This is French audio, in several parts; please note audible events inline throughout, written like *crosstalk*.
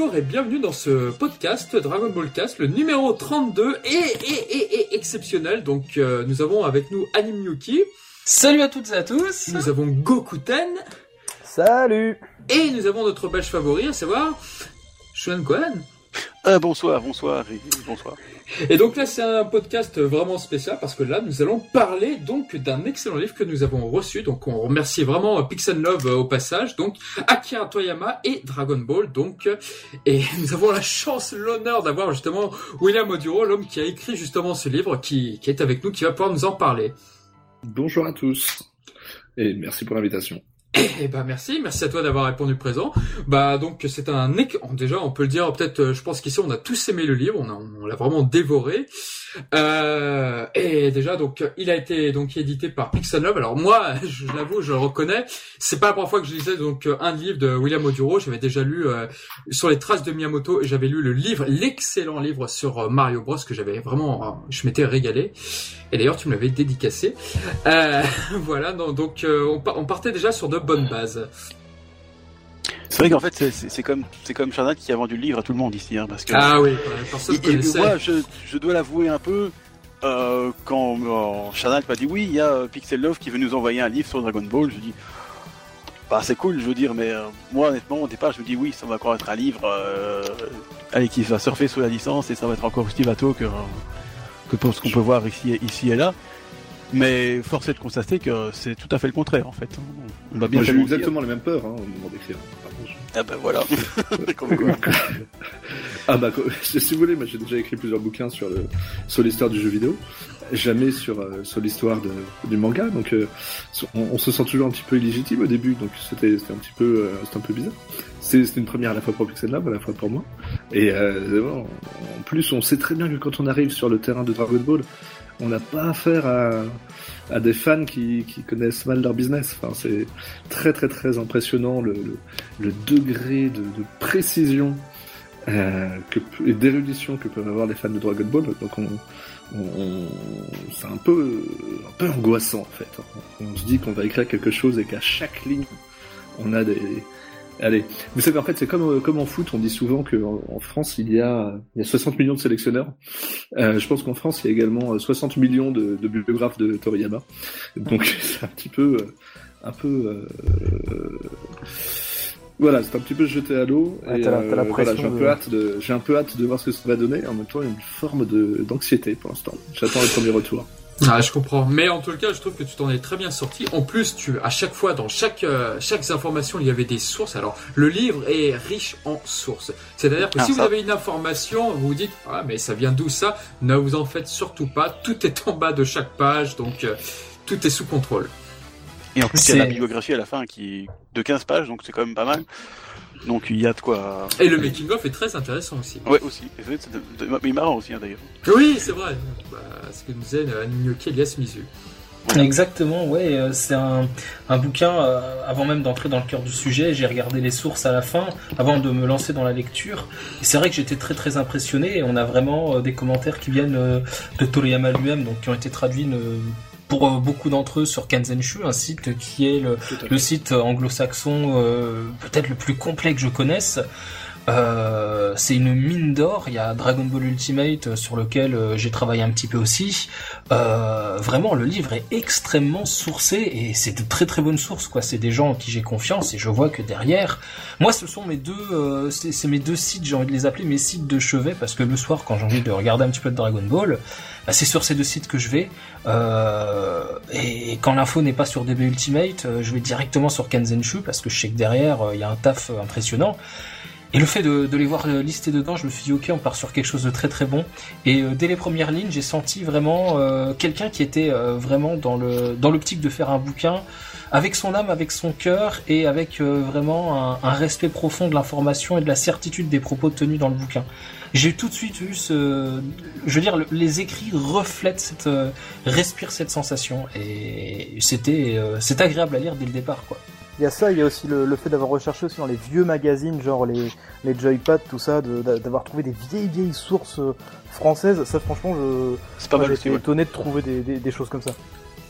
Bonjour et bienvenue dans ce podcast Dragon Ball Cast, le numéro 32 et, et, et, exceptionnel. Donc euh, nous avons avec nous Anim Yuki. Salut à toutes et à tous. Nous avons Gokuten. Salut. Et nous avons notre belge favori, à savoir Shuan Kohan. Euh, bonsoir, bonsoir et bonsoir. Et donc là, c'est un podcast vraiment spécial parce que là, nous allons parler donc d'un excellent livre que nous avons reçu. Donc, on remercie vraiment Pixel Love euh, au passage. Donc, Akira Toyama et Dragon Ball. Donc, et *laughs* nous avons la chance, l'honneur d'avoir justement William Oduro, l'homme qui a écrit justement ce livre, qui, qui est avec nous, qui va pouvoir nous en parler. Bonjour à tous et merci pour l'invitation. Eh ben merci, merci à toi d'avoir répondu présent. Bah donc c'est un déjà on peut le dire peut-être euh, je pense qu'ici on a tous aimé le livre, on l'a vraiment dévoré. Euh, et déjà donc il a été donc édité par Pixel Love. Alors moi *laughs* je l'avoue je le reconnais, c'est pas la première fois que je lisais donc un livre de William Oduro. J'avais déjà lu euh, sur les traces de Miyamoto et j'avais lu le livre, l'excellent livre sur euh, Mario Bros que j'avais vraiment, je m'étais régalé. Et d'ailleurs tu me l'avais dédicacé. *laughs* voilà donc on partait déjà sur de bonne base. C'est vrai qu'en fait, c'est comme c'est comme qui a vendu le livre à tout le monde ici, hein, parce que ah oui, personne et, moi, je, je dois l'avouer un peu. Euh, quand euh, m'a dit oui, il y a euh, Pixel Love qui veut nous envoyer un livre sur Dragon Ball, je dis bah c'est cool, je veux dire, mais euh, moi honnêtement au départ je me dis oui, ça va encore être un livre allez, qui va surfer sous la licence et ça va être encore aussi bateau que que pour ce qu'on peut voir ici ici et là. Mais force est de constater que c'est tout à fait le contraire en fait. On va bien J'ai eu exactement les mêmes peurs hein, au moment d'écrire. *laughs* Ah bah voilà. ah bah si vous voulez, moi j'ai déjà écrit plusieurs bouquins sur le sur l'histoire du jeu vidéo, jamais sur euh, sur l'histoire du manga, donc euh, on, se sent toujours un petit peu illégitime au début, donc c'était un petit peu euh, c'était un peu bizarre. C'était une première à la fois pour Pixel Lab, à la fois pour moi, et en plus on sait très bien que quand on arrive sur le terrain de Dragon Ball, on n'a pas affaire à, des fans qui, connaissent mal leur business. C'est très très très impressionnant le, degré de, précision euh, et d'érudition que peuvent avoir les fans de Dragon Ball. Donc on, c'est un peu angoissant en fait. On se dit qu'on va écrire quelque chose et qu'à chaque ligne on a des Allez, vous savez en fait c'est comme euh, comme en foot, on dit souvent qu'en en France il y a il y a 60 millions de sélectionneurs. Euh, je pense qu'en France il y a également 60 euh, millions de, de biographes de Toriyama. Donc *laughs* c'est un petit peu un peu voilà, c'est un petit peu jeté à l'eau. J'ai un peu hâte de j'ai un peu hâte de voir ce que ça va donner. En même temps, il y a une forme de d'anxiété pour l'instant. J'attends le premier retour. Ah, je comprends. Mais en tout cas, je trouve que tu t'en es très bien sorti. En plus, tu, à chaque fois, dans chaque, euh, chaque information, il y avait des sources. Alors, le livre est riche en sources. C'est-à-dire que ah, si vous avez une information, vous vous dites, ah, mais ça vient d'où ça? Ne vous en faites surtout pas. Tout est en bas de chaque page. Donc, euh, tout est sous contrôle. Et en plus, il y a la bibliographie à la fin qui, de 15 pages, donc c'est quand même pas mal. Donc il y a de quoi. Et le making of est très intéressant aussi. Ouais aussi. C'est marrant aussi hein, d'ailleurs. Oui c'est vrai. Bah, ce que nous disait Animoki Elias Mizu. Exactement, ouais, euh, c'est un, un, bouquin, euh, avant même d'entrer dans le cœur du sujet, j'ai regardé les sources à la fin, avant de me lancer dans la lecture, et c'est vrai que j'étais très très impressionné, et on a vraiment euh, des commentaires qui viennent de Toriyama lui-même, donc qui ont été traduits pour euh, beaucoup d'entre eux sur Kanzenshu, un site qui est le, site anglo-saxon euh, peut-être le plus complet que je connaisse. Euh, c'est une mine d'or. Il y a Dragon Ball Ultimate sur lequel j'ai travaillé un petit peu aussi. vraiment, le livre est extrêmement sourcé et c'est de très très bonnes sources. Quoi, c'est des gens en qui j'ai confiance et je vois que derrière, moi, ce sont mes deux, c'est mes deux sites. J'ai envie de les appeler mes sites de chevet parce que le soir, quand j'ai envie de regarder un petit peu de Dragon Ball, bah, c'est sur ces deux sites que je vais. Euh, et quand l'info n'est pas sur DB Ultimate, euh, je vais directement sur Kanzenshu parce que je sais que derrière euh, il y a un taf impressionnant. Et le fait de, les voir listés dedans, je me suis dit ok, on part sur quelque chose de très très bon. Et dès les premières lignes, j'ai senti vraiment quelqu'un qui était vraiment dans le dans l'optique de faire un bouquin avec son âme, avec son cœur et avec vraiment un, un respect profond de l'information et de la certitude des propos tenus dans le bouquin j'ai tout de suite eu ce, je veux dire, les écrits reflètent cette, euh, respirent cette sensation et c'était, euh, c'est agréable à lire dès le départ, quoi. Il y a ça, il y a aussi le, fait d'avoir recherché aussi dans les vieux magazines, genre les, les Joypad, tout ça, d'avoir trouvé des vieilles vieilles sources euh, françaises. Ça, franchement, je, pas mal j'étais étonné de trouver des, des, choses comme ça.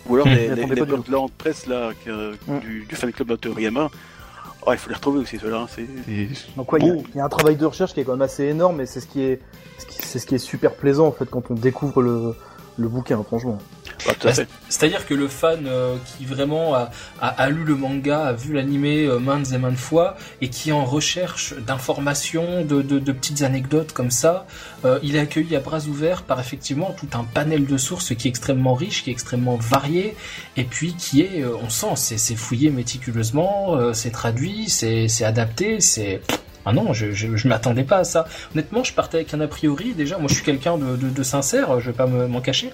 Ou alors les, les, les, de presse là, mm. du, du fan club de Oh, il faut les retrouver aussi, ceux-là. hein, C'est... Donc ouais, il y a- Bon. il y, a un travail de recherche qui est quand même assez énorme, et c'est ce qui est, ce qui- c'est ce qui est super plaisant en fait quand on découvre le, le bouquin, franchement. Bah. C'est-à-dire que le fan euh, qui vraiment a, a, a lu le manga, a vu l'animé euh, maintes et maintes fois, et qui est en recherche d'informations, de, de, de petites anecdotes comme ça, euh, il est accueilli à bras ouverts par effectivement tout un panel de sources qui est extrêmement riche, qui est extrêmement varié, et puis qui est, euh, on sent, c'est fouillé méticuleusement, c'est traduit, c'est adapté, c'est... Ah non, je, je, je m'attendais pas à ça. Honnêtement, je partais avec un a priori. Déjà, moi, je suis quelqu'un de, de, de sincère, je vais pas me- m'en cacher.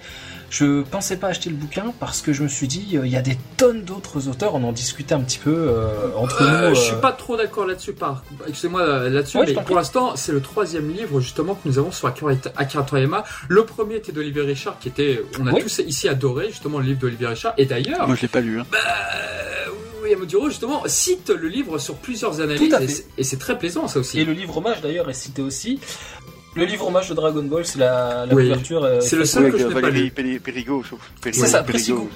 Je pensais pas acheter le bouquin parce que je me suis dit, euh, il y a des tonnes d'autres auteurs. On en discutait un petit peu euh, entre Euh, nous. Je suis pas trop d'accord là-dessus, par. Excusez-moi là-dessus, Ouais, mais pour l'instant, c'est le troisième livre justement que nous avons sur Akira, Akira Toriyama. Le premier était d'Olivier Richard, qui était, on a Oui. tous ici adoré justement le livre d'Olivier Richard. Et d'ailleurs, Moi, je l'ai pas lu. Hein. Yamoduro justement cite le livre sur plusieurs analyses, et c'est très plaisant ça aussi. Et le livre hommage d'ailleurs est cité aussi. Le livre hommage de Dragon Ball, c'est la, la Oui. couverture. euh, C'est le seul que je n'ai pas lu. Péri- Périgot. je- Péri- C'est ça. Périgot.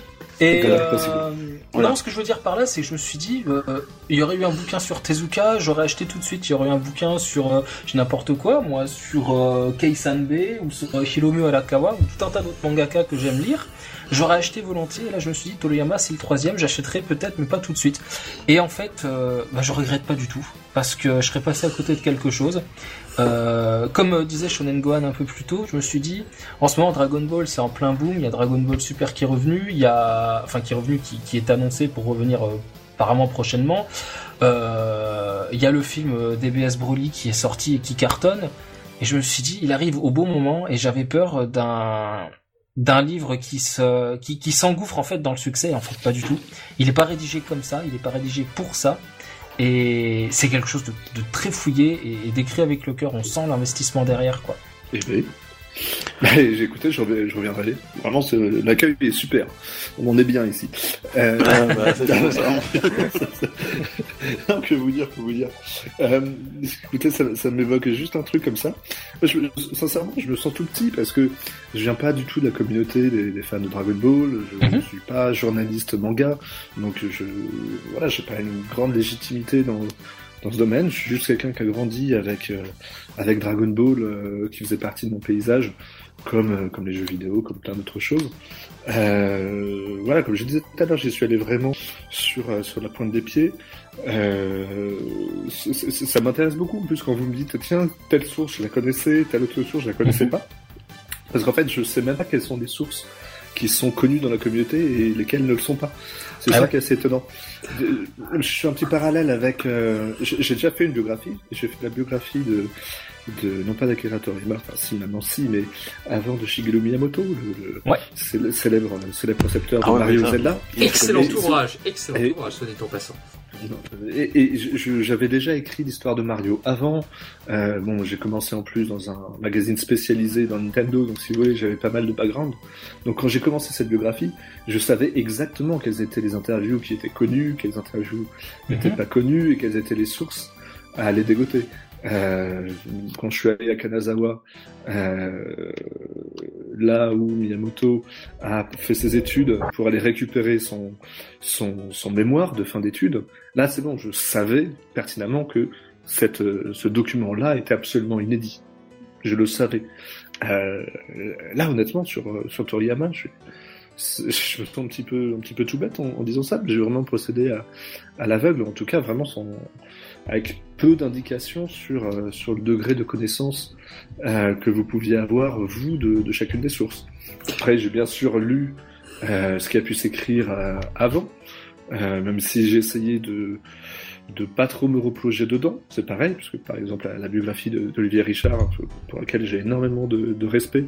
Et euh. Voilà. non, ce que je veux dire par là, c'est que je me suis dit, euh, il y aurait eu un bouquin sur Tezuka, j'aurais acheté tout de suite. Il y aurait eu un bouquin sur euh, n'importe quoi, moi, sur euh, Kei Sanbe ou sur euh, Hiromu Arakawa ou tout un tas d'autres mangaka que j'aime lire. J'aurais acheté volontiers. Et là, je me suis dit, Toriyama, c'est le troisième. J'achèterai peut-être, mais pas tout de suite. Et en fait, euh, bah, je regrette pas du tout parce que je serais passé à côté de quelque chose. Euh, comme euh, disait Shonen Gohan un peu plus tôt, je me suis dit, en ce moment, Dragon Ball, c'est en plein boom. Il y a Dragon Ball Super qui est revenu. Enfin, qui est revenu, qui, est annoncé pour revenir euh, apparemment prochainement. Il y a le film DBS Broly qui est sorti et qui cartonne. Et je me suis dit, il arrive au bon moment. Et j'avais peur d'un livre qui se qui, qui s'engouffre en fait dans le succès. En fait, pas du tout. Il est pas rédigé comme ça. Il est pas rédigé pour ça. Et c'est quelque chose de, très fouillé et, et d'écrit avec le cœur. On sent l'investissement derrière, quoi. Eh ben, bah, j'ai écouté, je, reviendrai. Vraiment, c'est- l'accueil est super. On en est bien ici. Euh, Ah, bah, c'est *laughs* ça, que vous dire, que vous dire. Euh, écoutez, ça, ça m'évoque juste un truc comme ça. Moi, je- sincèrement, je me sens tout petit parce que je viens pas du tout de la communauté des, des fans de Dragon Ball. Je ne Mhm. suis pas journaliste manga, donc je, voilà, j'ai pas une grande légitimité dans dans ce domaine. Je suis juste quelqu'un qui a grandi avec euh, avec Dragon Ball, euh, qui faisait partie de mon paysage, comme euh, comme les jeux vidéo, comme plein d'autres choses. Euh, voilà, comme je disais tout à l'heure, j'y suis allé vraiment sur euh, sur la pointe des pieds. Euh, c- c- ça m'intéresse beaucoup, en plus quand vous me dites tiens telle source je la connaissais, telle autre source je la connaissais pas, parce qu'en fait je sais même pas quelles sont les sources qui sont connues dans la communauté et lesquelles ne le sont pas. C'est Ah ça ouais qui est assez étonnant. Euh, Je suis un petit parallèle avec. euh, j'ai déjà fait une biographie. J'ai fait la biographie de, de non pas d'Akira Toriyama, enfin si maintenant si, mais avant de Shigeru Miyamoto, le, le Ouais. célèbre, célèbre, célèbre concepteur de Ah ouais, Mario Zelda. Excellent ouvrage, excellent ouvrage, soit dit en passant. Et, et j'avais déjà écrit l'histoire de Mario avant. Euh, bon, j'ai commencé en plus dans un magazine spécialisé dans Nintendo, donc si vous voulez, j'avais pas mal de background. Donc quand j'ai commencé cette biographie, je savais exactement quelles étaient les interviews qui étaient connues, quelles interviews n'étaient Mhm. pas connues et quelles étaient les sources à aller dégoter. Euh, quand je suis allé à Kanazawa, euh, là où Miyamoto a fait ses études pour aller récupérer son, son, son mémoire de fin d'études, là c'est bon, je savais pertinemment que cette, ce document-là était absolument inédit. Je le savais. Euh, là honnêtement sur, sur Toriyama, je, je me sens un petit peu, un petit peu tout bête en, en disant ça, mais j'ai vraiment procédé à, à l'aveugle, en tout cas vraiment sans, avec peu d'indications sur, euh, sur le degré de connaissance euh, que vous pouviez avoir, vous, de, de chacune des sources. Après, j'ai bien sûr lu euh, ce qui a pu s'écrire avant, même si j'ai essayé de de pas trop me replonger dedans, c'est pareil, parce que par exemple la, la biographie d'Olivier Richard, pour laquelle j'ai énormément de, de respect,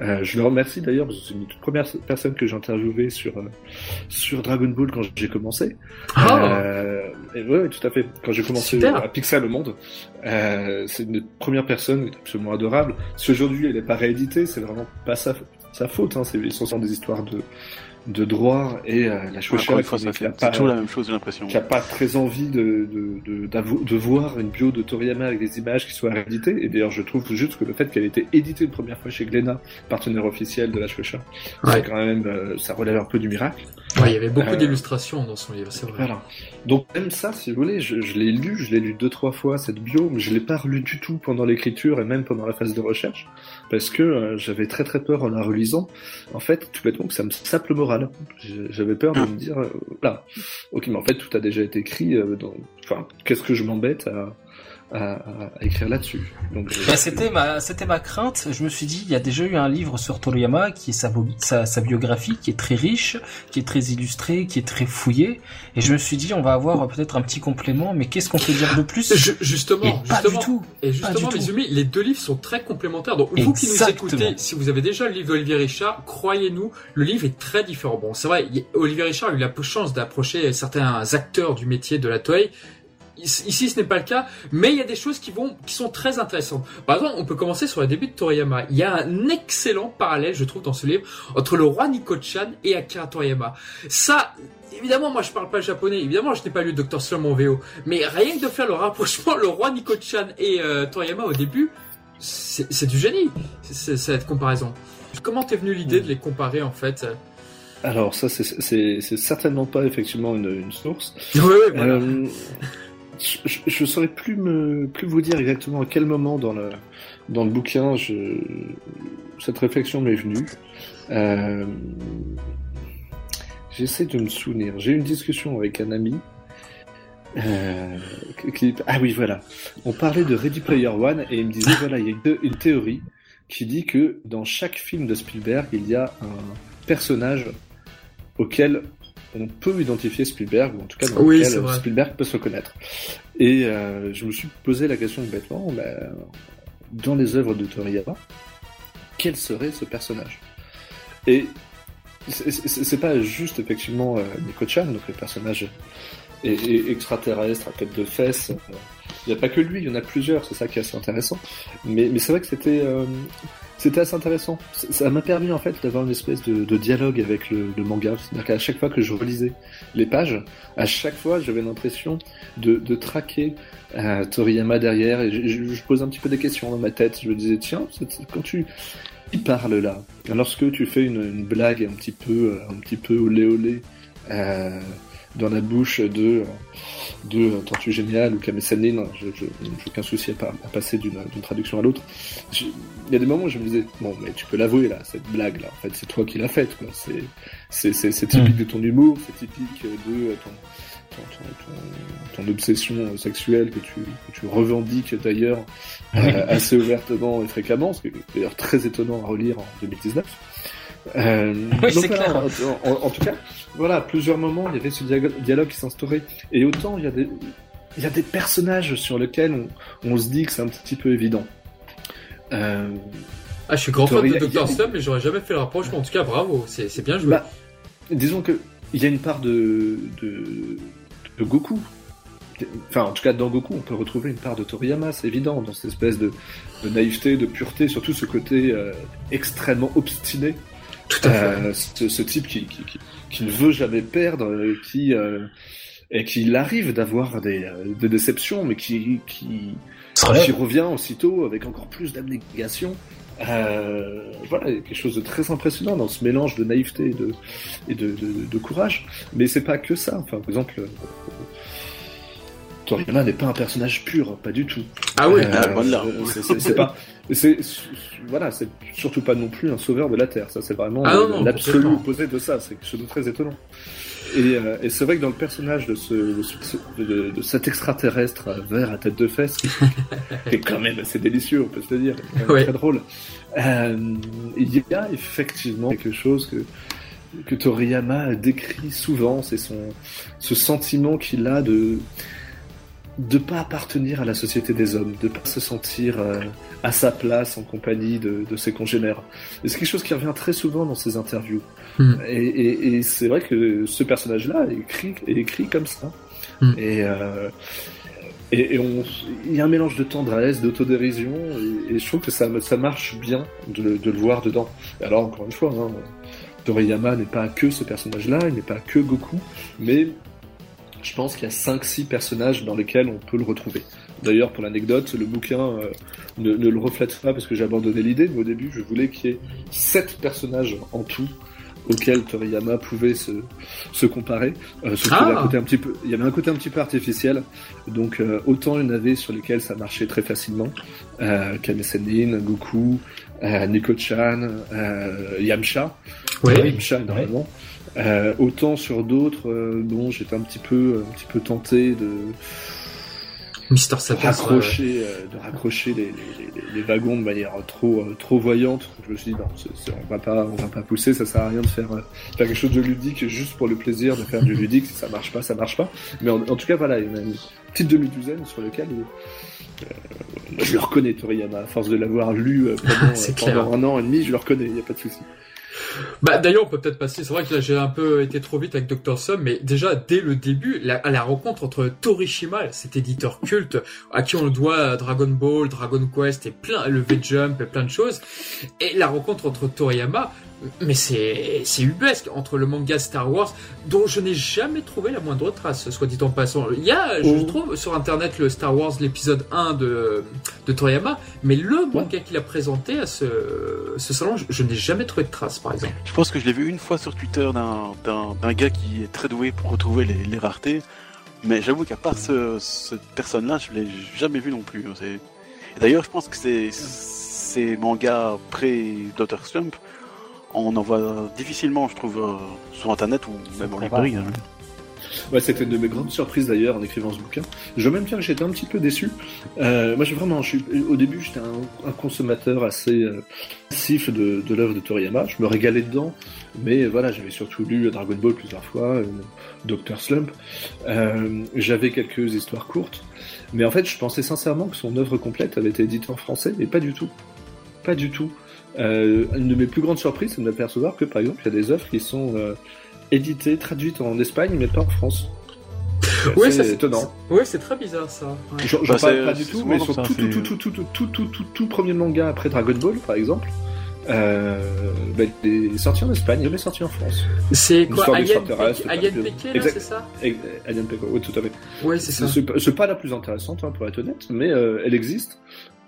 euh, je le remercie d'ailleurs, parce que c'est une toute première personne que j'ai interviewée sur, euh, sur Dragon Ball quand j'ai commencé. Ah, Euh, et ouais, tout à fait. Quand j'ai commencé Super. à Pixel le Monde, euh, c'est une des premières personnes absolument adorable. Si aujourd'hui elle n'est pas rééditée, c'est vraiment pas sa, sa faute. Hein. C'est essentiellement des histoires de, de droit et euh, la Shueisha Encore une fois, qui- ça qui fait a c'est pas- toujours la même chose, j'ai l'impression. qui a pas très envie de, de, de, de voir une bio de Toriyama avec des images qui soient rééditées. Et d'ailleurs, je trouve juste que le fait qu'elle ait été éditée une première fois chez Glénat, partenaire officiel de la Shueisha, Ouais. c'est quand même, euh, ça relève un peu du miracle. Ouais, il y avait beaucoup Euh, d'illustrations dans son livre, c'est vrai. Voilà. Donc même ça, si vous voulez, je, je l'ai lu, je l'ai lu deux trois fois cette bio, mais je l'ai pas relu du tout pendant l'écriture et même pendant la phase de recherche, parce que euh, j'avais très très peur en la relisant. En fait, tout bêtement que ça me sape le moral. J'avais peur de me dire, euh, là, ok, mais en fait tout a déjà été écrit. euh, dans... Enfin, qu'est-ce que je m'embête à, à, à écrire là-dessus Donc euh, Bah, c'était ma, c'était ma crainte. Je me suis dit, il y a déjà eu un livre sur Toriyama qui est sa, sa, sa biographie, qui est très riche, qui est très illustré, qui est très fouillé. Et je me suis dit, on va avoir peut-être un petit complément, mais qu'est-ce qu'on peut dire de plus? Ju- Et justement, pas justement. du tout. Et justement, du tout. Mizumi, les deux livres sont très complémentaires. Donc, vous qui nous écoutez, si vous avez déjà le livre d'Olivier Richard, croyez-nous, le livre est très différent. Bon, c'est vrai, Olivier Richard a eu la chance d'approcher certains acteurs du métier de la toei. Ici, ce n'est pas le cas, mais il y a des choses qui vont, qui sont très intéressantes. Par exemple, on peut commencer sur les débuts de Toriyama. Il y a un excellent parallèle, je trouve, dans ce livre, entre le roi Niko-chan et Akira Toriyama. Ça, évidemment, moi, je parle pas japonais. Évidemment, je n'ai pas lu Dr. Slum en VO. Mais rien que de faire le rapprochement, le roi Niko-chan et euh, Toriyama au début, c'est du génie, cette comparaison. Comment t'es venu l'idée de les comparer, en fait? Alors ça, c'est- certainement pas effectivement une, une source. Oui, oui, voilà. Euh, je, je saurais plus vous dire exactement à quel moment dans le bouquin cette réflexion m'est venue. Euh, J'essaie de me souvenir. J'ai eu une discussion avec un ami. euh, ah oui, voilà. On parlait de Ready Player One et il me disait voilà, il y a une théorie qui dit que dans chaque film de Spielberg, il y a un personnage auquel on peut identifier Spielberg, ou en tout cas dans Oui, lequel. Spielberg peut se reconnaître. Et euh, je me suis posé la question bêtement, bah, dans les œuvres de Toriyama, quel serait ce personnage? Et c'est- pas juste effectivement euh, Nico-chan, donc le personnage est, est extraterrestre à tête de fesses. euh, Il n'y a pas que lui, il y en a plusieurs, c'est ça qui est assez intéressant. Mais, mais c'est vrai que c'était euh, c'était assez intéressant. Ça m'a permis en fait d'avoir une espèce de, dialogue avec le, manga. C'est-à-dire qu'à chaque fois que je relisais les pages, à chaque fois j'avais l'impression de, traquer euh, Toriyama derrière et je, pose un petit peu des questions dans ma tête. Je me disais tiens, quand tu il parle là, lorsque tu fais une, blague un petit peu un petit peu olé olé euh, dans la bouche de de Tortue Géniale ou Kame-sennin, je j'ai aucun souci à, à passer d'une d'une traduction à l'autre. Il y a des moments où je me disais, bon, mais tu peux l'avouer là, cette blague là, en fait, c'est toi qui l'as faite, quoi. C'est- C'est c'est- c'est typique de ton humour, c'est typique de ton, ton, ton, ton- ton obsession sexuelle que tu, que tu revendiques d'ailleurs euh, assez ouvertement et fréquemment, ce qui est d'ailleurs très étonnant à relire en 2019. Euh, Oui, donc voilà, clair. en, en- en tout cas, voilà, à plusieurs moments, il y avait ce dialogue, qui s'instaurait. Et autant, il y a des, il y a des personnages sur lesquels on, on se dit que c'est un petit peu évident. Euh, Ah, je suis grand fan de Dr. Slump, mais j'aurais jamais fait le rapprochement. En tout cas, bravo, c'est c'est bien joué. Bah, disons que il y a une part de, de, de Goku. Enfin, en tout cas, dans Goku, on peut retrouver une part de Toriyama, c'est évident, dans cette espèce de, de naïveté, de pureté, surtout ce côté euh, extrêmement obstiné. Tout à fait. Euh, ce, ce type qui, qui, qui, qui ne veut jamais perdre, euh, qui euh, et qu'il arrive d'avoir des, euh, des déceptions, mais qui, qui, qui revient aussitôt avec encore plus d'abnégation. Euh, voilà, quelque chose de très impressionnant dans ce mélange de naïveté et de, et de, de, de courage. Mais c'est pas que ça. Enfin, par exemple, euh, Toriyama n'est pas un personnage pur, pas du tout. Ah oui, Euh, ah, c'est pas, c'est voilà, c'est surtout pas non plus un sauveur de la terre. Ça, c'est vraiment Ah l'absolu opposé de ça. C'est quelque chose de très étonnant. Et, euh, et c'est vrai que dans le personnage de, ce, de, de- de cet extraterrestre vert à tête de fesse, *laughs* qui est quand même assez délicieux, on peut se le dire, Ouais. très drôle, euh, il y a effectivement quelque chose que, que Toriyama décrit souvent, c'est son ce sentiment qu'il a de de pas appartenir à la société des hommes, de pas se sentir euh, à sa place en compagnie de, de ses congénères. Et c'est quelque chose qui revient très souvent dans ses interviews. Hmm. Et, et- et c'est vrai que ce personnage-là est écrit, est écrit comme ça. Hmm. Et, euh, et, et on, il y a un mélange de tendresse, d'autodérision, et, je trouve que ça, ça marche bien de, le- de le voir dedans. Alors encore une fois, hein, Toriyama n'est pas que ce personnage-là, il n'est pas que Goku, mais je pense qu'il y a 5-6 personnages dans lesquels on peut le retrouver. D'ailleurs, pour l'anecdote, le bouquin euh, ne, ne, le reflète pas parce que j'ai abandonné l'idée, mais au début, je voulais qu'il y ait 7 personnages en tout auxquels Toriyama pouvait se, se comparer. Euh, ah. un côté un petit peu, il y avait un côté un petit peu artificiel, donc euh, autant il y en avait sur lesquels ça marchait très facilement, euh, Kame Sennin, Goku, euh, Nico-chan, euh, Yamcha, ouais, Yamcha énormément. Euh, autant sur d'autres, euh, bon, j'étais un petit peu, un petit peu tenté de Mister raccrocher, euh, de raccrocher les, les, les, wagons de manière trop, euh, trop voyante. Je me suis dit non, on va pas, on va pas pousser, ça sert à rien de faire, faire quelque chose de ludique juste pour le plaisir de faire du ludique. Si ça marche pas, ça marche pas. Mais en, tout cas, voilà, il y en a une petite demi-douzaine sur lequel euh, je le reconnais, Toriyama, à force de l'avoir lu *laughs* pendant, pendant un an et demi, je le reconnais, il n'y a pas de souci. Bah d'ailleurs on peut peut-être passer. C'est vrai que j'ai un peu été trop vite avec Dr Sum, mais déjà dès le début, la, à la rencontre entre Torishima, cet éditeur culte à qui on doit Dragon Ball, Dragon Quest et plein le V-Jump et plein de choses, et la rencontre entre Toriyama, mais c'est ubesque entre le manga Star Wars dont je n'ai jamais trouvé la moindre trace, soit dit en passant. Il y a, je oh. trouve, sur internet le Star Wars l'épisode 1 de de Toriyama, mais le manga qu'il a présenté à ce ce salon, je, n'ai jamais trouvé de trace, par exemple. Je pense que je l'ai vu une fois sur Twitter d'un gars qui est très doué pour retrouver les, les raretés, mais j'avoue qu'à part ce, cette personne-là, je l'ai jamais vu non plus. D'ailleurs, je pense que c'est ces mangas pré Dr Slump on en voit difficilement, je trouve, euh, sur Internet ou même en librairie. Hein. Ouais, c'était une de mes grandes surprises d'ailleurs en écrivant ce bouquin. Je veux même dire que j'étais un petit peu déçu. Euh, moi, je, vraiment, je suis, au début, j'étais un, un, consommateur assez euh, passif de, de l'œuvre de Toriyama. Je me régalais dedans, mais voilà, j'avais surtout lu Dragon Ball plusieurs fois, euh, Doctor Slump. Euh, j'avais quelques histoires courtes, mais en fait, je pensais sincèrement que son œuvre complète avait été éditée en français, mais pas du tout. Pas du tout. Euh, une de mes plus grandes surprises, c'est de m'apercevoir que, par exemple, il y a des œuvres qui sont euh, éditées, traduites en Espagne, mais pas en France. Ouais, c'est étonnant. Ouais, c'est très bizarre ça. Ouais. J'en bah, parle pas du tout, mais sur tout, tout, tout, tout, tout, tout, tout, tout, premier manga après Dragon Ball, par exemple, euh, bah, il est sorti en Espagne, il est sorti en France. C'est quoi Alien Peke, c'est ça Alien Peke, oui, tout à fait. Ouais, c'est ça. C'est pas la plus intéressante, hein, pour être honnête, mais euh, elle existe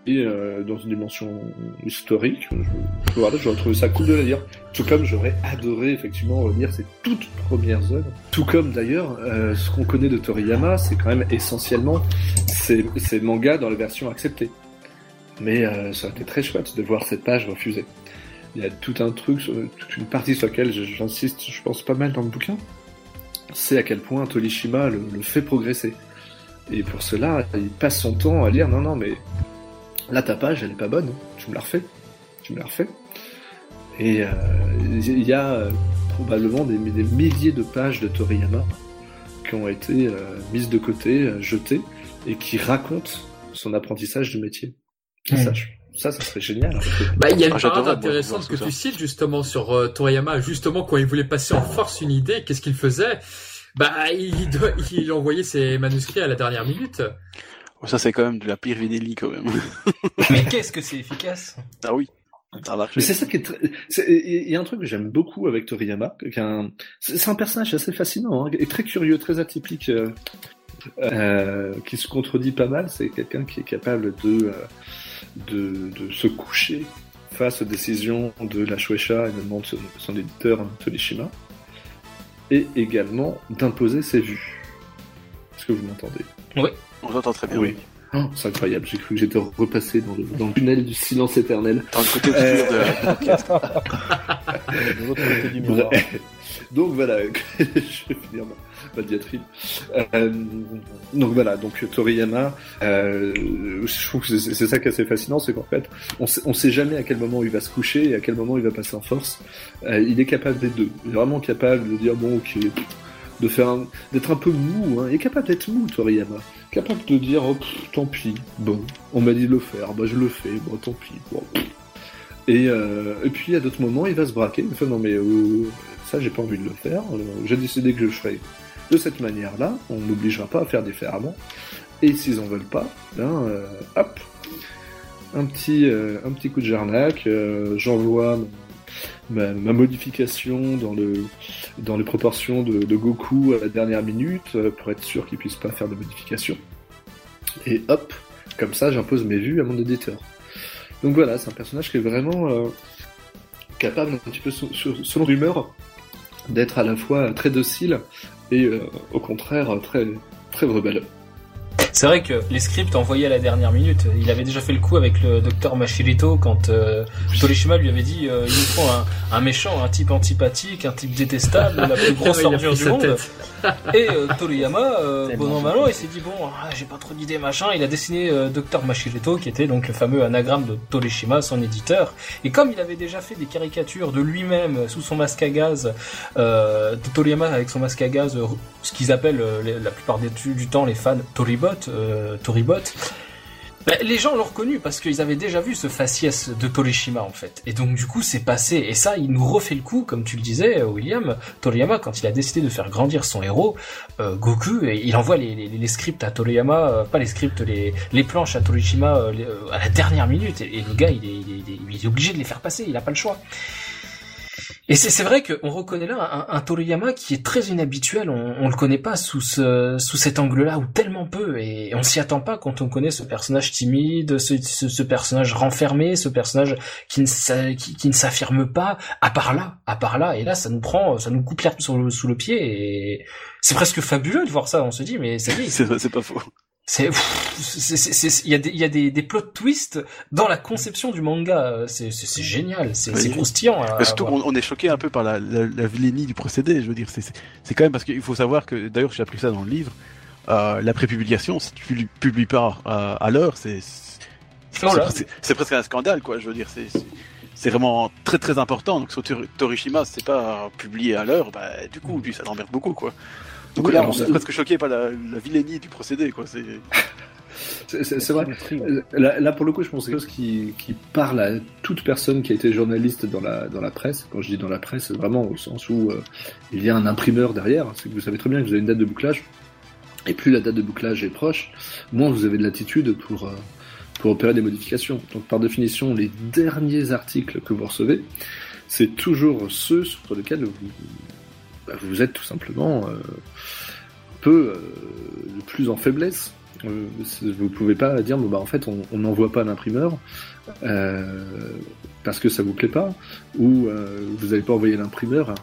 et euh, dans une dimension historique. Je, voilà, j'aurais trouvé ça cool de la lire. Tout comme j'aurais adoré effectivement lire ses toutes premières œuvres. Tout comme d'ailleurs, euh, ce qu'on connaît de Toriyama, c'est quand même essentiellement ses, mangas dans la version acceptée. Mais euh, ça aurait été très chouette de voir cette page refusée. Il y a tout un truc, toute une partie sur laquelle j'insiste, je pense pas mal dans le bouquin. C'est à quel point Torishima le, le fait progresser. Et pour cela, il passe son temps à lire, non, non, mais Là, ta page, elle est pas bonne. Tu me la refais. Tu me la refais. Et euh, il y a euh, probablement des, des, milliers de pages de Toriyama qui ont été euh, mises de côté, jetées, et qui racontent son apprentissage du métier. Mmh. Ça, ça, ça serait génial. Bah, il y a une ah, parade intéressante que tu cites justement sur euh, Toriyama. Justement, quand il voulait passer en force une idée, qu'est-ce qu'il faisait? Bah, il, il envoyait ses manuscrits à la dernière minute. Ça, c'est quand même de la pire vidélie, quand même. *laughs* Mais qu'est-ce que c'est efficace? Ah oui. Mais c'est ça qui est très... Il y a un truc que j'aime beaucoup avec Toriyama, un... c'est un personnage assez fascinant, hein, et très curieux, très atypique, euh, euh, qui se contredit pas mal. C'est quelqu'un qui est capable de, euh, de, de se coucher face aux décisions de la Shueisha et notamment de son, son éditeur Torishima, et également d'imposer ses vues. Est-ce que vous m'entendez? Oui. On t'entend très bien. Oui. Oh, c'est incroyable, j'ai cru que j'étais repassé dans le, dans le tunnel du silence éternel. Dans le côté euh... de la *laughs* Donc voilà, *laughs* je vais finir ma, ma diatribe. Euh, donc voilà, donc Toriyama, euh, je trouve que c'est ça qui est assez fascinant, c'est qu'en fait, on sait, on sait jamais à quel moment il va se coucher et à quel moment il va passer en force. Euh, il est capable des deux. Il est vraiment capable de dire bon ok, de faire d'être un peu mou, hein. il capable d'être mou Toriyama capable de dire oh, tant pis, bon, on m'a dit de le faire, bah je le fais, bon tant pis, bon. Et, euh, puis à d'autres moments, il va se braquer, il fait non mais euh, ça j'ai pas envie de le faire, euh, j'ai décidé que je le ferai de cette manière-là, on n'obligera pas à faire différemment. Et s'ils en veulent pas, ben euh, hop, un petit, un petit coup de jarnac, j'envoie ma, modification dans le dans les proportions de, Goku à la dernière minute euh, pour être sûr qu'il puisse pas faire de modification. Et hop, comme ça, j'impose mes vues à mon éditeur. Donc voilà, c'est un personnage qui est vraiment euh, capable, un petit peu selon l'humeur, d'être à la fois très docile et euh, au contraire très très rebelle. C'est vrai que les scripts envoyés à la dernière minute, il avait déjà fait le coup avec le docteur Machirito quand euh, lui avait dit euh, il nous faut un, un méchant, un type antipathique, un type détestable, la plus *laughs* grosse ordure pris du monde. tête. Et euh, Toriyama, euh, bon an mal an, il s'est dit bon, ah, j'ai pas trop d'idées machin. Il a dessiné euh, Dr Machirito, qui était donc le fameux anagramme de Torishima, son éditeur. Et comme il avait déjà fait des caricatures de lui-même sous son masque à gaz, de Toriyama avec son masque à gaz, ce qu'ils appellent la plupart des- du temps les fans Toribot, Toribot. Ben, les gens l'ont reconnu parce qu'ils avaient déjà vu ce faciès de Torishima en fait. Et donc du coup c'est passé. Et ça il nous refait le coup, comme tu le disais euh, William, Toriyama quand il a décidé de faire grandir son héros, euh, Goku, il envoie les, scripts à Toriyama, euh, pas les scripts, les, planches à Torishima euh, euh, à la dernière minute. Et, le gars il est, il, est, obligé de les faire passer, il a pas le choix. Et c'est vrai qu'on reconnaît là un, un Toriyama qui est très inhabituel. On, on le connaît pas sous ce sous cet angle-là ou tellement peu, et on s'y attend pas quand on connaît ce personnage timide, ce, ce, ce personnage renfermé, ce personnage qui ne qui, ne s'affirme pas. À part là, à part là, et là ça nous prend, ça nous coupe l'herbe sous le pied, et c'est presque fabuleux de voir ça. On se dit mais ça *laughs* c'est pas faux. C'est, il y a des, il y a des, des plot twists dans la conception du manga. C'est, génial, c'est, Oui. croustillant. à- surtout, on, on est choqué un peu par la, la, la vilainie du procédé. Je veux dire, c'est- c'est quand même parce qu'il faut savoir que, d'ailleurs, j'ai appris ça dans le livre. Euh, la prépublication, si tu ne publies pas euh, à l'heure, c'est c'est presque un scandale, quoi. Je veux dire, c'est c'est- vraiment très très important. Donc sur Tor- Torishima, c'est pas publié à l'heure, bah du coup, lui, ça l'emmerde beaucoup, quoi. Donc là, on est presque choqué par la, la vilainie du procédé, quoi. *laughs* C'est vrai. Là, là, pour le coup, je pense que c'est quelque chose qui, qui parle à toute personne qui a été journaliste dans la, dans la presse. Quand je dis dans la presse, c'est vraiment au sens où euh, il y a un imprimeur derrière. C'est que vous savez très bien que vous avez une date de bouclage. Et plus la date de bouclage est proche, moins vous avez de latitude pour, euh, pour opérer des modifications. Donc par définition, les derniers articles que vous recevez, c'est toujours ceux sur lesquels vous, bah, vous êtes tout simplement euh, un peu euh, le plus en faiblesse. Euh, vous pouvez pas dire bah en fait on n'envoie pas d'imprimeur euh, parce que ça vous plaît pas ou vous n'allez pas envoyer l'imprimeur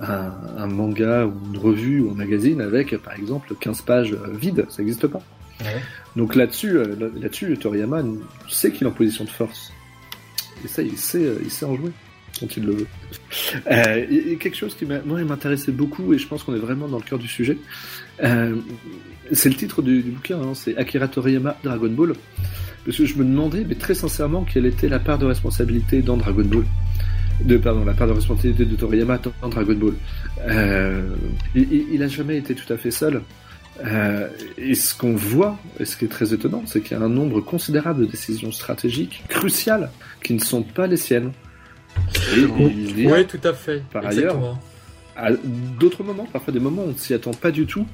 un, un manga ou une revue ou un magazine avec par exemple 15 pages vides ça n'existe pas Ouais. donc là-dessus là- là-dessus Toriyama sait qu'il est en position de force et ça il sait il sait en jouer *laughs* quand il le veut euh, et, quelque chose qui moi m'intéressait beaucoup et je pense qu'on est vraiment dans le cœur du sujet euh, c'est le titre du, bouquin, hein, c'est Akira Toriyama Dragon Ball. Parce que je me demandais, mais très sincèrement, quelle était la part de responsabilité dans Dragon Ball? De, pardon, la part de responsabilité de Toriyama dans Dragon Ball. Euh, il- il a jamais été tout à fait seul. Euh, et ce qu'on voit, et ce qui est très étonnant, c'est qu'il y a un nombre considérable de décisions stratégiques cruciales qui ne sont pas les siennes. Et Oui, tout à fait. Par Exactement. à d'autres moments, parfois des moments où on ne s'y attend pas du tout,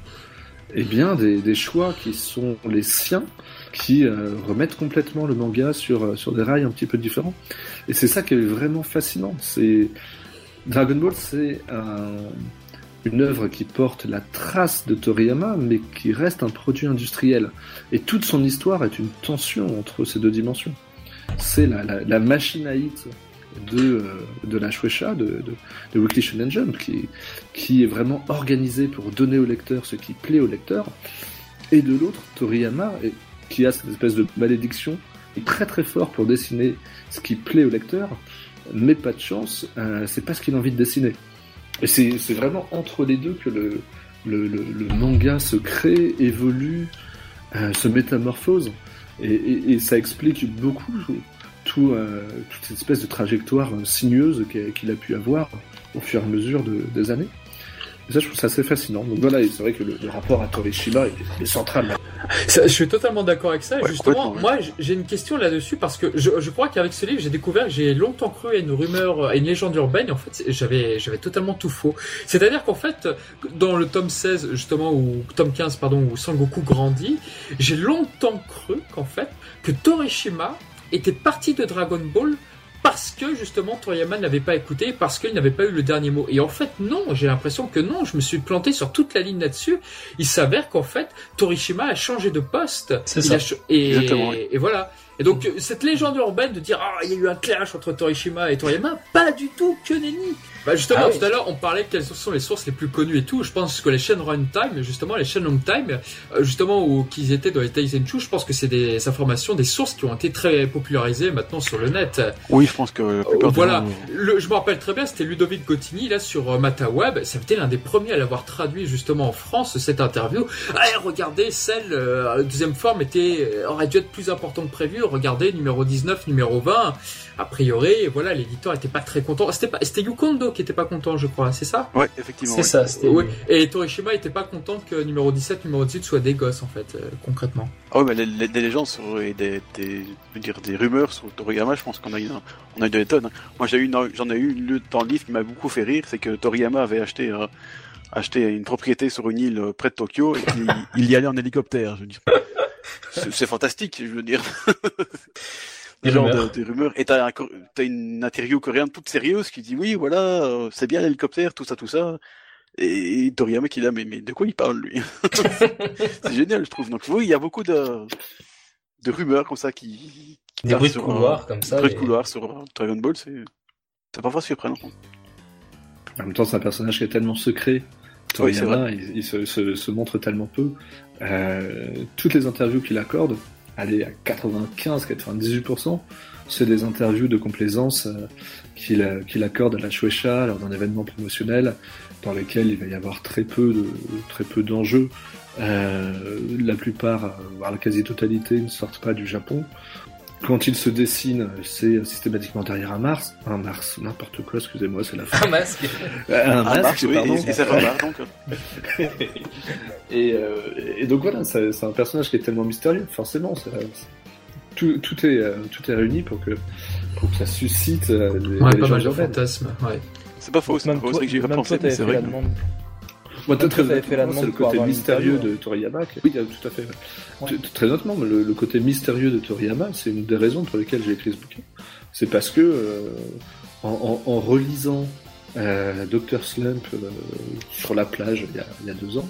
eh bien des, des choix qui sont les siens, qui euh, remettent complètement le manga sur, euh, sur des rails un petit peu différents. Et c'est ça qui est vraiment fascinant. C'est Dragon Ball, c'est un- une œuvre qui porte la trace de Toriyama, mais qui reste un produit industriel. Et toute son histoire est une tension entre ces deux dimensions. C'est la, la, la machine à hit de, euh, de la Shueisha, de, de, de Weekly Shonen Jump, qui, qui est vraiment organisé pour donner au lecteur ce qui plaît au lecteur, et de l'autre, Toriyama, qui a cette espèce de malédiction, est très très fort pour dessiner ce qui plaît au lecteur, mais pas de chance, euh, c'est pas ce qu'il a envie de dessiner. Et c'est vraiment entre les deux que le, le, le, manga se crée, évolue, euh, se métamorphose, et, et ça explique beaucoup tout, euh, toute cette espèce de trajectoire euh, sinueuse qu'il a pu avoir au fur et à mesure de- des années. Et ça, je trouve ça assez fascinant. Donc voilà, c'est vrai que le, le rapport à Torishima est, est central. Ça, je suis totalement d'accord avec ça. Ouais, Justement, moi, j'ai une question là-dessus parce que je, je crois qu'avec ce livre, j'ai découvert que j'ai longtemps cru à une rumeur, à une légende urbaine. Et en fait, j'avais, j'avais totalement tout faux. C'est-à-dire qu'en fait, dans le tome 16, justement, ou tome 15, pardon, où Sangoku grandit, j'ai longtemps cru qu'en fait, que Torishima était parti de Dragon Ball parce que justement Toriyama n'avait pas écouté, parce qu'il n'avait pas eu le dernier mot. Et en fait, non, j'ai l'impression que non, je me suis planté sur toute la ligne là-dessus. Il s'avère qu'en fait, Torishima a changé de poste. C'est ça. et, Exactement, oui. et voilà. Et donc, cette légende urbaine de dire, ah, il y a eu un clash entre Torishima et Toriyama, pas du tout, que nenni. Bah, justement, Ah oui. tout à l'heure, on parlait quelles sont les sources les plus connues et tout. Je pense que les chaînes Runtime, justement, les chaînes Longtime, euh, justement, où qu'ils étaient dans les Taizenchu, je pense que c'est des informations, des sources qui ont été très popularisées maintenant sur le net. Oui, je pense que la plupart des Voilà, gens- le, je me rappelle très bien, c'était Ludovic Gottini là sur euh, MataWeb. C'était l'un des premiers à l'avoir traduit justement en France cette interview. Ah, regardez, celle euh, deuxième forme était euh, aurait dû être plus importante que prévu. Regardez numéro 19, numéro 20. A priori, voilà, l'éditeur était pas très content. C'était pas, c'était Yukondo qui était pas content, je crois. C'est ça Ouais, effectivement. C'est oui. ça, c'était. Oui. Et Torishima était pas content que numéro 17, numéro 18 soient des gosses en fait, euh, concrètement. Ah ouais, mais les, les- des légendes sur, et des, des, je veux dire, des rumeurs sur Toriyama, je pense qu'on a eu, on a eu des tonnes. hein. Moi, j'ai eu, une- j'en ai eu une dans le livre qui m'a beaucoup fait rire, c'est que Toriyama avait acheté, euh, acheté une propriété sur une île euh, près de Tokyo et il, *laughs* il y allait en hélicoptère. Je veux dire, c'est fantastique, je veux dire. *laughs* Des genre rumeurs. de, des rumeurs. Et t'as un t'as une interview coréenne toute sérieuse qui dit oui, voilà, euh, c'est bien l'hélicoptère, tout ça, tout ça. Et, et Toriyama qui là, mais, mais de quoi il parle lui? *laughs* C'est génial, je trouve. Donc oui, il y a beaucoup de, de rumeurs comme ça qui, qui Des bruits de couloir comme ça. bruits de couloir sur Dragon Ball, c'est c'est parfois surprenant. En même temps, c'est un personnage qui est tellement secret. Oui, Toriyama, il, il se, se- se montre tellement peu. Euh, toutes les interviews qu'il accorde, allez à 95-98%, c'est des interviews de complaisance euh, qu'il accorde à la Shueisha lors d'un événement promotionnel dans lequel il va y avoir très peu de d'enjeux. Euh, la plupart, euh, voire la quasi-totalité, ne sortent pas du Japon. Quand il se dessine, c'est systématiquement derrière un Mars, un Mars, n'importe quoi, excusez-moi, c'est la fin. Un masque. Un Ah, masque, oui, pardon. et, ça donc. euh, *laughs* et, euh, et donc voilà, c'est un personnage qui est tellement mystérieux, forcément. ça- tout, tout, est, euh, tout est réuni pour que, pour que ça suscite euh, les, Ouais, les pas mal de fantasmes. Ouais. C'est pas faux, c'est que j'y ai pas pensé, c'est vrai. la demande. Moi, très fait la c'est le côté mystérieux de Toriyama. que- Oui, euh, tout à fait. Très honnêtement, le, côté mystérieux de Toriyama, c'est une des raisons pour lesquelles j'ai écrit ce bouquin. C'est parce que, euh, en, en- en relisant euh, Dr. Slump euh, sur la plage il y a, deux ans,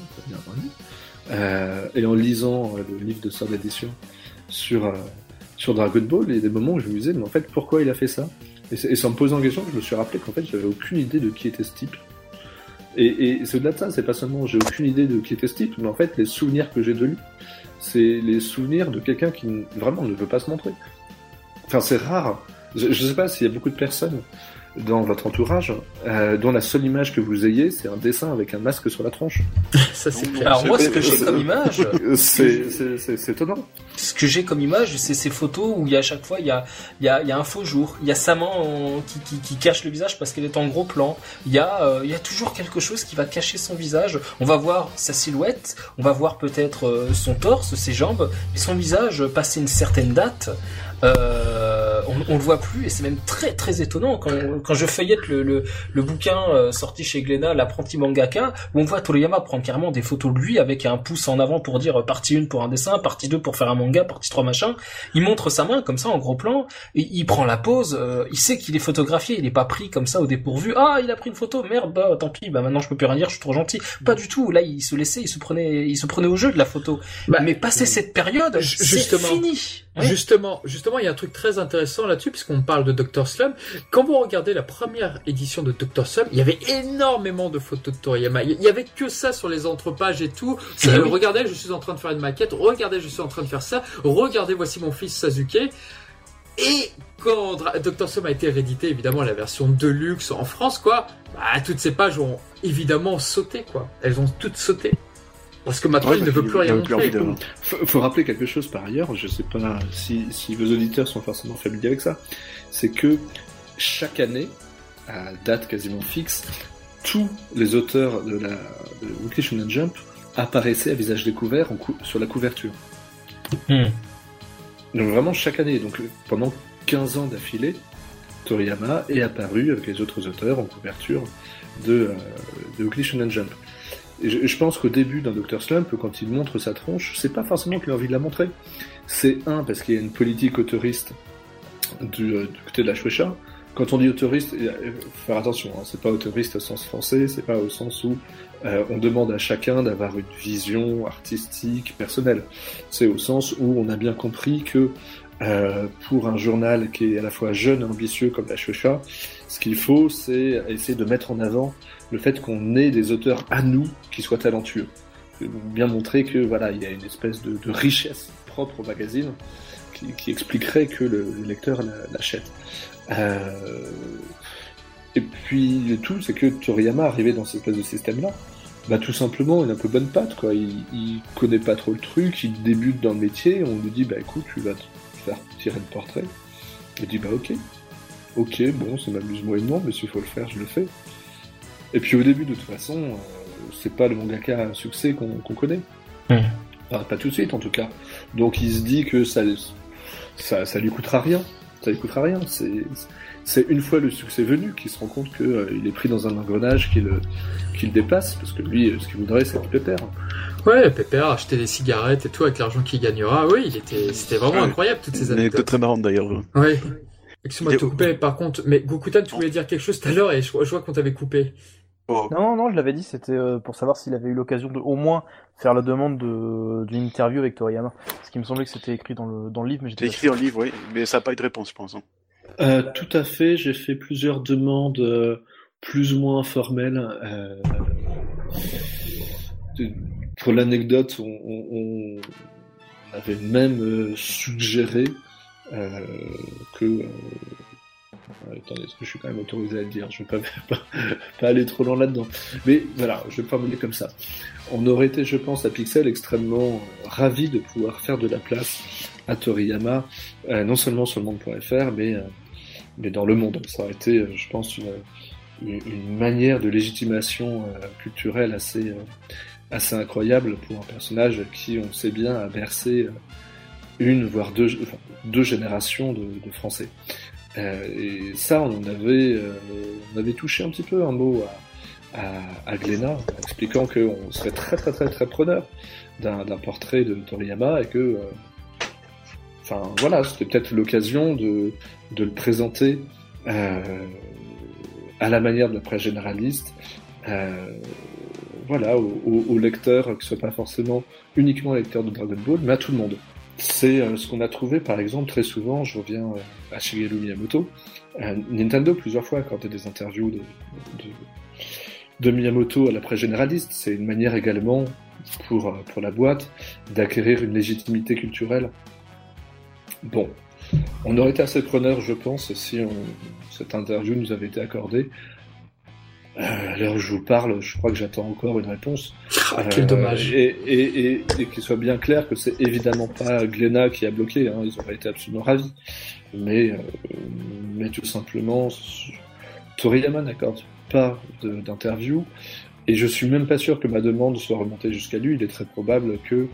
et euh, en lisant euh, le livre de Sœur d'édition sur, euh, sur Dragon Ball, il y a des moments où je me disais, mais en fait, pourquoi il a fait ça? Et, en me posant la question que je me suis rappelé qu'en fait, j'avais aucune idée de qui était ce type. Et, c'est au-delà de ça, c'est pas seulement j'ai aucune idée de qui était ce type, mais en fait, les souvenirs que j'ai de lui, c'est les souvenirs de quelqu'un qui vraiment ne veut pas se montrer. Enfin, c'est rare. Je, je sais pas s'il y a beaucoup de personnes dans votre entourage euh, dont la seule image que vous ayez, c'est un dessin avec un masque sur la tronche. *laughs* Ça c'est clair. Alors moi, ce que j'ai comme *laughs* image, C'est étonnant. ce que j'ai comme image, c'est ces photos où il y a à chaque fois il y a, il y a, il y a un faux jour, il y a sa main en- qui, qui, qui cache le visage parce qu'elle est en gros plan. Il y a, euh, il y a toujours quelque chose qui va cacher son visage. On va voir sa silhouette, on va voir peut-être euh, son torse, ses jambes, mais son visage, passé une certaine date, euh, on, on le voit plus et c'est même très très étonnant quand, quand je feuillette le, le, le bouquin euh, sorti chez Glénat, l'apprenti mangaka, où on voit Toriyama prendre carrément des photos de lui avec un pouce en avant pour dire euh, partie 1 pour un dessin, partie 2 pour faire un manga, partie 3 machin. Il montre sa main comme ça en gros plan, et il prend la pose, euh, il sait qu'il est photographié, il est pas pris comme ça au dépourvu. Ah, il a pris une photo, merde, bah tant pis, bah maintenant je peux plus rien dire, je suis trop gentil. Pas du tout, là il se laissait, il se prenait, il se prenait au jeu de la photo. Bah, Mais passé cette période, c'est fini. Ouais. Justement, justement, il y a un truc très intéressant là-dessus, puisqu'on parle de Dr. Slum. Quand vous regardez la première édition de Dr. Slum, il y avait énormément de photos de Toriyama. Il y avait que ça sur les entrepages et tout. Ça, Eh oui. Regardez, je suis en train de faire une maquette. Regardez, je suis en train de faire ça. Regardez, voici mon fils Sasuke. Et quand Dr. Slum a été réédité, évidemment, la version Deluxe en France, quoi, bah, toutes ces pages ont évidemment sauté, quoi. Elles ont toutes sauté. Parce que maintenant, Ouais, il ne parce veut plus rien montrer. Faut, faut rappeler quelque chose par ailleurs, je sais pas si, si vos auditeurs sont forcément familiers avec ça, c'est que chaque année, à date quasiment fixe, tous les auteurs de la de Weekly Shonen Jump apparaissaient à visage découvert en cou- sur la couverture. Hmm. Donc vraiment chaque année, donc pendant 15 ans d'affilée, Toriyama est apparu avec les autres auteurs en couverture de, euh, de Weekly Shonen Jump. Je, pense qu'au début d'un Dr Slump, quand il montre sa tronche, c'est pas forcément qu'il a envie de la montrer. C'est un, parce qu'il y a une politique autoriste du, euh, côté de la Shueisha. Quand on dit autoriste, il faut faire attention, hein, c'est pas autoriste au sens français, c'est pas au sens où euh, on demande à chacun d'avoir une vision artistique, personnelle. C'est au sens où on a bien compris que euh, pour un journal qui est à la fois jeune et ambitieux comme la Shueisha, ce qu'il faut, c'est essayer de mettre en avant le fait qu'on ait des auteurs à nous qui soient talentueux. Bien montrer que voilà, il y a une espèce de, richesse propre au magazine qui, expliquerait que le, le lecteur l'achète. Euh, et puis le tout, c'est que Toriyama arrivé dans cette espèce de système-là, bah tout simplement, il a un peu bonne patte, quoi. Il, il connaît pas trop le truc, il débute dans le métier, on lui dit, bah écoute, tu vas te faire tirer le portrait. Il dit, bah ok. Ok, bon, ça m'amuse moyennement, mais s'il faut le faire, je le fais. Et puis au début, de toute façon, euh, c'est pas le mangaka à succès qu'on qu'on connaît. Mmh. Enfin, pas tout de suite, en tout cas. Donc il se dit que ça, ça, ça lui coûtera rien. Ça lui coûtera rien. C'est, c'est une fois le succès venu qu'il se rend compte qu'il euh, il est pris dans un engrenage qui le, qui le dépasse, parce que lui, euh, ce qu'il voudrait, c'est être pépère. Ouais, Pépère, acheter des cigarettes et tout avec l'argent qu'il gagnera. Oui, il était, c'était vraiment Ouais. incroyable toutes ces anecdotes. très marrante d'ailleurs. Ouais. Excuse-moi de te couper, par contre, mais Gokutan, tu voulais dire quelque chose tout à l'heure et je, je vois qu'on t'avait coupé. Oh, Non, non, non, je l'avais dit, c'était euh, pour savoir s'il avait eu l'occasion de au moins faire la demande de- d'une interview avec Toriyama. Parce qu'il me semblait que c'était écrit dans le, dans le livre, mais j'étais écrit dans le livre, oui, mais ça n'a pas eu de réponse, je pense. hein. Euh, tout à fait, j'ai fait plusieurs demandes euh, plus ou moins formelles. euh, de- pour l'anecdote, on, on- on avait même suggéré euh, que... euh, attendez, est-ce que je suis quand même autorisé à le dire Je ne vais *laughs* pas, aller trop loin là-dedans. Mais voilà, je vais le formuler comme ça. On aurait été, je pense, à Pixel extrêmement euh, ravis de pouvoir faire de la place à Toriyama, euh, non seulement sur le monde.fr, mais, euh, mais dans le monde. Ça aurait été, je pense, une, manière de légitimation culturelle assez, incroyable pour un personnage qui, on sait bien, a bercé une, voire deux, enfin, deux générations de, de Français. Euh, et ça, on en avait, euh, on avait touché un petit peu un mot à, à, à Glénat, expliquant qu'on serait très très très très preneur d'un portrait de Toriyama et que, euh, enfin voilà, c'était peut-être l'occasion de, de le présenter euh, à la manière de la presse généraliste, euh, voilà, aux, aux lecteurs qui ne soient pas forcément uniquement lecteurs de Dragon Ball, mais à tout le monde. C'est euh, ce qu'on a trouvé, par exemple, très souvent, je reviens euh, à Shigeru Miyamoto, euh, Nintendo plusieurs fois a des interviews de Miyamoto à la presse généraliste. C'est une manière également pour, euh, pour la boîte d'acquérir une légitimité culturelle. Bon, on aurait été assez preneur, je pense, si on, cette interview nous avait été accordée. Euh, à l'heure où je vous parle, je crois que j'attends encore une réponse. Ah, quel Euh, dommage. Et, et, et, et qu'il soit bien clair que c'est évidemment pas Glénat qui a bloqué, hein, ils auraient été absolument ravis. Mais, euh, mais tout simplement, Toriyama n'accorde pas d'interview. Et je suis même pas sûr que ma demande soit remontée jusqu'à lui. Il est très probable que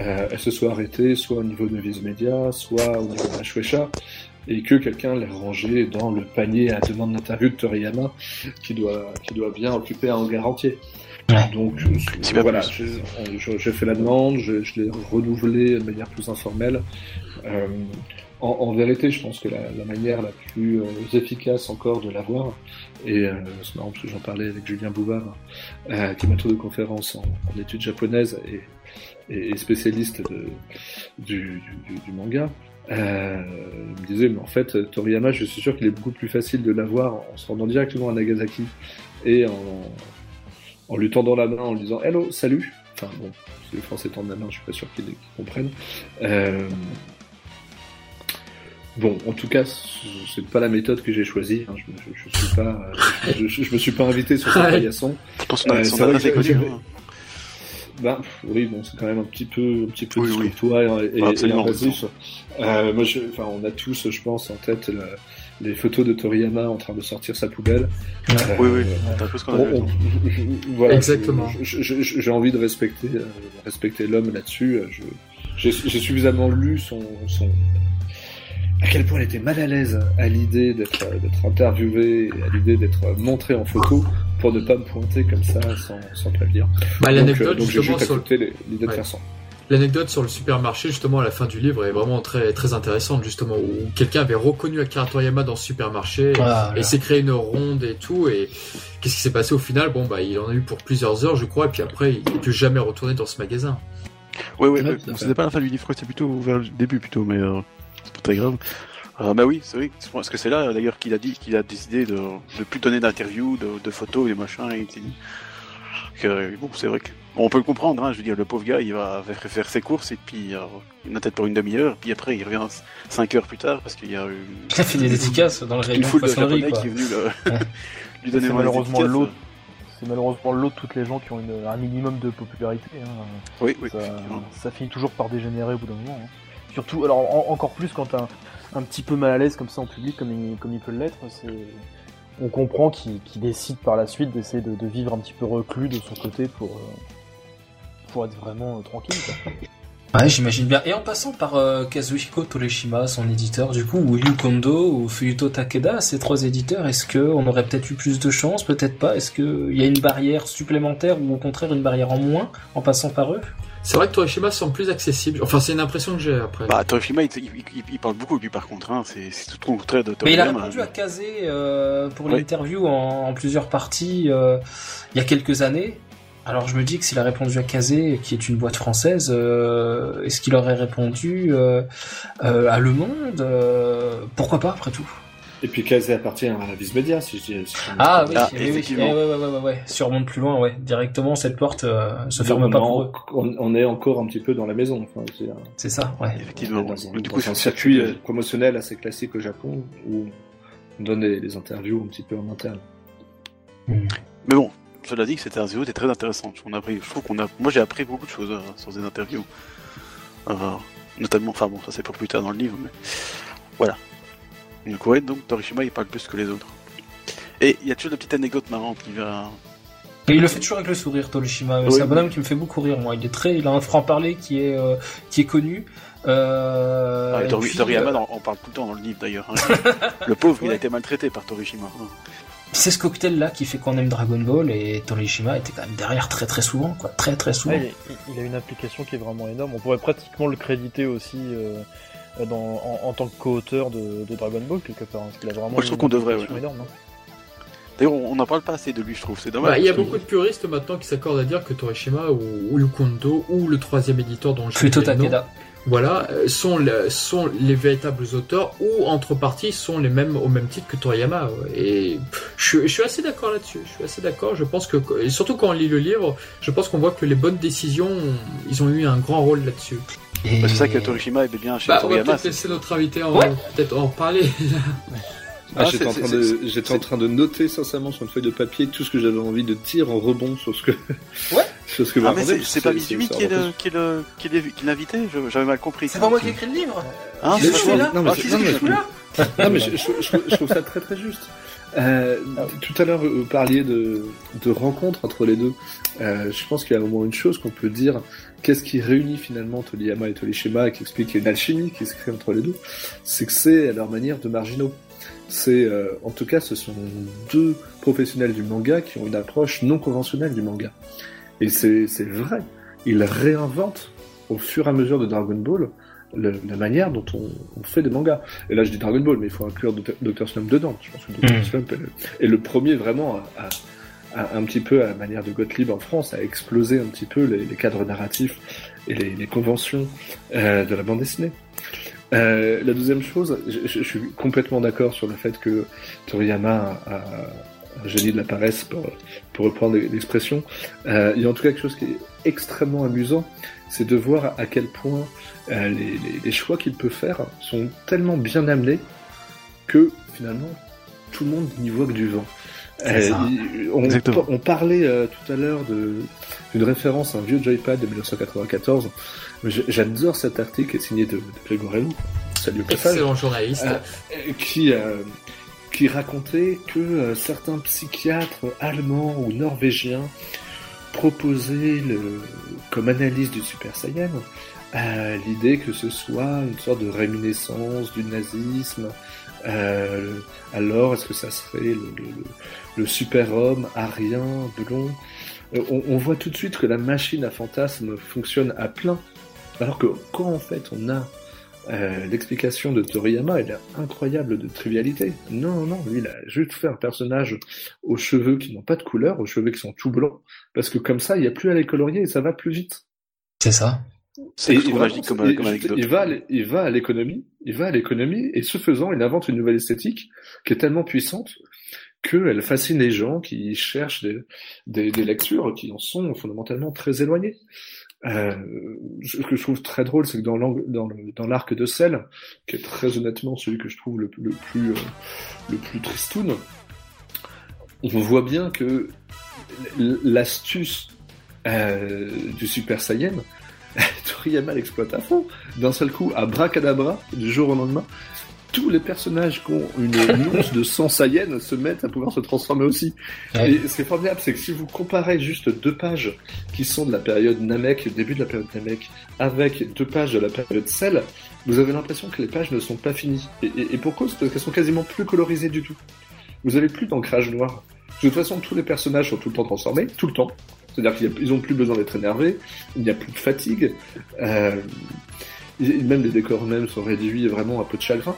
euh, elle se soit arrêtée soit au niveau de Viz Media, soit au niveau de la Shueisha, et que quelqu'un l'ait rangé dans le panier à demande d'interview de Toriyama, qui doit, qui doit bien occuper un hangar entier. Ouais. Donc, je, voilà, je- fait la demande, je, je l'ai renouvelée de manière plus informelle. Euh, en, en vérité, je pense que la, la manière la plus euh, efficace encore de l'avoir, et euh, c'est marrant parce que j'en parlais avec Julien Bouvard, euh, qui est maître de conférence en, en études japonaises et, et, et spécialiste de, du, du, du manga, euh, il me disait, mais en fait, Toriyama, je suis sûr qu'il est beaucoup plus facile de l'avoir en se rendant directement à Nagasaki et en, en lui tendant la main, en lui disant Hello, salut. Enfin bon, si les Français tendent la main, je suis pas sûr qu'ils comprennent. Euh, Bon, en tout cas, c'est pas la méthode que j'ai choisie. hein. Je, je, je suis pas, euh, je, je- me suis pas invité sur ce *laughs* paillasson. Je pense a Euh, c'est vrai que pff, oui, bon, c'est quand même un petit peu, un petit peu Oui, oui. et, et, Ah, absolument, et. Euh, moi, je, enfin, on a tous, je pense, en tête la- les photos de Toriyama en train de sortir sa poubelle. Euh, Oui, oui, c'est un peu ce qu'on a on- vu. on- voilà, Exactement. J'ai envie de respecter, euh, respecter l'homme là-dessus. euh, je- J'ai suffisamment lu son, son, à quel point il était mal à l'aise à l'idée d'être euh, d'être interviewé, et à l'idée d'être euh, montré en photo pour ne pas me pointer comme ça sans, sans prévenir. Bah, Donc, l'anecdote, euh, donc j'ai justement, juste sur le- de faire ça. l'anecdote sur le supermarché justement à la fin du livre est vraiment très très intéressante justement où quelqu'un avait reconnu Akira Toriyama dans ce supermarché Ah, et là. s'est créé une ronde et tout et qu'est-ce qui s'est passé au final? Bon bah il en a eu pour plusieurs heures je crois et puis après il n'est plus jamais retourné dans ce magasin. Ouais, ouais, Ouais, mais tout à fait. c'était pas la fin du livre, c'était plutôt vers le début plutôt, mais euh, c'est pas très grave. Euh, bah oui, c'est vrai. Je pense que c'est là d'ailleurs qu'il a dit qu'il a décidé de de plus donner d'interviews, de, de photos et machin. Et il s'est dit que bon, c'est vrai que bon, on peut le comprendre. Hein, je veux dire, le pauvre gars, il va faire, faire ses courses et puis euh, il en a peut-être pour une demi-heure, puis après il revient cinq heures plus tard parce qu'il y a une, *laughs* Il a fait des dédicaces dans le une foule de japonais quoi. qui est venue le- *laughs* lui donner C'est des malheureusement l'autre. C'est malheureusement l'autre de toutes les gens qui ont une- un minimum de popularité. hein. Oui, oui. ça, ça finit toujours par dégénérer au bout d'un moment. hein. Surtout, alors en- encore plus quand un, un petit peu mal à l'aise comme ça en public, comme il, comme il peut l'être, c'est... on comprend qu'il décide par la suite d'essayer de, de vivre un petit peu reclus de son côté pour, euh, pour être vraiment euh, tranquille. Quoi. Ouais, j'imagine bien. Et en passant par euh, Kazuhiko Torishima, son éditeur, du coup, ou Yu Kondo, ou Fuyuto Takeda, ces trois éditeurs, est-ce que on aurait peut-être eu plus de chance, peut-être pas Est-ce qu'il y a une barrière supplémentaire ou au contraire une barrière en moins en passant par eux? C'est vrai que Torishima semble plus accessible. Enfin c'est une impression que j'ai après. Bah, Torishima, il, il, il- il parle beaucoup, lui, par contre. Hein, c'est tout le contraire de Mais il a répondu à Kazé euh, pour Oui. l'interview en, en plusieurs parties euh, il y a quelques années. Alors je me dis que s'il a répondu à Kazé, qui est une boîte française, euh, est-ce qu'il aurait répondu euh, euh, à Le Monde Euh, Pourquoi pas après tout? Et puis Kazé appartient à Viz Media, si je dis. si je me Ah oui. Ah, oui, oui. effectivement. Eh, ouais, ouais, ouais, ouais, ouais. Si on remonte plus loin, ouais. Directement, cette porte euh, se ferme pas pour en- eux. on, on est encore un petit peu dans la maison. Enfin, C'est ça, ouais. Effectivement. dans, du coup, un c'est circuit euh, promotionnel assez classique au Japon où on donne des, des interviews un petit peu en interne. Mais bon, cela dit que cette interview était très intéressante. On a appris, je trouve qu'on a, moi j'ai appris beaucoup de choses euh, sur ces interviews. Euh, notamment, enfin bon, ça c'est pour plus tard dans le livre, mais voilà. Donc ouais, donc Torishima il parle plus que les autres. Et il y a toujours des petites anecdotes marrantes qui va. Et il le fait toujours avec le sourire, Torishima. Oui. C'est un bonhomme qui me fait beaucoup rire, moi. Il est très, il a un franc-parler qui est, euh, qui est connu. Euh, Ah, Tori- puis, Toriyama, euh, on parle tout le temps dans le livre d'ailleurs. hein. le pauvre, il a été maltraité par Torishima. c'est ce cocktail-là qui fait qu'on aime Dragon Ball et Torishima était quand même derrière très très souvent, quoi. Très très souvent. Ouais, il, il a une implication qui est vraiment énorme. On pourrait pratiquement le créditer aussi euh, dans, en, en tant que co-auteur de, de Dragon Ball quelque part. hein, parce qu'il a vraiment Moi, je trouve une qu'on devrait, ouais. énorme. hein. D'ailleurs, on n'en parle pas assez de lui, je trouve. C'est dommage. Bah, il y a que- beaucoup de puristes maintenant qui s'accordent à dire que Torishima ou, ou Yukondo ou le troisième éditeur dont je Plutôt Takeda. voilà, euh, sont, le- sont les véritables auteurs ou entre parties sont les mêmes au même titre que Toriyama. ouais. Et je, je suis assez d'accord là-dessus. Je suis assez d'accord. Je pense que et surtout quand on lit le livre, je pense qu'on voit que les bonnes décisions, ils ont eu un grand rôle là-dessus. Et... Bah, c'est ça que Torishima aimait bien chez Bah, on va peut-être laisser notre invité en, Ouais. peut-être en reparler. Ah, Ah, j'étais en, train de, j'étais en train de noter sincèrement sur une feuille de papier tout ce que j'avais envie de dire en rebond sur ce que. Ouais. *laughs* sur ce que vous Ah, mais c'est pas Mizumi qui est le- qui est le- qui est le- qui l'invitait Je- J'avais mal compris. C'est pas moi qui ai écrit le livre. Hein, c'est. Non, mais Ah, c'est- si, non, si, mais- Je suis là. *laughs* Non, mais je, je- je- je trouve ça très très juste. Euh, tout à l'heure, vous parliez de, de rencontres entre les deux. Euh, je pense qu'il y a au moins une chose qu'on peut dire. Qu'est-ce qui réunit finalement Toriyama et Torishima et qui explique qu'il y a une alchimie qui se crée entre les deux C'est que c'est à leur manière de marginaux. C'est, euh, en tout cas, ce sont deux professionnels du manga qui ont une approche non conventionnelle du manga. Et c'est c'est vrai. Ils réinventent au fur et à mesure de Dragon Ball le- la manière dont on, on fait des mangas. Et là, je dis Dragon Ball, mais il faut inclure Dr. Slump dedans. Je pense que Dr. Mm. Slump est le, est le premier vraiment à, à- un petit peu à la manière de Gottlieb en France, à exploser un petit peu les, cadres narratifs et les, conventions euh, de la bande dessinée. Euh, la deuxième chose, je, suis complètement d'accord sur le fait que Toriyama a, a un génie de la paresse, pour, reprendre l'expression. Euh, il y a en tout cas quelque chose qui est extrêmement amusant, c'est de voir à quel point les choix qu'il peut faire sont tellement bien amenés que finalement tout le monde n'y voit que du vent. Il- on, parlait euh, tout à l'heure de- d'une référence à un vieux joypad de 1994. Mais j'- J'adore cet article qui est signé de, de Gregorello, salut au passage, Excellent journaliste. Euh, euh, qui, euh, qui racontait que euh, certains psychiatres allemands ou norvégiens proposaient le, comme analyse du Super Saiyan euh, l'idée que ce soit une sorte de réminiscence du nazisme. Euh, alors, est-ce que ça serait le, le, le- super-homme arien, blond Euh, on, on voit tout de suite que la machine à fantasmes fonctionne à plein Alors que quand en fait on a euh, l'explication de Toriyama, elle est incroyable de trivialité. Non, non, lui, il a juste fait un personnage aux cheveux qui n'ont pas de couleur, aux cheveux qui sont tout blancs, parce que comme ça, il n'y a plus à les colorier et ça va plus vite. C'est ça. C'est magique comme, il- comme anecdote. Il va, il va à l'économie, il va à l'économie, et ce faisant, il invente une nouvelle esthétique qui est tellement puissante qu'elle fascine les gens qui cherchent des, des, des lectures qui en sont fondamentalement très éloignées. Euh, ce que je trouve très drôle, c'est que dans l'arc de sel, qui est très honnêtement celui que je trouve le, le plus euh, le plus tristoun, on voit bien que l'astuce euh, du Super Saiyan, *laughs* Toriyama l'exploite à fond. D'un seul coup, à bracadabra, du jour au lendemain, tous les personnages qui ont une *laughs* once de sang Saiyan se mettent à pouvoir se transformer aussi. Ouais. Et ce qui est formidable, c'est que si vous comparez juste deux pages qui sont de la période Namek, début de la période Namek, avec deux pages de la période Cell, vous avez l'impression que les pages ne sont pas finies. Et, et, et pour cause, parce qu'elles sont quasiment plus colorisées du tout. Vous avez plus d'ancrage noir. De toute façon, tous les personnages sont tout le temps transformés, tout le temps. C'est-à-dire qu'ils ont plus besoin d'être énervés, il n'y a plus de fatigue, euh, même les décors eux-mêmes sont réduits vraiment à peu de chagrin.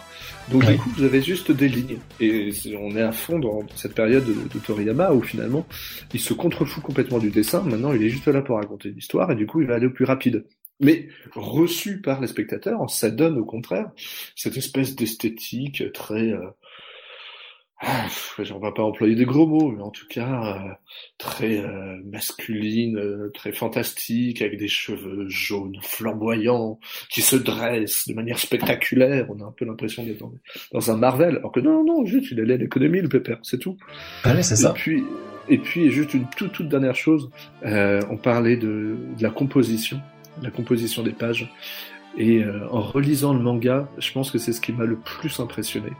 Donc Ouais. du coup, vous avez juste des lignes. Et on est à fond dans, dans cette période de, de Toriyama où finalement, il se contrefout complètement du dessin. Maintenant, il est juste là pour raconter une histoire et du coup, il va aller au plus rapide. Mais reçu par les spectateurs, ça donne au contraire cette espèce d'esthétique très... Euh, ah, on va pas employer des gros mots, mais en tout cas euh, très euh, masculine, euh, très fantastique, avec des cheveux jaunes flamboyants qui se dressent de manière spectaculaire. On a un peu l'impression d'être dans, dans un Marvel, alors que non, non, juste il allait à l'économie, le pépère, c'est tout. Allez, c'est Et ça. puis, et puis juste une toute toute dernière chose, euh, on parlait de, de la composition, la composition des pages. Et euh, en relisant le manga, je pense que c'est ce qui m'a le plus impressionné.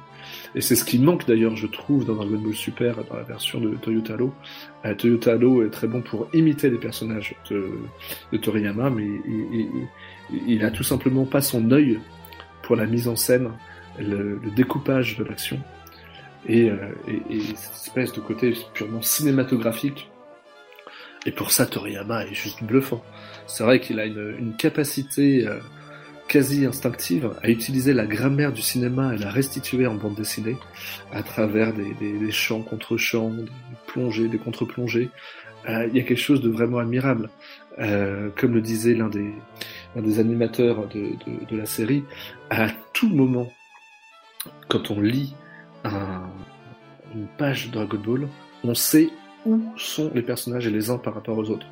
Et c'est ce qui manque d'ailleurs, je trouve, dans Dragon Ball Super, dans la version de Toyotaro. Euh, Toyotaro est très bon pour imiter les personnages de, Toriyama, mais il, il- a tout simplement pas son œil pour la mise en scène, le, découpage de l'action et, euh, et, et cette espèce de côté purement cinématographique. Et pour ça, Toriyama est juste bluffant. C'est vrai qu'il a une, une capacité euh, quasi instinctive à utiliser la grammaire du cinéma et la restituer en bande dessinée à travers des, chants contre chants, des plongées, des contre-plongées. Euh, il y a quelque chose de vraiment admirable. Euh, comme le disait l'un des, animateurs de, la série, à tout moment, quand on lit un, une page de Dragon Ball, on sait où sont les personnages et les uns par rapport aux autres.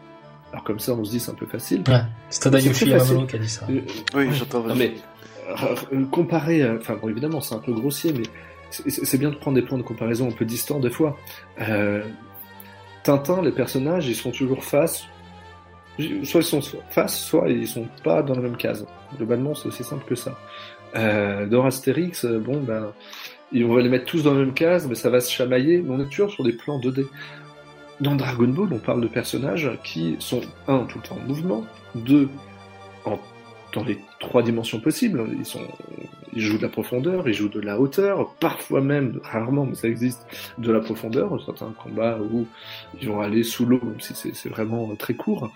Alors comme ça, on se dit c'est un peu facile. Ouais. C'est Tadayoshi C'est très facile. Yamamoto qui a dit ça. Euh, Oui, j'entends. non, mais euh, comparer, euh, enfin bon, évidemment, c'est un peu grossier, mais c'est- bien de prendre des points de comparaison un peu distants des fois. Euh, Tintin, les personnages, ils sont toujours face. Soit ils sont face, soit ils sont pas dans la même case. Globalement, c'est aussi simple que ça. Euh, dans Astérix, bon ben, ils- on va les mettre tous dans la même case, mais ça va se chamailler. Mais on est toujours sur des plans 2D. Dans Dragon Ball, on parle de personnages qui sont un tout le temps en mouvement, deux en dans les trois dimensions possibles. Ils sont, ils jouent de la profondeur, ils jouent de la hauteur, parfois même, rarement, mais ça existe, de la profondeur. Certains combats où ils vont aller sous l'eau, même si c'est vraiment très court.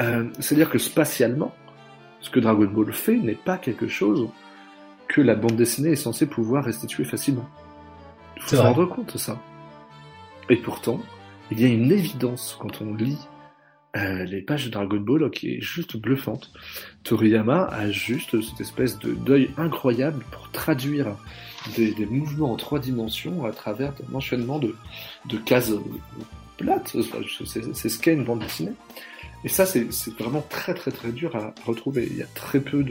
Euh, C'est-à-dire que spatialement, ce que Dragon Ball fait n'est pas quelque chose que la bande dessinée est censée pouvoir restituer facilement. Il faut se rendre compte de ça. Et pourtant, il y a une évidence quand on lit euh, les pages de Dragon Ball qui est juste bluffante. Toriyama a juste cette espèce de deuil incroyable pour traduire des, mouvements en trois dimensions à travers un de, de cases plates. C'est ce qu'est une bande dessinée. Et ça, c'est vraiment très très très dur à retrouver. Il y a très peu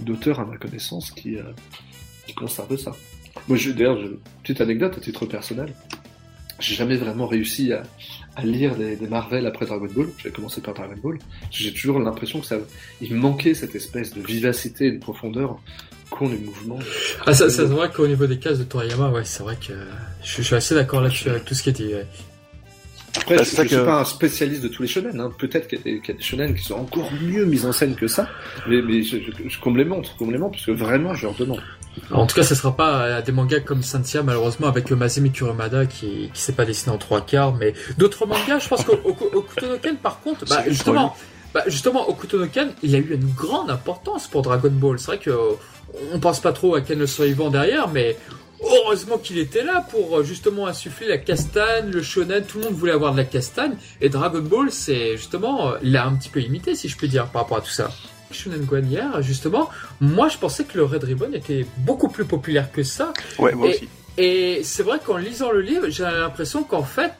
d'auteurs, à ma connaissance, qui, euh, qui conservent ça. Moi, d'ailleurs, petite anecdote à titre personnel, j'ai jamais vraiment réussi à, à lire des, des Marvel après Dragon Ball. J'ai commencé par Dragon Ball. J'ai toujours l'impression que ça, il manquait cette espèce de vivacité et de profondeur qu'ont les mouvements. Ah, ça, ça, c'est vrai qu'au niveau des cases de Toriyama, ouais, c'est vrai que je, je suis assez d'accord là-dessus avec tout ce qui est dit. ouais. Après, Bah, je, je suis pas un spécialiste de tous les shonen. Hein. Peut-être qu'il y, a des- qu'il y a des shonen qui sont encore mieux mis en scène que ça, mais, mais je, je, je- qu'on me les montre, qu'on me les montre, parce que vraiment, je leur demande. En tout cas, ce sera pas euh, des mangas comme Saintia, malheureusement, avec le Masami Kurumada qui, qui s'est pas dessiné en trois quarts, mais d'autres mangas, je pense qu'au par contre, bah, justement, bah, justement, Okuto no Ken, il a eu une grande importance pour Dragon Ball. C'est vrai que euh, on pense pas trop à Ken le survivant derrière, mais heureusement qu'il était là pour euh, justement insuffler la castagne, le shonen, tout le monde voulait avoir de la castagne, et Dragon Ball, c'est justement, euh, il a un petit peu imité, si je puis dire, par rapport à tout ça. Shonen Gwen hier, justement, moi je pensais que le Red Ribbon était beaucoup plus populaire que ça. Ouais, moi Et- aussi. Et c'est vrai qu'en lisant le livre, j'ai l'impression qu'en fait,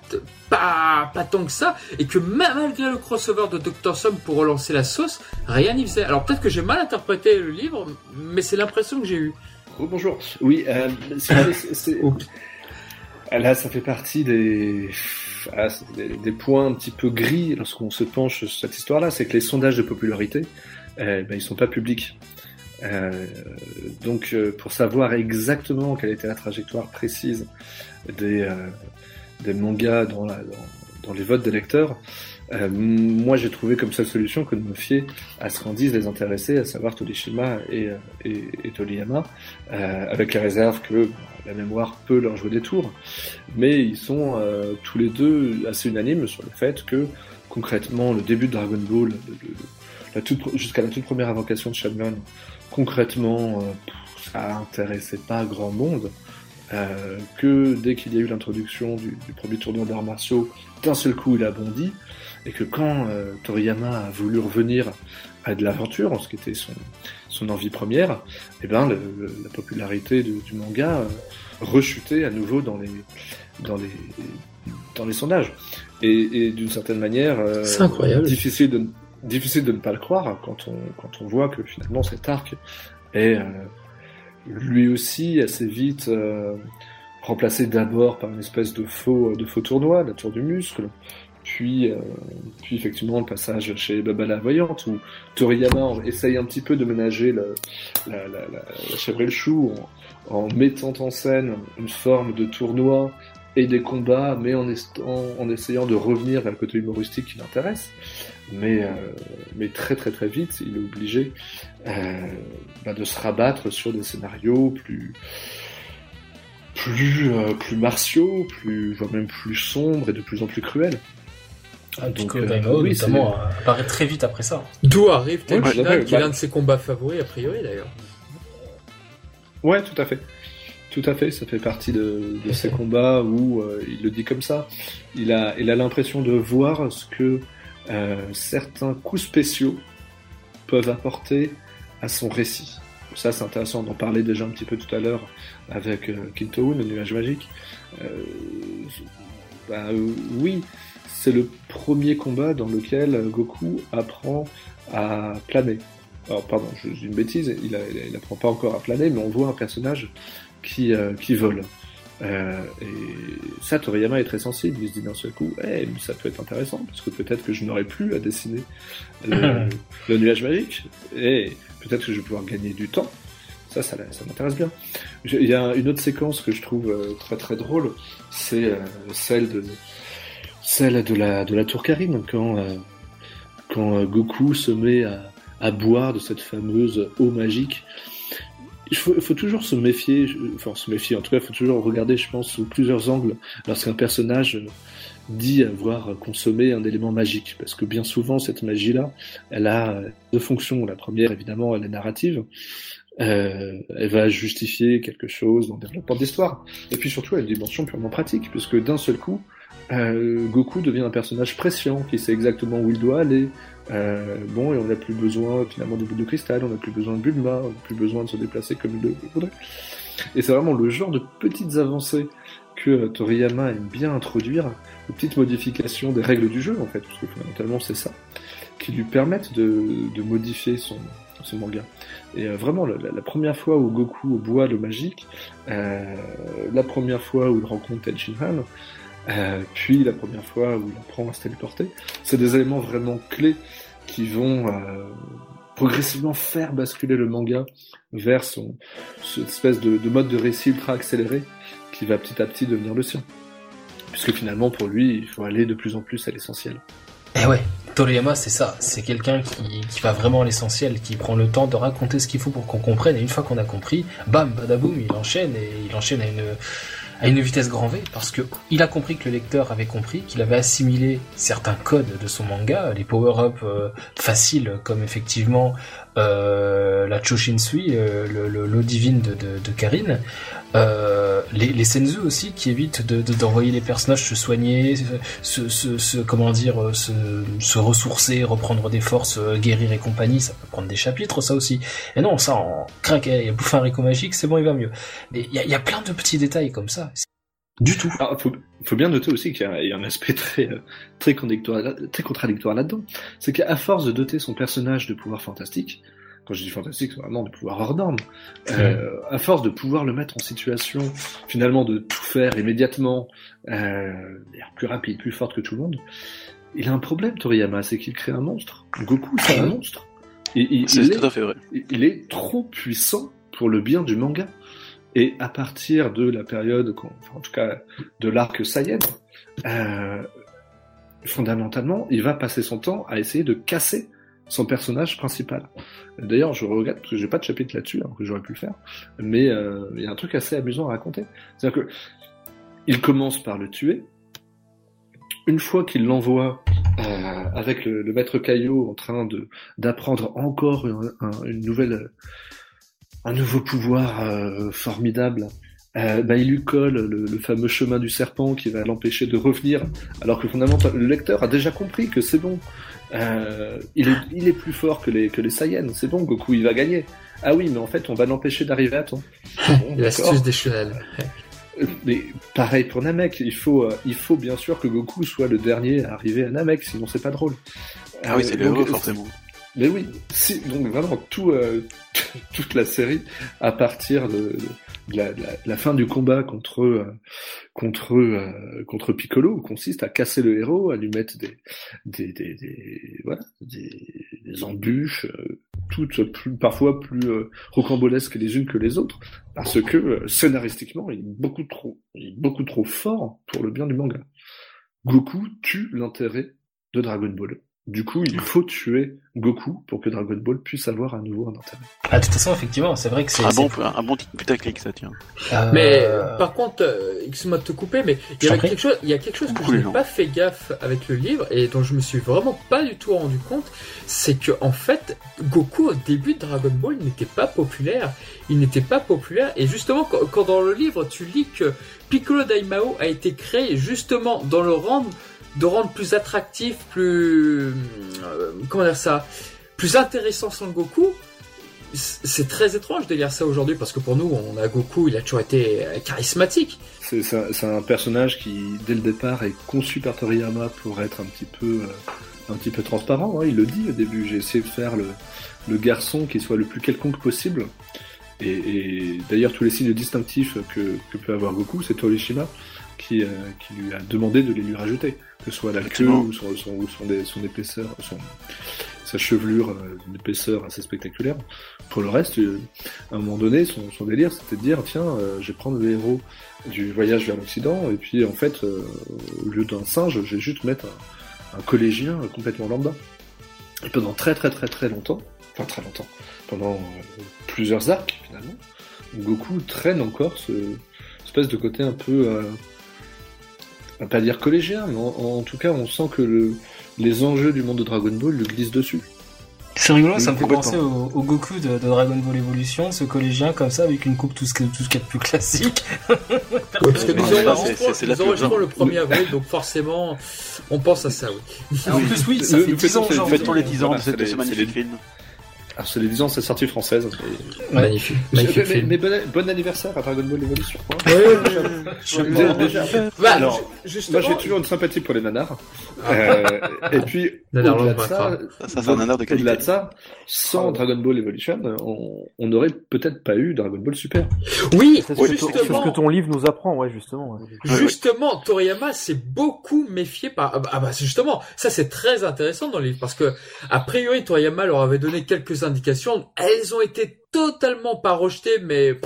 pas, pas tant que ça, et que même malgré le crossover de Dr. Slump pour relancer la sauce, rien n'y faisait. Alors peut-être que j'ai mal interprété le livre, mais c'est l'impression que j'ai eue. Oh, bonjour. Oui, euh, c'est- Oups. Ah, Là, ça fait partie des, ah, des, des points un petit peu gris lorsqu'on se penche sur cette histoire-là, c'est que les sondages de popularité, euh, ben, ils sont pas publics. Euh, donc, euh, pour savoir exactement quelle était la trajectoire précise des, euh, des mangas dans, la, dans, les votes des lecteurs, euh, moi j'ai trouvé comme seule solution que de me fier à ce qu'en disent les intéressés, à savoir Torishima et, euh, et, et euh, avec la réserve que la mémoire peut leur jouer des tours, mais ils sont euh, tous les deux assez unanimes sur le fait que concrètement le début de Dragon Ball, jusqu'à la toute première invocation de Shenlong, concrètement euh, ça intéressait pas grand monde. Euh, que dès qu'il y a eu l'introduction du, du premier tournoi d'arts martiaux, d'un seul coup il a bondi, et que quand euh, Toriyama a voulu revenir à de l'aventure, ce qui était son, son envie première, eh ben le- le- la popularité de- du manga euh, rechutait à nouveau dans les dans les dans les sondages. Et, et d'une certaine manière, C'est incroyable. difficile de difficile de ne pas le croire quand on quand on voit que finalement cet arc est euh, lui aussi assez vite euh, remplacé d'abord par une espèce de faux de faux tournoi, la tour du muscle, puis euh, puis effectivement le passage chez Baba la voyante où Toriyama essaye un petit peu de ménager la, la, la, chèvre et le chou en, en mettant en scène une forme de tournoi et des combats, mais en, est- en, en essayant de revenir vers le côté humoristique qui l'intéresse. Mais, euh, mais très très très vite, il est obligé euh, bah, de se rabattre sur des scénarios plus plus euh, plus martiaux, plus voire même plus sombres et de plus en plus cruels. Ah, Donc, euh, Daimao, oui, notamment, euh, apparaît très vite après ça. D'où arrive Ouais, Tenshinhan, ouais, qui est bah- l'un de ses combats favoris, a priori d'ailleurs. Ouais, tout à fait. Tout à fait, ça fait partie de, de ces combats où euh, il le dit comme ça. Il a, il a l'impression de voir ce que euh, certains coups spéciaux peuvent apporter à son récit. Ça, c'est intéressant d'en parler déjà un petit peu tout à l'heure avec euh, Kintoun, le nuage magique. Euh, bah, euh, oui, c'est le premier combat dans lequel Goku apprend à planer. Alors, pardon, je dis une bêtise, il, a, il, a- il apprend pas encore à planer, mais on voit un personnage euh, qui vole. Euh, et ça, Toriyama est très sensible. Il se dit d'un seul coup, Eh, mais ça peut être intéressant, parce que peut-être que je n'aurai plus à dessiner le, *laughs* le nuage magique, et peut-être que je vais pouvoir gagner du temps. Ça, ça, ça m'intéresse bien. Il y a une autre séquence que je trouve euh, très très drôle, c'est euh, celle de celle de la de la tour Karine quand euh, quand euh, Goku se met à, à boire de cette fameuse eau magique. Il faut, faut toujours se méfier, enfin se méfier, en tout cas il faut toujours regarder, je pense, sous plusieurs angles lorsqu'un personnage dit avoir consommé un élément magique, parce que bien souvent cette magie-là, elle a deux fonctions. La première, évidemment, elle est narrative, euh, elle va justifier quelque chose dans le développement d'histoire, et puis surtout elle a une dimension purement pratique, puisque d'un seul coup, euh, Goku devient un personnage prescient, qui sait exactement où il doit aller, euh, bon, et on n'a plus besoin finalement de boule de cristal, on n'a plus besoin de Bulma, on n'a plus besoin de se déplacer comme il le voudrait. Et c'est vraiment le genre de petites avancées que euh, Toriyama aime bien introduire, de petites modifications des règles du jeu en fait, parce que fondamentalement c'est ça, qui lui permettent de, de modifier son, son manga. Et euh, vraiment, la, la première fois où Goku boit le magique, euh, la première fois où il rencontre Tenshinhan, euh, puis la première fois où il apprend à se téléporter, c'est des éléments vraiment clés qui vont euh, progressivement faire basculer le manga vers son cette espèce de, de mode de récit ultra accéléré qui va petit à petit devenir le sien. Puisque finalement, pour lui, il faut aller de plus en plus à l'essentiel. Et ouais, Toriyama, c'est ça. C'est quelqu'un qui, qui va vraiment à l'essentiel, qui prend le temps de raconter ce qu'il faut pour qu'on comprenne. Et une fois qu'on a compris, bam, badaboum, il enchaîne et il enchaîne à une, à une vitesse grand V parce que il a compris que le lecteur avait compris qu'il avait assimilé certains codes de son manga, les power-up euh, faciles comme effectivement la Choshinsui, euh, le l'eau divine de, de, de Karine, euh, les, les senzu aussi qui évitent de d'envoyer les personnages se soigner, se, se, se comment dire, euh, se, se ressourcer, reprendre des forces, euh, guérir et compagnie, ça peut prendre des chapitres ça aussi. Et non, ça en craque, il a bouffé un Rico magique, c'est bon, il va mieux. Il y y a plein de petits détails comme ça. Du tout. Il faut, faut, bien noter aussi qu'il y, y, a un aspect très, très contradictoire, très contradictoire là-dedans. C'est qu'à force de doter son personnage de pouvoirs fantastiques, quand je dis fantastique, c'est vraiment de pouvoir hors norme. Euh, à force de pouvoir le mettre en situation, finalement, de tout faire immédiatement, euh, plus rapide, plus forte que tout le monde, il a un problème, Toriyama, c'est qu'il crée un monstre. Goku, c'est un monstre. Il, c'est tout à fait vrai. Il est trop puissant pour le bien du manga. Et à partir de la période, en tout cas de l'arc Saiyan, euh, fondamentalement, il va passer son temps à essayer de casser son personnage principal. D'ailleurs, je regrette parce que j'ai pas de chapitre là-dessus, alors que j'aurais pu le faire. Mais euh, il y a un truc assez amusant à raconter. C'est-à-dire que il commence par le tuer. Une fois qu'il l'envoie euh, avec le, maître Caillot en train de d'apprendre encore une, nouvelle, un nouveau pouvoir euh, formidable. Euh, bah, il lui colle le, le, fameux chemin du serpent qui va l'empêcher de revenir, alors que fondamentalement le lecteur a déjà compris que c'est bon, euh, il, est, il est plus fort que les, que les Saiyans, c'est bon, Goku il va gagner. Ah oui, mais en fait on va l'empêcher d'arriver à temps. Bon, L'astuce des chenelles. Mais pareil pour Namek, il faut, euh, il faut bien sûr que Goku soit le dernier à arriver à Namek, sinon c'est pas drôle. Ah euh, oui, c'est le héros forcément. Mais oui, si, donc vraiment tout, euh, *laughs* toute la série à partir de, de, la, de, la, fin du combat contre euh, contre euh, contre Piccolo consiste à casser le héros, à lui mettre des des, des, des voilà des, des embûches, euh, toutes plus, parfois plus euh, rocambolesques les unes que les autres, parce que scénaristiquement il est beaucoup trop il est beaucoup trop fort pour le bien du manga. Goku tue l'intérêt de Dragon Ball. Du coup, il faut tuer Goku pour que Dragon Ball puisse avoir à nouveau un intérêt. Ah, de toute façon, effectivement, c'est vrai que c'est un bon, un bon putaclic, ça tient. Euh... Mais par contre, euh, excuse-moi de te couper, mais il y a quelque chose, il y a quelque chose que je n'ai pas fait gaffe avec le livre et dont je me suis vraiment pas du tout rendu compte, c'est que en fait, Goku au début de Dragon Ball n'était pas populaire. Il n'était pas populaire et justement, quand, quand dans le livre tu lis que Piccolo Daimao a été créé justement dans le rang de rendre plus attractif, plus euh, comment dire ça, plus intéressant Son Goku. C'est très étrange de lire ça aujourd'hui parce que pour nous, on a Goku, il a toujours été charismatique. C'est un, personnage qui, dès le départ, est conçu par Toriyama pour être un petit peu, euh, un petit peu transparent. Hein. Il le dit au début. J'ai essayé de faire le, garçon qui soit le plus quelconque possible. Et, d'ailleurs, tous les signes distinctifs que, que peut avoir Goku, c'est Torishima qui, euh, qui lui a demandé de les lui rajouter, que ce soit la queue ou son, son, son, son épaisseur, son, sa chevelure euh, d'une épaisseur assez spectaculaire. Pour le reste, euh, à un moment donné, son, son délire, c'était de dire, tiens, euh, je vais prendre le héros du voyage vers l'Occident, et puis en fait, euh, au lieu d'un singe, je vais juste mettre un, un collégien complètement lambda. Et pendant très très très très longtemps, enfin très longtemps, pendant euh, plusieurs arcs finalement, Goku traîne encore ce espèce de côté un peu euh, on va pas dire collégien, mais en, en, tout cas, on sent que le, les enjeux du monde de Dragon Ball le glissent dessus. C'est rigolo, ça me fait penser au, au Goku de, de, Dragon Ball Evolution, ce collégien comme ça, avec une coupe tout ce, qu'il y a de plus classique. ouais, *laughs* parce que nous enregistrons, le 1er avril, donc forcément, on pense à ça, oui. Ah, en plus, oui, ça fait 10 ans aujourd'hui. Fêtons les 10 ans de ce magnifique film. Alors, c'est les 10 ans, c'est sortie française. Ouais. Magnifique. Magnifique mais, mais, bon, bon, anniversaire à Dragon Ball Evolution. Ouais, déjà, déjà. Bah, alors, justement, moi j'ai toujours une sympathie pour les nanars. Euh, et puis, *laughs* au-delà de ça, ça, un nanar de. Au-delà de ça, sans Dragon Ball Evolution, on, n'aurait peut-être pas eu Dragon Ball Super. Oui, c'est ce, justement. ce que ton livre nous apprend, ouais, justement. Ouais. Justement, Toriyama s'est beaucoup méfié par, ah bah, ah bah justement, ça c'est très intéressant dans le livre parce que, a priori, Toriyama leur avait donné quelques indications. Elles ont été totalement pas rejetées, mais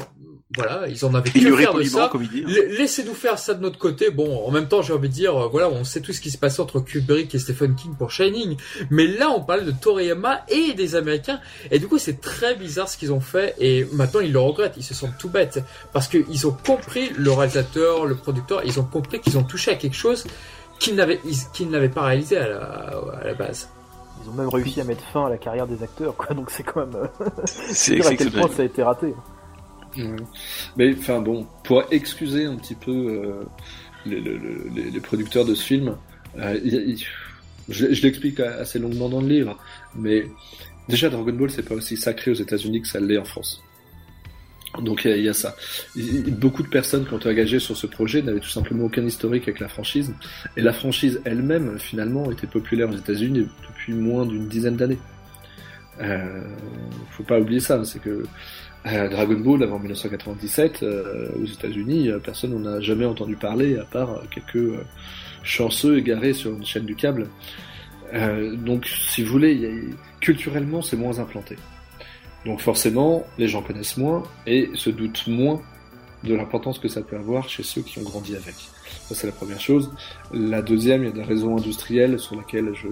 voilà, ils en avaient que faire de ça. hein. La- Laissez-nous faire ça de notre côté. Bon, en même temps, j'ai envie de dire, euh, voilà, on sait tout ce qui se passait entre Kubrick et Stephen King pour Shining. Mais là, on parle de Toriyama et des Américains. Et du coup, c'est très bizarre ce qu'ils ont fait. Et maintenant, ils le regrettent. Ils se sentent tout bêtes. Parce qu'ils ont compris, le réalisateur, le producteur, ils ont compris qu'ils ont touché à quelque chose qu'ils n'avaient, ils- qu'ils n'avaient pas réalisé à la, à la base. Ils ont même réussi à mettre fin à la carrière des acteurs, quoi. Donc c'est quand même. euh, *laughs* C'est à quel point ça a été raté. Mais enfin bon, pour excuser un petit peu euh, les, le- le- les- les producteurs de ce film, euh, il il- je, je l'explique assez longuement dans le livre, mais déjà Dragon Ball c'est pas aussi sacré aux États-Unis que ça l'est en France. Donc il y, a- ça. Beaucoup de personnes qui ont été engagées sur ce projet n'avaient tout simplement aucun historique avec la franchise, et la franchise elle-même finalement était populaire aux États-Unis depuis moins d'une dizaine d'années. Euh, faut pas oublier ça, c'est que euh, Dragon Ball avant 1997 euh, aux États-Unis, euh, personne n'en a jamais entendu parler à part quelques chanceux égarés sur une chaîne du câble. Donc, si vous voulez, culturellement, c'est moins implanté. Donc, forcément, les gens connaissent moins et se doutent moins de l'importance que ça peut avoir chez ceux qui ont grandi avec. Ça, c'est la première chose. La deuxième, il y a des raisons industrielles sur lesquelles je,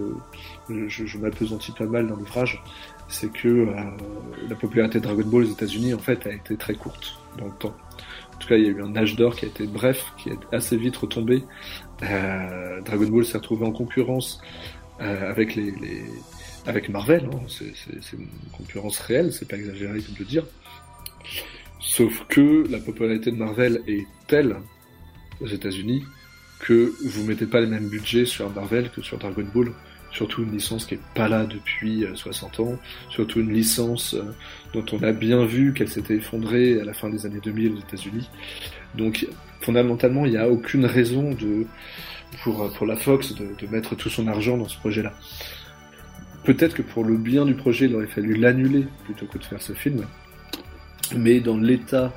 je, je m'appesantis pas mal dans l'ouvrage c'est que euh, la popularité de Dragon Ball aux États-Unis en fait a été très courte dans le temps. En tout cas, il y a eu un âge d'or qui a été bref, qui est assez vite retombé. Euh, Dragon Ball s'est retrouvé en concurrence euh, avec les, les avec Marvel. hein. C'est, une concurrence réelle, c'est pas exagéré de le dire. Sauf que la popularité de Marvel est telle aux États-Unis que vous mettez pas les mêmes budgets sur Marvel que sur Dragon Ball surtout une licence qui est pas là depuis euh, 60 ans, surtout une licence euh, dont on a bien vu qu'elle s'était effondrée à la fin des années 2000 aux États-Unis. Donc fondamentalement, il n'y a aucune raison pour euh, pour la Fox de mettre tout son argent dans ce projet-là. Peut-être que pour le bien du projet, il aurait fallu l'annuler plutôt que de faire ce film. Mais dans l'état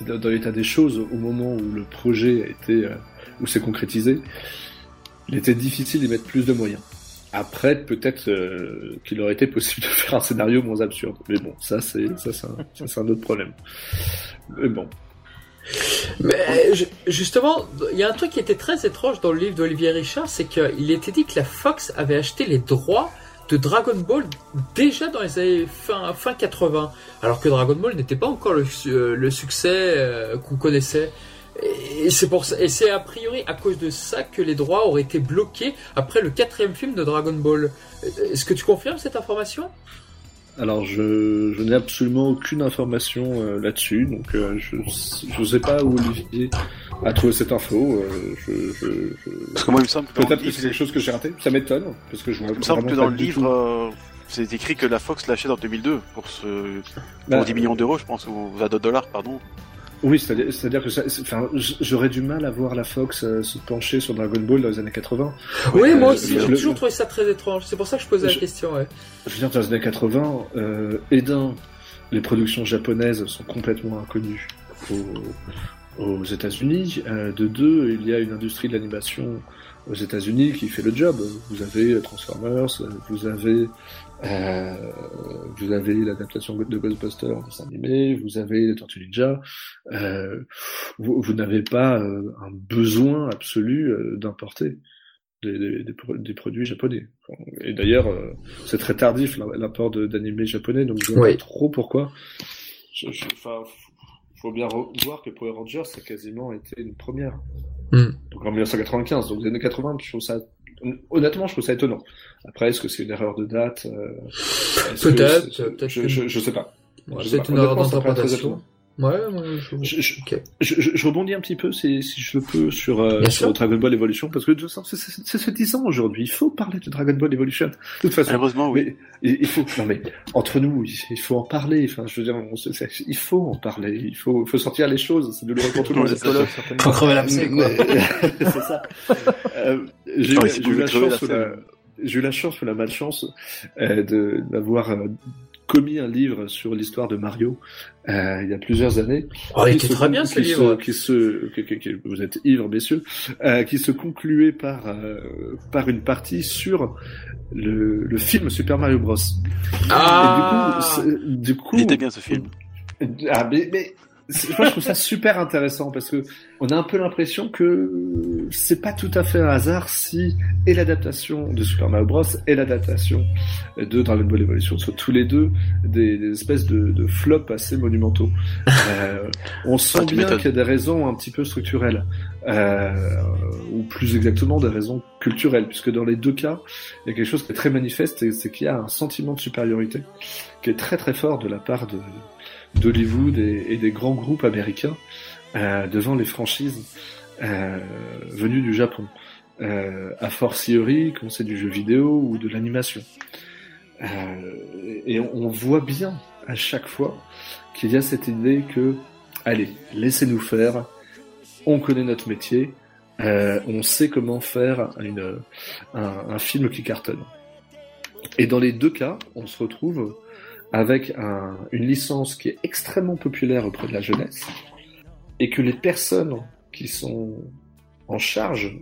dans l'état des choses, au moment où le projet a été euh, où c'est concrétisé, il était difficile d'y mettre plus de moyens. Après, peut-être euh, qu'il aurait été possible de faire un scénario moins absurde. Mais bon, ça c'est un, autre problème. Mais bon. Mais ju- justement, il y a un truc qui était très étrange dans le livre d'Olivier Richard, c'est qu'il était dit que la Fox avait acheté les droits de Dragon Ball déjà dans les années fin, fin 80, alors que Dragon Ball n'était pas encore le, euh, succès euh, qu'on connaissait. Et c'est pour ça, et c'est a priori à cause de ça que les droits auraient été bloqués après le quatrième film de Dragon Ball. Est-ce que tu confirmes cette information? Alors je, je n'ai absolument aucune information euh, là-dessus, donc euh, je je sais pas où Olivier a trouvé cette info. euh, je, je, je- Parce que moi, il me semble que Peut-être que c'est quelque chose que j'ai raté. Ça m'étonne parce que je vois il me semble que dans le livre, euh, c'est écrit que la Fox l'achète en 2002 pour ce Bah, pour 10 millions d'euros, je pense, ou 20 dollars, pardon. Oui, c'est-à-dire, que ça, enfin, j'aurais du mal à voir la Fox euh, se pencher sur Dragon Ball dans les années 80. Oui, euh, moi aussi, j'ai le- toujours trouvé ça très étrange. C'est pour ça que je posais la question. Ouais. Je veux dire, dans les années 80, euh, et d'un, les productions japonaises sont complètement inconnues aux, aux États-Unis. Euh, de deux, il y a une industrie de l'animation aux États-Unis qui fait le job. Vous avez Transformers, vous avez euh, vous avez l'adaptation de Ghostbusters en dessin animé, vous avez les Tortues Ninja. Euh, vous, vous n'avez pas euh, un besoin absolu euh, d'importer des, des, des pro- des produits japonais. Et d'ailleurs, euh, c'est très tardif l'im- l'import d'animés japonais, donc je ne Oui. pas trop pourquoi. Je, je, enfin, faut bien voir que Power Rangers, ça a quasiment été une première. Hmm. Donc en 1995, donc les années 80, je trouve ça, honnêtement, je trouve ça étonnant. Après, est-ce que c'est une erreur de date euh, Peut-être, peut-être Je, je, je sais pas. Ouais, c'est une erreur d'interprétation. Ouais, je... Je, je, Ok. je, je- je rebondis un petit peu, si, si je le peux, sur, euh, sur. Dragon Ball Evolution, parce que de toute façon, c'est- ce 10 ans aujourd'hui. Il faut parler de Dragon Ball Evolution. De toute façon, Malheureusement, oui. mais il faut, non mais entre nous, il faut en parler. Enfin, je veux dire, on se- c'est- il faut en parler. Il faut, faut sortir les choses. C'est douloureux pour tout le *laughs* monde. Faut crever l'abcès, quoi. *laughs* C'est ça. Euh, j'ai eu, Ah j'ai si eu la chance ou la la, j'ai eu la chance ou la malchance euh, de d'avoir euh, commis un livre sur l'histoire de Mario euh, il y a plusieurs années. Oh, il Qui était se très bien ce qui livre. Se, qui se, qui- qui- qui- vous êtes ivres, messieurs, euh, qui se concluait par euh, par une partie sur le, le film Super Mario Bros. Ah Et du coup, du coup, Il était bien ce film. ah, mais, mais je trouve ça super intéressant parce que on a un peu l'impression que c'est pas tout à fait un hasard si et l'adaptation de Super Mario Bros et l'adaptation de Dragon Ball Evolution sont tous les deux des, des espèces de, de flops assez monumentaux. Euh, on sent Ah, bien qu'il y a des raisons un petit peu structurelles, euh, ou plus exactement des raisons culturelles, puisque dans les deux cas, il y a quelque chose qui est très manifeste, c'est qu'il y a un sentiment de supériorité qui est très très fort de la part de d'Hollywood et, et des grands groupes américains euh, devant les franchises euh, venues du Japon. Euh, a fortiori, quand c'est du jeu vidéo ou de l'animation. Euh, et on, on voit bien à chaque fois qu'il y a cette idée que, allez, laissez-nous faire, on connaît notre métier, euh, on sait comment faire une, un, un film qui cartonne. Et dans les deux cas, on se retrouve avec un- une licence qui est extrêmement populaire auprès de la jeunesse, et que les personnes qui sont en charge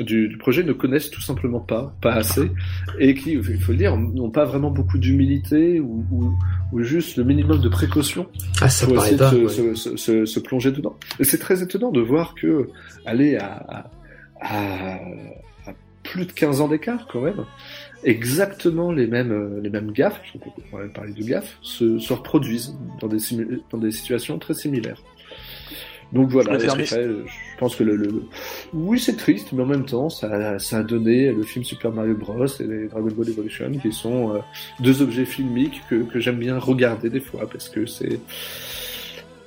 du, du projet ne connaissent tout simplement pas, pas assez, et qui, il faut le dire, n'ont pas vraiment beaucoup d'humilité ou, ou, ou juste le minimum de précaution Ah, ça pour essayer de se, ouais. se- se- se plonger dedans. C'est très étonnant de voir que aller à, à, à plus de 15 ans d'écart quand même, exactement les mêmes euh, les mêmes gaffes, on même parler de gaffes, se, se reproduisent dans des dans des situations très similaires. Donc voilà, après, je pense que le- oui c'est triste, mais en même temps ça, ça a donné le film Super Mario Bros et les Dragon Ball Evolution qui sont euh, deux objets filmiques que, que j'aime bien regarder des fois parce que c'est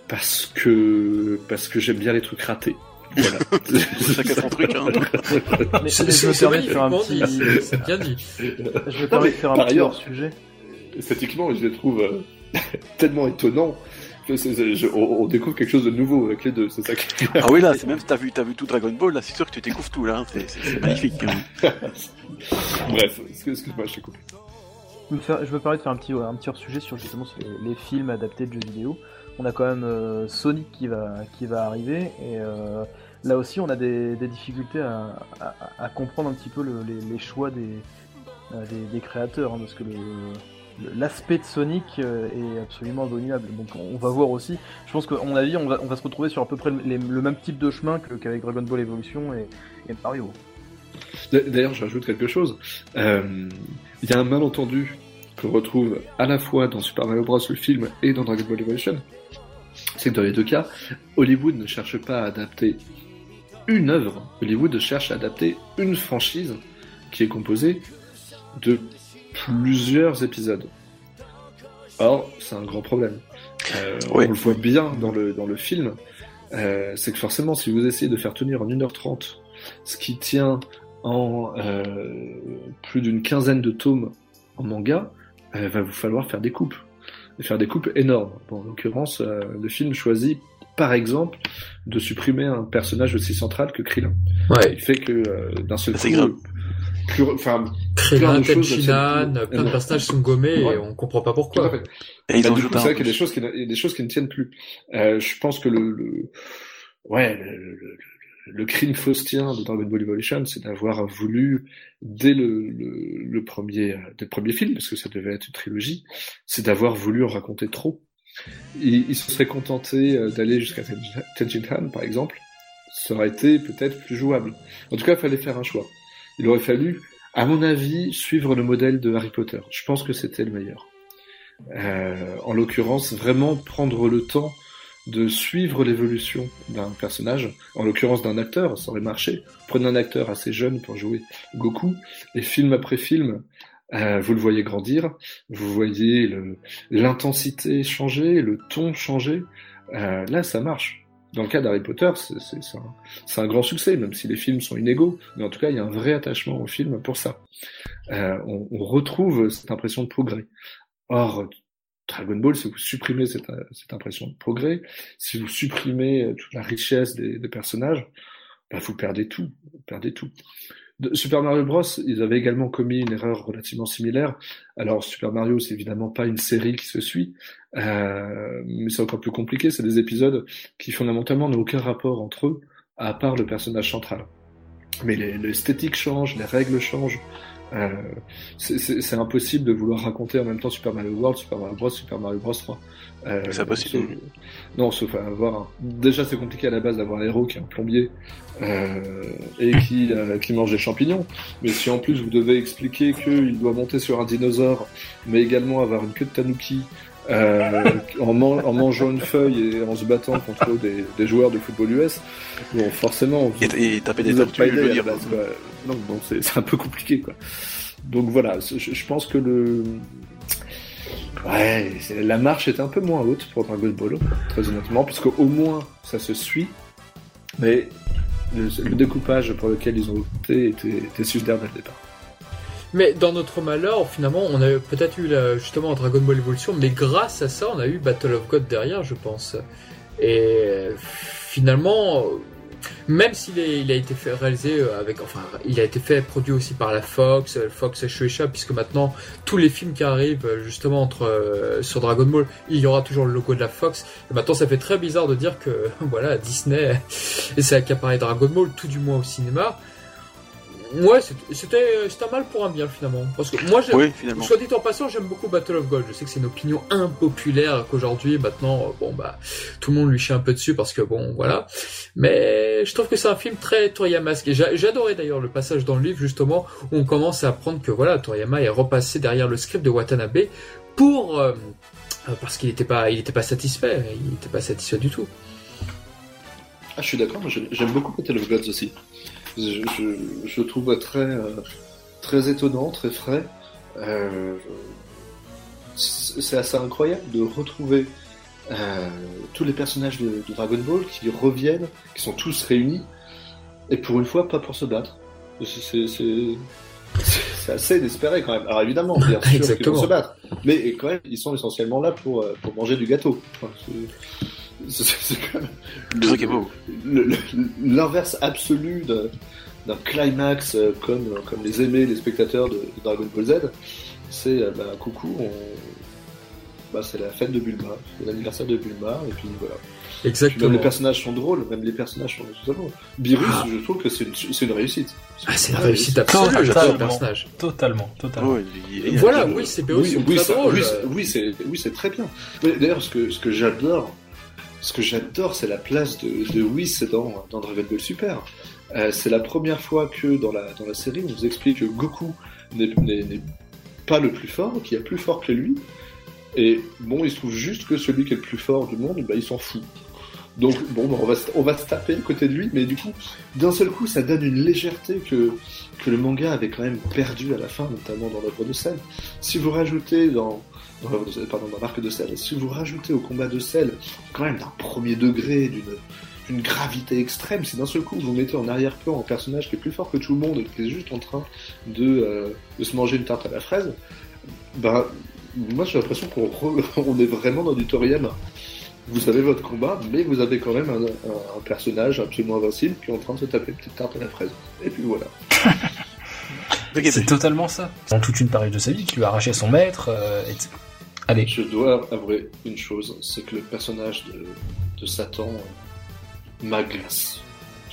parce que parce que j'aime bien les trucs ratés. Voilà. Chacun son truc, hein. Mais, je me c'est permets de faire un petit, c'est bien dit. je me permets de faire un petit hors sujet. Esthétiquement, je les trouve euh, *laughs* tellement étonnants je- on, on découvre quelque chose de nouveau avec les deux. C'est ça qui Ah oui, là, *laughs* c'est même si t'as vu, t'as vu tout Dragon Ball, là, c'est sûr que tu découvres tout, là. hein. C'est- magnifique. hein. *laughs* Bref, excuse- excuse-moi, je t'ai coupé. Je me, faire- je me permets de faire un petit, un petit hors sujet sur justement sur les, les films adaptés de jeux vidéo. On a quand même euh, Sonic qui va, qui va arriver et euh, là aussi on a des, difficultés à, comprendre un petit peu le- les, choix des, euh, créateurs hein, parce que l'aspect de Sonic euh, est absolument abominable. Donc on va voir aussi. Je pense qu'à mon avis on va, se retrouver sur à peu près le, même type de chemin qu'avec Dragon Ball Evolution et, Mario. D'a- D'ailleurs, je rajoute quelque chose. Euh, Il y a un malentendu qu'on retrouve à la fois dans Super Mario Bros. le film et dans Dragon Ball Evolution. C'est que dans les deux cas, Hollywood ne cherche pas à adapter une œuvre. Hollywood cherche à adapter une franchise qui est composée de plusieurs épisodes. Or, c'est un grand problème. Euh. On le voit bien dans le, dans le film. Euh, c'est que forcément, si vous essayez de faire tenir en 1h30 ce qui tient en euh, plus d'une quinzaine de tomes en manga, il va vous falloir faire des coupes. Et faire des coupes énormes. Bon, en l'occurrence, le film choisit, par exemple, de supprimer un personnage aussi central que Krillin. Ouais. Il fait que euh, d'un seul C'est coup, grave. plus, enfin, Krillin, plein de choses, plein de personnages sont gommés et on comprend pas tout à pourquoi. fait. Et ils Bah, du jouent coup, pas. c'est vrai qu'il y a des choses qui, ne- il y a des choses qui ne tiennent plus. Euh, je pense que le, le ouais, le, le, le- le crime faustien de Dragon Ball Evolution, c'est d'avoir voulu dès le, le, le premier, euh, dès le premier film, parce que ça devait être une trilogie, c'est d'avoir voulu en raconter trop. Ils se seraient contentés euh, d'aller jusqu'à Tenjin- Tenjin Han, par exemple. Ça aurait été peut-être plus jouable. En tout cas, il fallait faire un choix. Il aurait fallu, à mon avis, suivre le modèle de Harry Potter. Je pense que c'était le meilleur. Euh, en l'occurrence, vraiment prendre le temps de suivre l'évolution d'un personnage, en l'occurrence d'un acteur, ça aurait marché. Prenez un acteur assez jeune pour jouer Goku, et film après film, euh, vous le voyez grandir, vous voyez l'intensité changer, le ton changer. Euh, là, ça marche. Dans le cas d'Harry Potter, c'est un, un grand succès, même si les films sont inégaux, mais en tout cas, il y a un vrai attachement au film pour ça. Euh, on, on retrouve cette impression de progrès. Or, Dragon Ball, si vous supprimez cette, cette impression de progrès, si vous supprimez toute la richesse des, des personnages, bah, vous perdez tout, vous perdez tout. Super Mario Bros, ils avaient également commis une erreur relativement similaire. Alors Super Mario, c'est évidemment pas une série qui se suit, euh, mais c'est encore plus compliqué. C'est des épisodes qui fondamentalement n'ont aucun rapport entre eux, à part le personnage central. Mais les- l'esthétique change, les règles changent, Euh, c'est- impossible de vouloir raconter en même temps Super Mario World, Super Mario Bros, Super Mario Bros 3. Euh, C'est impossible. sauf- Non, sauf à avoir un... Déjà, c'est compliqué à la base d'avoir un héros qui est un plombier euh, et qui, euh, qui mange des champignons. Mais si en plus vous devez expliquer qu'il doit monter sur un dinosaure, mais également avoir une queue de tanuki, euh, en, man- en mangeant une feuille et en se battant contre des, des joueurs de football US, bon, forcément, Et, et taper des tortues, je veux dire. base, bon, c'est un peu compliqué, quoi. Donc voilà, je, je pense que le. Ouais, la marche est un peu moins haute pour Dragon Ball, très honnêtement, parce qu'au moins ça se suit, mais le, le découpage pour lequel ils ont opté était, était super dès le départ. Mais dans notre malheur, finalement, on a peut-être eu justement Dragon Ball Evolution, mais grâce à ça, on a eu Battle of God derrière, je pense. Et finalement, même s'il a été fait réalisé euh, avec, enfin, il a été fait produit aussi par la Fox, euh, Fox Shueisha, puisque maintenant tous les films qui arrivent euh, justement sur Dragon Ball, il y aura toujours le logo de la Fox. Et maintenant, ça fait très bizarre de dire que *laughs* voilà, Disney *laughs* essaie d'accaparer Dragon Ball, tout du moins au cinéma. Ouais, c'était- un mal pour un bien finalement. Parce que moi, Oui, finalement. Soit dit en passant, j'aime beaucoup Battle of Gold. Je sais que c'est une opinion impopulaire qu'aujourd'hui, maintenant, euh, bon bah, tout le monde lui chie un peu dessus parce que bon, voilà. Mais je trouve que c'est un film très Toriyamaesque. Et j'a- j'adorais d'ailleurs le passage dans le livre justement où on commence à apprendre que voilà, Toriyama est repassé derrière le script de Watanabe pour euh, euh, parce qu'il n'était pas, il était pas satisfait. Il n'était pas satisfait du tout. Ah, je suis d'accord, j'aime beaucoup Battle of Gods aussi. Je, je, je le trouve très, euh, très étonnant, très frais. Euh, c'est assez incroyable de retrouver euh, tous les personnages de, de Dragon Ball qui reviennent, qui sont tous réunis, et pour une fois, pas pour se battre. C'est- c'est- C'est c'est assez inespéré quand même. Alors évidemment, bien sûr qu'ils vont se battre, mais quand même, ils sont essentiellement là pour, pour manger du gâteau. Enfin, c'est- c'est c'est quand même Le truc est beau. l'inverse absolu d'un climax euh, comme, comme les aimés, les spectateurs de, de Dragon Ball Z, c'est euh, bah, coucou, on... bah, c'est la fête de Bulma, c'est l'anniversaire de Bulma, et puis voilà. Puis même Exactement. les personnages sont drôles, même les personnages sont totalement. Beerus, Ah. je trouve que c'est une, c'est une réussite. Ah, c'est une réussite absolue. J'adore le personnage. Totalement, totalement. Oh, il- il- Voilà, il- oui, c'est oui, oui, très ça- drôle. oui, c'est- oui, très bien. D'ailleurs, ce que ce que j'adore, ce que j'adore, c'est la place de, de dans dans Dragon Ball Super. Euh, c'est la première fois que dans la série, on nous explique que Goku n'est pas le plus fort, qu'il y a plus fort que lui. Et bon, il se trouve juste que celui qui est le plus fort du monde, bah, il s'en fout. Donc bon, bah, on va se- taper côté de lui, mais du coup, d'un seul coup, ça donne une légèreté que que le manga avait quand même perdu à la fin, notamment dans l'œuvre de scène. Si vous rajoutez dans, dans Cell, pardon, dans l'arc de sel, si vous rajoutez au combat de sel quand même d'un premier degré, d'une gravité extrême, si d'un seul coup vous mettez en arrière-plan un personnage qui est plus fort que tout le monde et qui est juste en train de, euh, de se manger une tarte à la fraise, ben moi j'ai l'impression qu'on re- *laughs* on est vraiment dans du Toriyama. Vous avez votre combat, mais vous avez quand même un, un- un personnage absolument invincible qui est en train de se taper une petite tarte à la fraise. Et puis voilà. *laughs* C'est totalement ça. Dans toute une période de sa vie, qui lui a arraché son maître. euh, et- Allez, Je dois avouer une chose, c'est que le personnage de, de Satan euh, m'agace.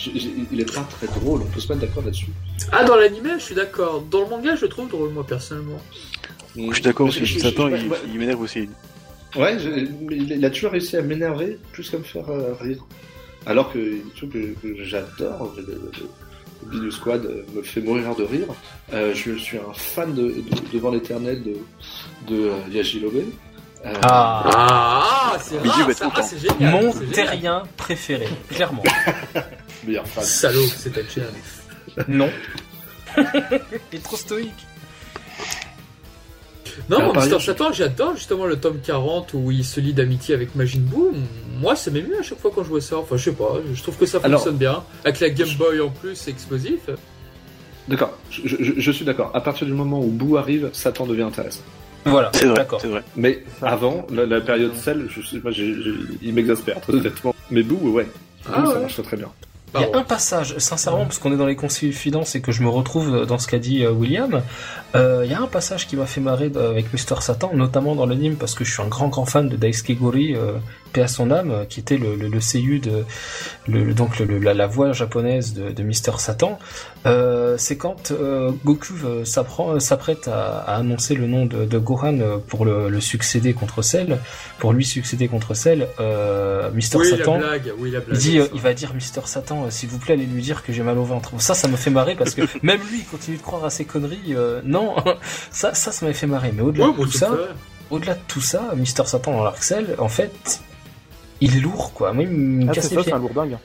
Il est pas très drôle, on peut se mettre d'accord là-dessus. Ah, dans l'anime, je suis d'accord. Dans le manga, je le trouve drôle, moi, personnellement. Je suis d'accord je- je- Satan, je- il, ouais, il m'énerve aussi. Ouais, je- mais il a toujours réussi à m'énerver plus qu'à me faire euh, rire. Alors que que, que j'adore, le, le, le Binu Squad euh, me fait mourir de rire. Euh, je suis un fan de, de- devant l'éternel de, de euh, Yajirobe. Euh, ah, Ah, c'est. Ah, génial. mon génial. terrien préféré, clairement. *laughs* meilleur fan. Salaud, c'est Tachan. non. Il est trop stoïque. Non, Mister Satan, j'adore justement le tome 40 où il se lie d'amitié avec Majin Buu. Moi, ça m'émeut à chaque fois quand je vois ça. Enfin, je sais pas, je trouve que ça Alors- fonctionne bien. Avec la Game Boy en plus, c'est explosif. D'accord, je, je- je suis d'accord. À partir du moment où Boo arrive, Satan devient intéressant. Voilà, C'est vrai, d'accord. c'est vrai. Mais Ça. avant, la, la période sel, je sais pas, j'ai- j'ai- il m'exaspère, très honnêtement. Mais Boo, ouais. Boo, Ah ça ouais. marche très, très bien. Il y a un passage, sincèrement, parce qu'on est dans les confidences et que je me retrouve dans ce qu'a dit euh, William, euh, il y a un passage qui m'a fait marrer euh, avec Mister Satan, notamment dans l'anime, parce que je suis un grand grand fan de Daisuke Gori, euh, paix à son âme, qui était le, le, le seiyuu de le, donc le, la, la voix japonaise de, de Mister Satan, euh, c'est quand euh, Goku euh, s'apprête à, à annoncer le nom de, de Gohan euh, pour le, succéder contre Cell, pour lui succéder contre Cell, euh, Mister Oui, Satan. la blague, oui, la blague. Il dit, il va dire Mister Satan, s'il vous plaît, allez lui dire que j'ai mal au ventre. Ça, ça me fait marrer parce que *laughs* même lui, il continue de croire à ses conneries. non, *laughs* ça, ça, ça m'a fait marrer. Mais au-delà Ouais, de tout ça, au-delà de tout ça, Mister Satan dans l'Arcel, en fait, il est lourd, quoi. Moi, il me Ah, casse c'est les ça, pieds. c'est un lourdingue.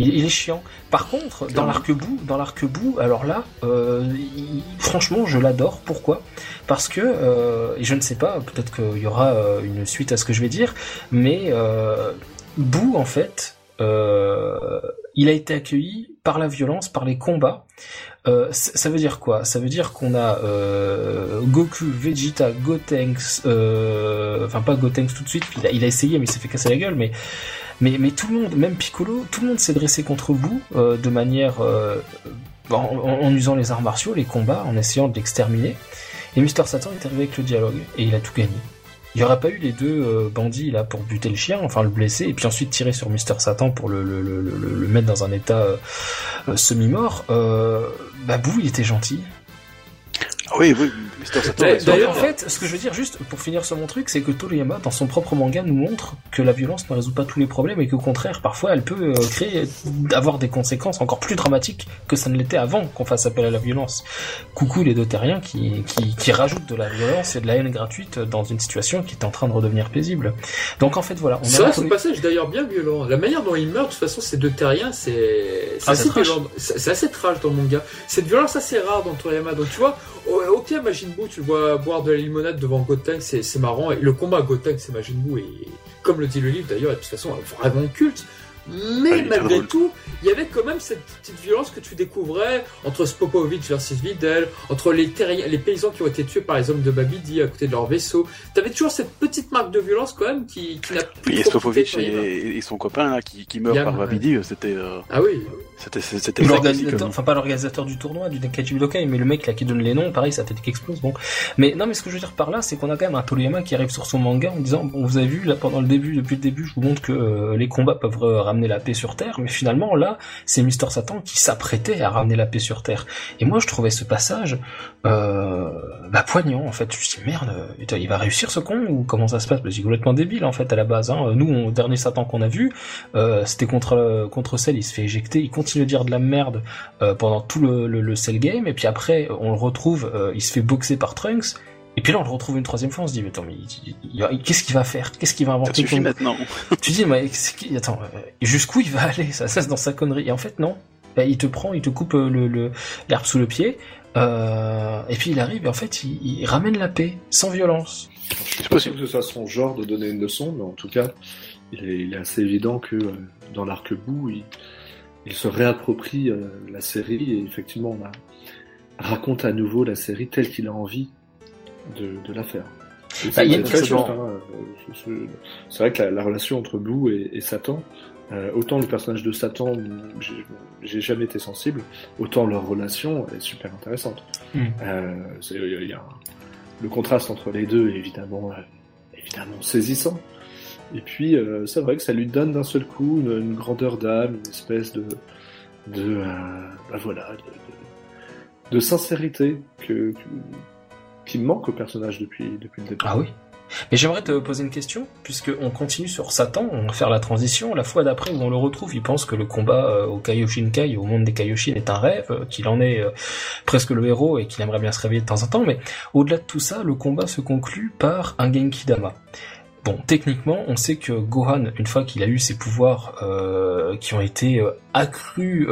Il, il est chiant. Par contre, dans l'arc-bout, dans l'arc-bout, alors là, euh, il- franchement, je l'adore. Pourquoi? Parce que, euh, et je ne sais pas, peut-être qu'il y aura euh, une suite à ce que je vais dire, mais euh, Boo, en fait, euh, il a été accueilli par la violence, par les combats. Euh, ça veut dire quoi? Ça veut dire qu'on a euh, Goku, Vegeta, Gotenks, euh, enfin pas Gotenks tout de suite, il a, essayé mais il s'est fait casser la gueule, mais tout le monde, même Piccolo, tout le monde s'est dressé contre euh, de manière en usant les arts martiaux, les combats, en essayant de l'exterminer. Et Mister Satan est arrivé avec le dialogue et il a tout gagné. Il n'y aurait pas eu les deux euh, bandits là pour buter le chien, enfin le blesser, et puis ensuite tirer sur Mister Satan pour le, mettre dans un état euh, semi-mort. Euh, Boo, il était gentil. Ah Oui, oui, D'ailleurs- en fait, ce que je veux dire juste pour finir sur mon truc, c'est que Toriyama, dans son propre manga, nous montre que la violence ne résout pas tous les problèmes et qu'au contraire, parfois, elle peut euh, créer, avoir des conséquences encore plus dramatiques que ça ne l'était avant qu'on fasse appel à la violence. Coucou les deux terriens qui, qui, qui rajoutent de la violence et de la haine gratuite dans une situation qui est en train de redevenir paisible. Donc en fait, voilà, on C'est a vrai, la ce passage est d'ailleurs bien violent. La manière dont il meurt, de toute façon, ces deux terriens, c'est Ah, assez violent. C'est assez trash dans le manga. Cette violence assez rare dans Toriyama. Donc tu vois, ok, Majin Buu, tu le vois boire de la limonade devant Gotenks, c'est c'est marrant. Et le combat à Gotenks et Majin Buu est, comme le dit le livre d'ailleurs, est de toute façon vraiment culte. Mais Ah, malgré tout, il y avait quand même cette petite violence que tu découvrais entre Spopovich versus Videl, entre les, terriens- les paysans qui ont été tués par les hommes de Babidi à côté de leur vaisseau. T'avais toujours cette petite marque de violence quand même qui, qui n'a plus Et Toriyama. et, et son copain là qui, qui meurt Yam, par ouais. Babidi, c'était euh, Ah oui. C'était l'organisateur, aussi, enfin pas l'organisateur du tournoi, du Denkachi Budokai, mais le mec là qui donne les noms, pareil, sa tête qui explose, bon. Mais non, mais ce que je veux dire par là, c'est qu'on a quand même un Toriyama qui arrive sur son manga en disant, bon, vous avez vu, là, pendant le début, depuis le début, je vous montre que euh, les combats peuvent euh, ramener la paix sur Terre, mais finalement, là, c'est Mister Satan qui s'apprêtait à ramener la paix sur Terre. Et moi, je trouvais ce passage, euh, bah, poignant, en fait. Je me suis dit, merde, putain, il va réussir ce con, ou comment ça se passe? Parce qu'il est complètement débile, en fait, à la base, hein. Nous, on, dernier Satan qu'on a vu, euh, c'était contre, contre Cell, il se fait éjecter, il continue de dire de la merde, euh, pendant tout le, le, le Cell game, et puis après, on le retrouve, euh, il se fait boxer par Trunks, et puis là, on le retrouve une troisième fois, on se dit, mais attends, mais qu'est-ce qu'il va faire? Qu'est-ce qu'il va inventer comme- maintenant. *laughs* Tu dis, mais c'est attends, jusqu'où il va aller? Ça, c'est dans sa connerie. Et en fait, non. Bah, il te prend, il te coupe euh, le le- l'herbe sous le pied, euh, et puis il arrive, et en fait, il, ramène la paix, sans violence. Je C'est pas que ce soit son genre de donner une leçon, mais en tout cas, il est, assez évident que euh, dans l'arc-bout, il, se réapproprie euh, la série et effectivement, on raconte à nouveau la série telle qu'il a envie de, de la faire. Bah, c'est il y a une très question. juste, hein, ce- ce- C'est vrai que la, la relation entre Boo et, et Satan, euh, autant le personnage de Satan, j'ai- j'ai jamais été sensible, autant leur relation est super intéressante. Mm. Euh, y a un- le contraste entre les deux est évidemment, euh, évidemment saisissant. Et puis, euh, c'est vrai que ça lui donne d'un seul coup une, une grandeur d'âme, une espèce de, de, euh, bah voilà, de, de- de sincérité que- qui manque au personnage depuis, depuis le début. Ah oui. Mais j'aimerais te poser une question, puisque on continue sur Satan, on va faire la transition. La fois d'après où on le retrouve, il pense que le combat euh, au Kaioshinkai, au monde des Kaioshin, est un rêve, euh, qu'il en est euh, presque le héros et qu'il aimerait bien se réveiller de temps en temps. Mais au-delà de tout ça, le combat se conclut par un Genki Dama. Bon, techniquement, on sait que Gohan, une fois qu'il a eu ses pouvoirs qui ont été accrus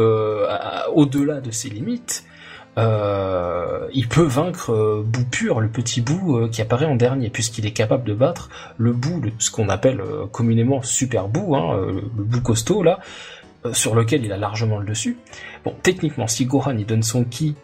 au-delà de ses limites, euh, il peut vaincre euh, Boo pur, le petit Boo euh, qui apparaît en dernier, puisqu'il est capable de battre le Boo, le- ce qu'on appelle euh, communément Super Boo, hein, euh, le, le Boo costaud là, sur lequel il a largement le dessus. Bon, techniquement, si Gohan il donne son ki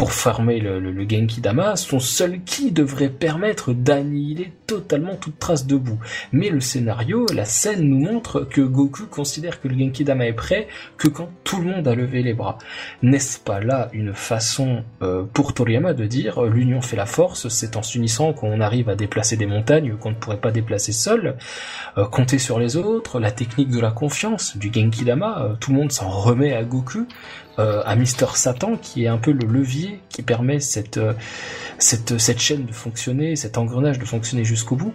pour former le, Genki Dama, son seul ki devrait permettre d'annihiler totalement toute trace de boue. Mais le scénario, la scène nous montre que Goku considère que le Genki Dama est prêt que quand tout le monde a levé les bras. N'est-ce pas là une façon euh, pour Toriyama de dire l'union fait la force, c'est en s'unissant qu'on arrive à déplacer des montagnes qu'on ne pourrait pas déplacer seul, euh, compter sur les autres, la technique de la confiance, du Genki Dama, euh, tout le monde s'en remet à Goku, euh, à Mister Satan qui est un peu le levier qui permet cette, euh, cette, cette chaîne de fonctionner, cet engrenage de fonctionner jusqu'au bout.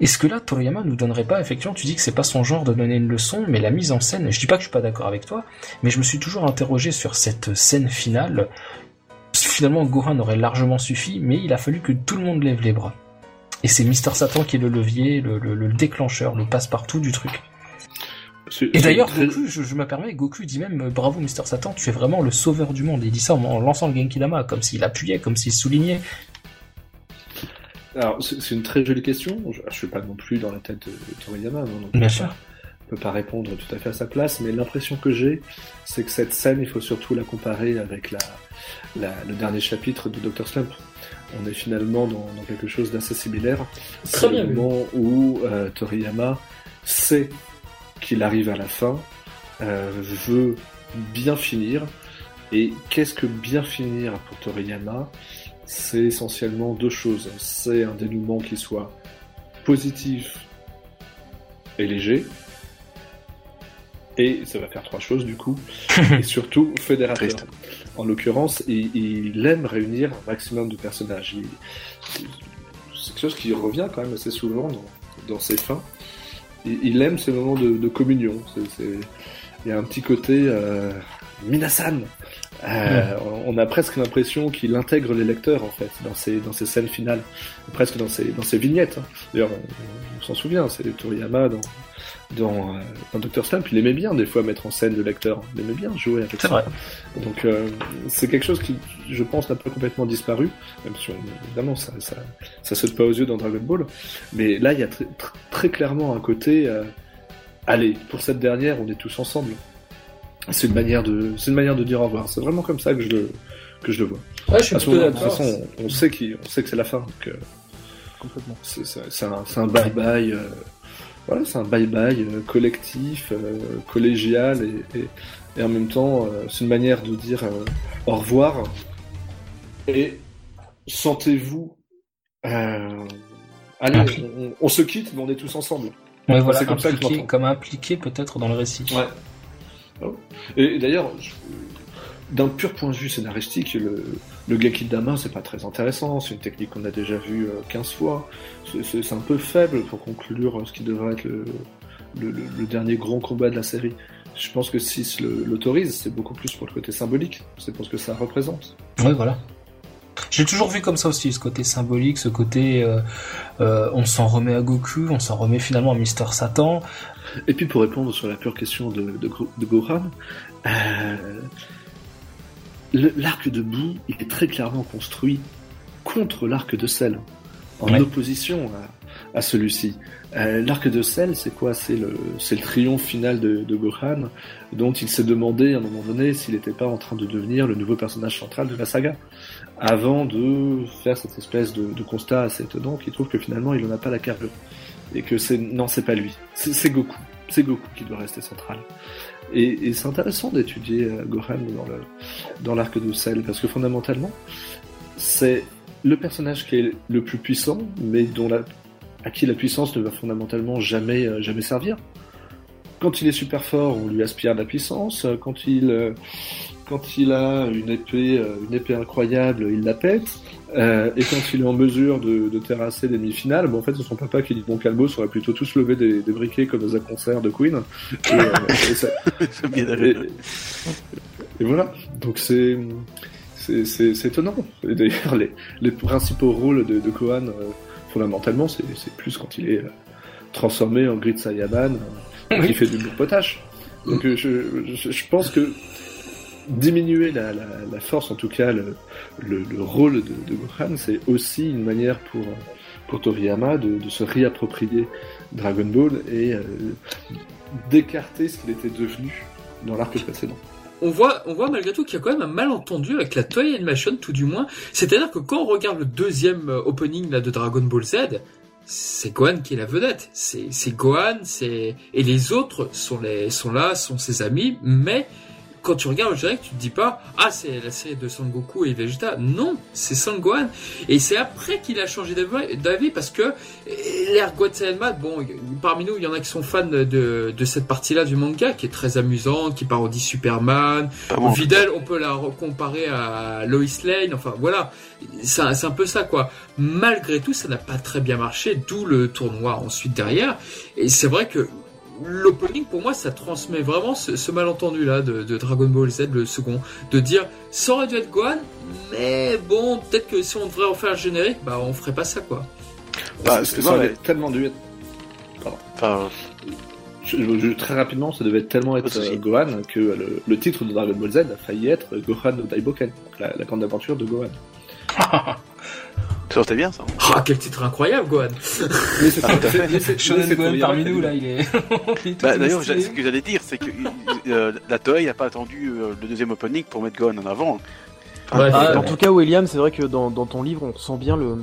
Est-ce que là, Toriyama nous donnerait pas, effectivement, tu dis que c'est pas son genre de donner une leçon, mais la mise en scène, je dis pas que je suis pas d'accord avec toi, mais je me suis toujours interrogé sur cette scène finale. Finalement, Gohan aurait largement suffi, mais il a fallu que tout le monde lève les bras. Et c'est Mister Satan qui est le levier, le, le, le déclencheur, le passe-partout du truc. Et d'ailleurs. Goku, je, je, me permets, Goku dit même bravo Mister Satan, tu es vraiment le sauveur du monde. Il dit ça en, en lançant le Genki Dama, comme s'il appuyait, comme s'il soulignait. Alors, c'est une très jolie question. Je ne suis pas non plus dans la tête de, de Toriyama. Non, donc Bien sûr. Je ne peux pas répondre tout à fait à sa place, mais l'impression que j'ai, c'est que cette scène, il faut surtout la comparer avec la, la, le dernier chapitre de Dr. Slump. On est finalement dans, dans quelque chose d'assez similaire. C'est le moment où euh, Toriyama sait qu'il arrive à la fin, euh, veut bien finir. Et qu'est-ce que bien finir pour Toriyama? C'est essentiellement deux choses. C'est un dénouement qui soit positif et léger. Et ça va faire trois choses du coup. *laughs* et surtout fédérateur. En l'occurrence, il, il, aime réunir un maximum de personnages. C'est quelque chose qui revient quand même assez souvent dans, dans ses fins il aime ces moments de, de communion. C'est. Il y a un petit côté euh, Minasan. Euh, on a presque l'impression qu'il intègre les lecteurs en fait dans ces dans ces scènes finales, presque dans ces dans ces vignettes. Hein. D'ailleurs, on, on, s'en souvient, c'est Toriyama dans dans, euh, dans Dr Slump, il aimait bien des fois mettre en scène le lecteur, il aimait bien jouer avec c'est ça. Vrai. Donc euh, c'est quelque chose qui, je pense, n'a pas complètement disparu, même si évidemment ça, ça, ça saute pas aux yeux dans Dragon Ball. Mais là, il y a très, très clairement un côté, euh, allez, pour cette dernière, on est tous ensemble. C'est une manière de, c'est une manière de dire au revoir. C'est vraiment comme ça que je le, que je le vois. Ouais, je suis de toute façon, on, on sait qu'il, on sait que c'est la fin. Donc, euh, Complètement. c'est un bye bye. Voilà, c'est un bye bye euh, collectif, euh, collégial et, et, et, en même temps, euh, c'est une manière de dire au revoir. Et sentez-vous, allez, on, on, se quitte, mais on est tous ensemble. Ouais, voilà, c'est comme impliqué, ça que comme impliqué peut-être dans le récit. Ouais. Oh. Et, et d'ailleurs, d'un pur point de vue scénaristique, le, le Gaki Dama, c'est pas très intéressant, c'est une technique qu'on a déjà vue 15 fois, c'est un peu faible pour conclure ce qui devrait être le, le, le, dernier grand combat de la série. Je pense que si l'autorise, c'est beaucoup plus pour le côté symbolique, c'est pour ce que ça représente. Oui, voilà. J'ai toujours vu comme ça aussi, ce côté symbolique, ce côté euh, euh, on s'en remet à Goku, on s'en remet finalement à Mister Satan. Et puis pour répondre sur la pure question de, de, de Gohan, euh, l'arc de boue, il est très clairement construit contre l'arc de sel, en ouais. opposition à, à celui-ci. Euh, l'arc de sel, c'est quoi? C'est le, triomphe final de, de, Gohan, dont il s'est demandé à un moment donné s'il n'était pas en train de devenir le nouveau personnage central de la saga, avant de faire cette espèce de, de constat assez étonnant qui trouve que finalement il n'en a pas la carrure. Et que c'est non, c'est pas lui, c'est Goku. C'est Goku qui doit rester central. Et, c'est intéressant d'étudier euh, Gohan dans l'arc de Cell parce que fondamentalement, c'est le personnage qui est le plus puissant, mais à qui la puissance ne va fondamentalement jamais euh, jamais servir. Quand il est super fort, on lui aspire la puissance. Quand il euh, quand il a une épée une épée incroyable, il la pète. Euh, et quand il est en mesure de, de terrasser des demi-finales, bon, en fait, c'est son papa qui dit bon, Calbo aurait plutôt tous levé des, des briquets comme dans un concert de Queen. Et, euh, *laughs* et, ça, et, et, voilà. Donc c'est c'est étonnant. Et d'ailleurs, les, les principaux rôles de, de Kohan, euh, fondamentalement, c'est plus quand il est euh, transformé en Grid qui fait du potache. Donc je, je, je pense que diminuer la, force, en tout cas le, le, le rôle de, Gohan, c'est aussi une manière pour, Toriyama de, se réapproprier Dragon Ball et euh, d'écarter ce qu'il était devenu dans l'arc précédent. on voit, on voit malgré tout qu'il y a quand même un malentendu avec la Toei Animation, tout du moins. C'est-à-dire que quand on regarde le deuxième euh, opening là de Dragon Ball Z, c'est Gohan qui est la vedette. C'est, Gohan, c'est et les autres sont là, sont ses amis, mais quand tu regardes le direct, tu te dis pas ah c'est la série de Sangoku et Vegeta. Non, c'est Sangohan. Et c'est après qu'il a changé d'avis parce que l'ère Gohan bon, parmi nous il y en a qui sont fans de, de cette partie-là du manga qui est très amusante, qui parodie Superman. Ah bon. Fidèle, on peut la comparer à Lois Lane. Enfin voilà, c'est un, c'est un peu ça quoi. Malgré tout, ça n'a pas très bien marché, d'où le tournoi ensuite derrière. Et c'est vrai que l'opening pour moi ça transmet vraiment ce, ce malentendu là de, de, Dragon Ball Z le second de dire ça aurait dû être Gohan mais bon peut-être que si on devrait en faire un générique bah on ferait pas ça quoi Bah, Parce que ça aurait tellement dû être. enfin, Je- je- très rapidement, ça devait tellement être euh, Gohan que le, le titre de Dragon Ball Z a failli être Gohan no Daiboken, la, la grande aventure de Gohan. *laughs* ça aurait été bien, ça. ah quel titre incroyable Gohan Mais c'est Ah, Gohan Toriyama parmi nous là, il est. *laughs* Bah, D'ailleurs, ce que j'allais dire, c'est que euh, la Toei n'a pas attendu euh, le deuxième opening pour mettre Gohan en avant. Ouais, Ah, en vrai. tout cas, William, c'est vrai que dans, dans ton livre, on sent bien le,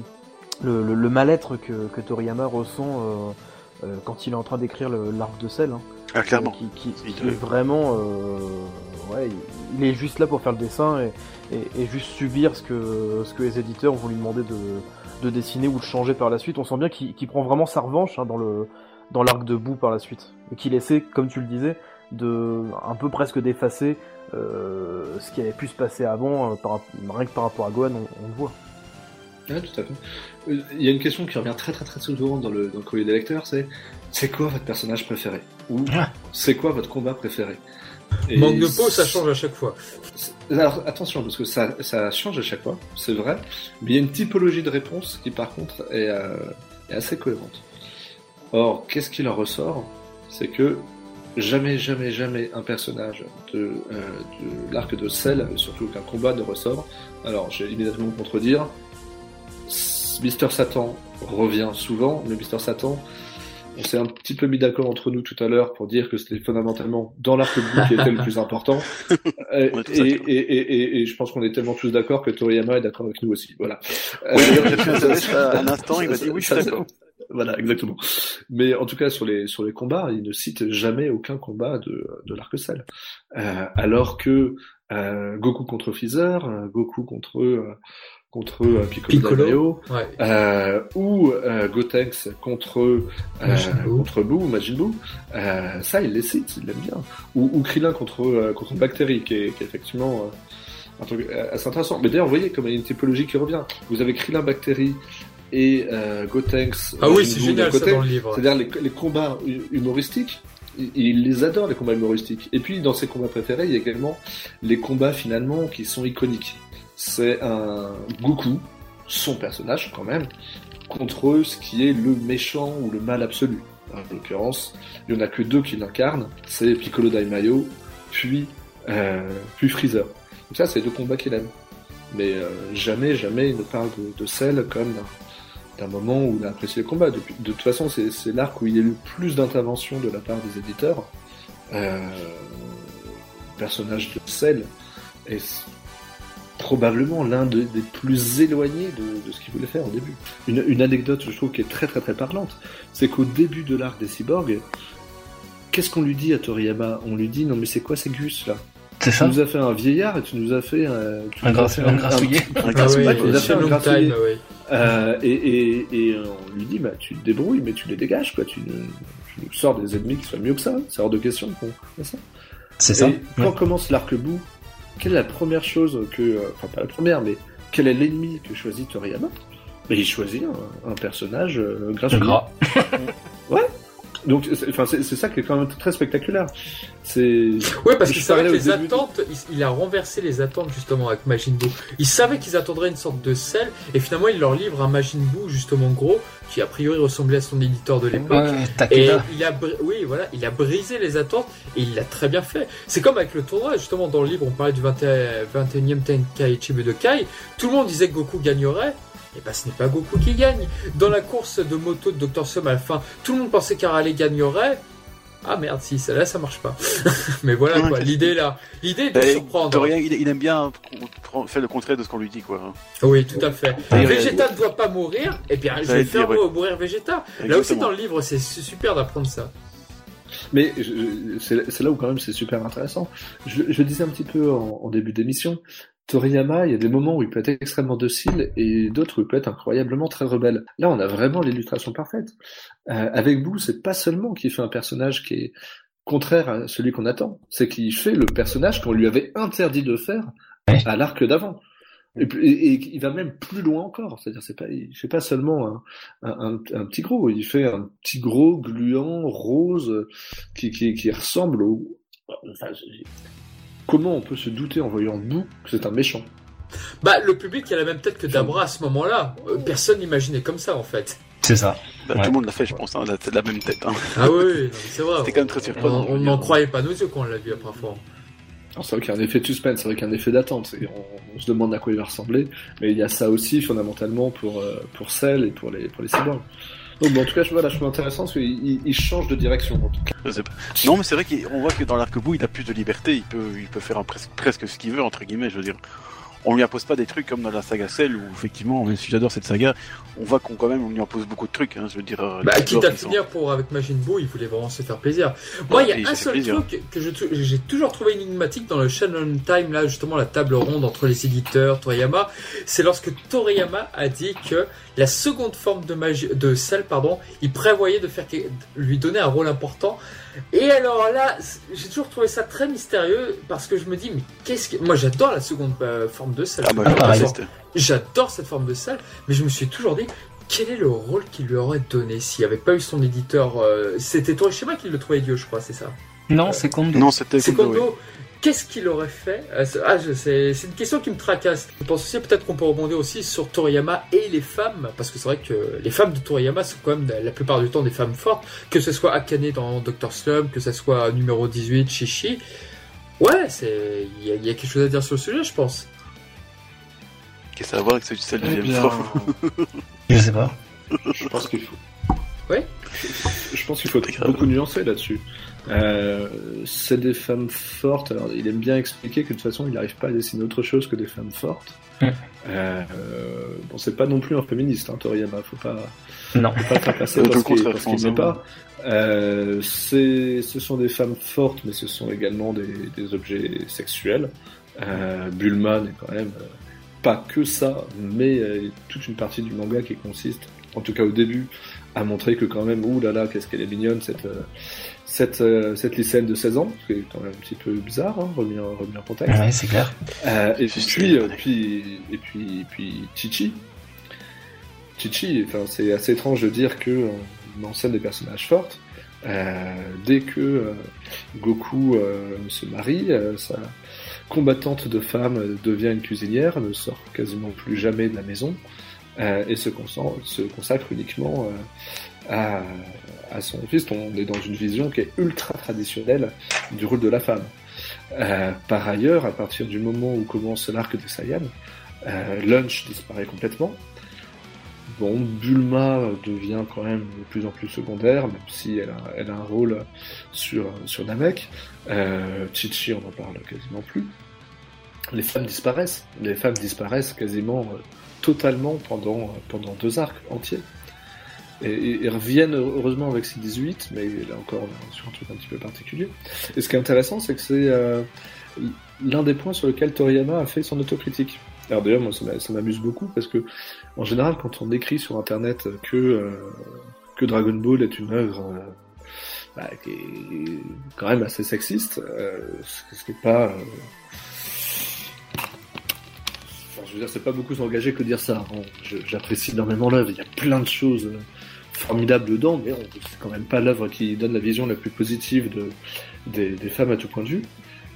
le, le- le mal-être que, que Toriyama ressent euh, euh, quand il est en train d'écrire l'arc de sel. hein. Ah, clairement. qui, est vraiment, euh, ouais, il- il est juste là pour faire le dessin et, et- et juste subir ce que, ce que les éditeurs vont lui demander de, de dessiner ou de changer par la suite. On sent bien qu'il prend vraiment sa revanche hein, dans le dans l'arc de bout par la suite et qu'il essaie, comme tu le disais, de un peu presque d'effacer euh, ce qui avait pu se passer avant, euh, par, rien que par rapport à Gohan, on, on le voit. Ouais, tout à fait. Euh, Il y a une question qui revient très très très souvent dans le, dans le courrier des lecteurs, c'est c'est quoi votre personnage préféré? Ou Ah. c'est quoi votre combat préféré? Et manque de peau ça change à chaque fois Alors attention, parce que ça, ça change à chaque fois, c'est vrai, mais il y a une typologie de réponse qui par contre est, euh, est assez cohérente. Or, qu'est-ce qui leur ressort? C'est que jamais, jamais, jamais un personnage de, euh, de l'arc de sel, surtout qu'un combat ne ressort. Alors, je vais immédiatement me contredire. Mister Satan revient souvent, mais Mister Satan, on s'est un petit peu mis d'accord entre nous tout à l'heure pour dire que c'était fondamentalement dans l'arc bleu qui était le plus important. *laughs* Euh, et, d'accord. et, et, et, et je pense qu'on est tellement tous d'accord que Toriyama est d'accord avec nous aussi. Voilà. Euh, Oui, d'ailleurs, j'ai fait un test, euh, un instant, il m'a dit oui, je suis ça, d'accord. Voilà, exactement. Mais en tout cas, sur les, sur les combats, il ne cite jamais aucun combat de, de l'arc sel. Euh, alors que euh, Goku contre Freezer, euh, Goku contre, euh, contre euh, Piccolo, ouais euh, ou euh, Gotenks contre, euh, Majin contre Buu, Majin Buu, euh, ça, il les cite, il l'aime bien. Ou, ou Krillin contre, euh, contre Bactérie, qui est, qui est effectivement euh, un truc assez intéressant. Mais d'ailleurs, vous voyez comme il y a une typologie qui revient. Vous avez Krillin, Bactérie et euh, Gotenks. ah oui c'est génial ça dans le livre C'est-à-dire les, les combats hu- humoristiques, il les adore les combats humoristiques. Et puis dans ses combats préférés, il y a également les combats finalement qui sont iconiques. C'est un Goku, son personnage quand même, contre ce qui est le méchant ou le mal absolu. En l'occurrence, il n'y en a que deux qui l'incarnent, c'est Piccolo Daimayo, puis, euh, puis Freezer. Donc ça, c'est deux combats qu'il aime. Mais euh, jamais, jamais il ne parle de, Cell comme d'un moment où il a apprécié le combat. De toute façon, c'est l'arc où il y a eu plus d'intervention de la part des éditeurs. Euh, personnage de Cell est probablement l'un de- des plus éloignés de, de ce qu'il voulait faire au début. Une, une anecdote, je trouve, qui est très très très parlante, c'est qu'au début de l'arc des cyborgs, qu'est-ce qu'on lui dit à Toriyama? On lui dit non mais c'est quoi ces gus là? C'est Tu ça nous as fait un vieillard et tu nous as fait un, tu Un grassouillet. Un ah fait un grassouillet. euh, et, et, et on lui dit, bah, tu te débrouilles, mais tu les dégages, quoi. Tu, nous- tu nous sors des ennemis qui soient mieux que ça. C'est hors de question qu'on fasse ça. C'est ça. Et quand commence l'arc bout, quelle est la première chose que, euh, enfin pas la première, mais quel est l'ennemi que choisit Toriyama? Il choisit un, un personnage euh, grâce gras. Donc, c'est- enfin, c'est c'est ça qui est quand même très spectaculaire. C'est Ouais, parce vrai parlais que les attentes, il, il a renversé les attentes justement avec Majin Buu. Il savait qu'ils attendraient une sorte de sel, et finalement il leur livre un Majin Buu justement gros, qui a priori ressemblait à son éditeur de l'époque. Ouais, Et il a, oui, voilà, il a brisé les attentes et il l'a très bien fait. C'est comme avec le tournoi, justement, dans le livre, on parlait du 21, 21e Tenkaichi Budokai. Tout le monde disait que Goku gagnerait. Et ben, ce n'est pas Goku qui gagne. Dans la course de moto de Dr. À la fin, tout le monde pensait qu'Arale gagnerait. ah merde, si celle-là ça marche pas. *laughs* Mais voilà Ouais, quoi, l'idée là, l'idée de Et surprendre. Dorian, il, il aime bien faire le contraire de ce qu'on lui dit, quoi. Oui, tout à fait. Et, euh, Vegeta ne doit pas mourir, et bien je vais faire dire, ouais. mourir Vegeta. Là aussi dans le livre, c'est su- super d'apprendre ça. Mais c'est là où quand même c'est super intéressant. Je, je le disais un petit peu en, en début d'émission. Toriyama, il y a des moments où il peut être extrêmement docile et d'autres où il peut être incroyablement très rebelle. Là, on a vraiment l'illustration parfaite. Euh, avec Boo, c'est pas seulement qu'il fait un personnage qui est contraire à celui qu'on attend, c'est qu'il fait le personnage qu'on lui avait interdit de faire à l'arc d'avant. Et, puis- et- et il va même plus loin encore. C'est-à-dire, c'est pas, il fait pas seulement un, un, un- un petit gros, il fait un petit gros gluant rose qui, qui, qui ressemble au. Enfin, comment on peut se douter en voyant Boo que c'est un méchant? Bah le public il a la même tête que Dabra à ce moment-là. Euh, Personne n'imaginait comme ça en fait. C'est ça. Bah, Ouais. Tout le monde l'a fait, je pense, hein, c'est de la même tête. Hein. Ah oui, c'est vrai. C'était quand même très surprenant. On n'en croyait pas nos yeux quand on l'a vu après fois. Alors, C'est vrai qu'il y a un effet de suspense, c'est vrai qu'il y a un effet d'attente. on se demande à quoi il va ressembler, mais il y a ça aussi fondamentalement pour euh, pour Cell et pour les pour les cyborgs. Donc, bon, en tout cas, je, voilà, je trouve intéressant parce qu'il il, il change de direction. En tout cas. Je sais pas. Non, mais c'est vrai qu'on voit que dans l'arc-bout, il a plus de liberté, il peut, il peut faire un presque, presque ce qu'il veut, entre guillemets, je veux dire. On lui impose pas des trucs comme dans la saga Cell, où effectivement, même si j'adore cette saga, on voit qu'on quand même, on lui impose beaucoup de trucs, hein, je veux dire. euh, Bah, quitte à sont- finir pour avec Majin Buu, il voulait vraiment se faire plaisir. Moi, il y a un seul plaisir. truc que j'ai toujours trouvé énigmatique dans le Shannon Time, là, justement, la table ronde entre les éditeurs, Toriyama, c'est lorsque Toriyama a dit que la seconde forme de magie, de Cell, pardon, il prévoyait de faire, que- lui donner un rôle important. Et alors là, j'ai toujours trouvé ça très mystérieux parce que je me dis, mais qu'est-ce que, moi j'adore la seconde euh, forme de Cell. Ah bah, je. J'adore cette forme de salle, mais je me suis toujours dit quel est le rôle qu'il lui aurait donné s'il n'y avait pas eu son éditeur. euh, C'était Torishima qui le trouvait idiot, je crois, c'est ça. Non, c'est Kondo. Non, c'était Kondo. Qu'est-ce qu'il aurait fait Euh, c'est- Ah, je sais, c'est une question qui me tracasse. Je pense aussi peut-être qu'on peut rebondir aussi sur Toriyama et les femmes, parce que c'est vrai que les femmes de Toriyama sont quand même la plupart du temps des femmes fortes, que ce soit Akane dans Dr. Slum, que ce soit numéro 18 Shishi. Ouais, c'est il y, a- il y a quelque chose à dire sur le sujet, je pense. Qu'est-ce que ça a à voir avec celle de Eh bien, *laughs* Je sais pas. je pense qu'il faut. Ouais. Je, pense qu'il faut beaucoup nuancé là-dessus. Euh, c'est des femmes fortes. Alors, il aime bien expliquer que de toute façon, il n'arrive pas à dessiner autre chose que des femmes fortes. Euh, bon, c'est pas non plus un féministe, hein, Toriyama. Faut pas, Non. faut pas faire passer parce qu'il je n'est pas. Euh, c'est, ce sont des femmes fortes, mais ce sont également des, des objets sexuels. Euh, Bulma n'est quand même euh, pas que ça, mais euh, toute une partie du manga qui consiste, en tout cas au début, à montrer que quand même, ouh là là, qu'est-ce qu'elle est mignonne cette euh, cette euh, cette lycéenne de 16 ans, ce qui est quand même un petit peu bizarre, hein, remis en remis en contexte. Ouais, c'est clair. Euh, et puis, euh, puis, et puis, et puis, Chichi. Chichi, enfin, c'est assez étrange de dire que euh, on enseigne des personnages fortes. Euh, dès que euh, Goku euh, se marie, euh, sa combattante de femme devient une cuisinière, ne sort quasiment plus jamais de la maison euh, et se, se consacre uniquement euh, à, à son fils. On est dans une vision qui est ultra traditionnelle du rôle de la femme. Euh, par ailleurs, à partir du moment où commence l'arc des Saiyans, euh, Lunch disparaît complètement. Bon, Bulma devient quand même de plus en plus secondaire, même si elle a, un rôle sur, sur Namek. Euh, Chichi, on n'en parle quasiment plus. Les femmes disparaissent. Les femmes disparaissent quasiment euh, totalement pendant, pendant deux arcs entiers. Et, et- reviennent heureusement avec ces 18, mais là encore, sur un truc un petit peu particulier. Et ce qui est intéressant, c'est que c'est euh, l'un des points sur lequel Toriyama a fait son autocritique. Alors d'ailleurs, moi, ça m'a- ça m'amuse beaucoup parce que, en général, quand on écrit sur Internet que euh, que Dragon Ball est une œuvre euh, bah, qui est quand même assez sexiste, euh, ce qui est pas. euh, je veux dire, c'est pas beaucoup s'engager que dire ça. Je- J'apprécie énormément l'œuvre. Il y a plein de choses formidables dedans, mais c'est quand même pas l'œuvre qui donne la vision la plus positive de, des, femmes à tout point de vue.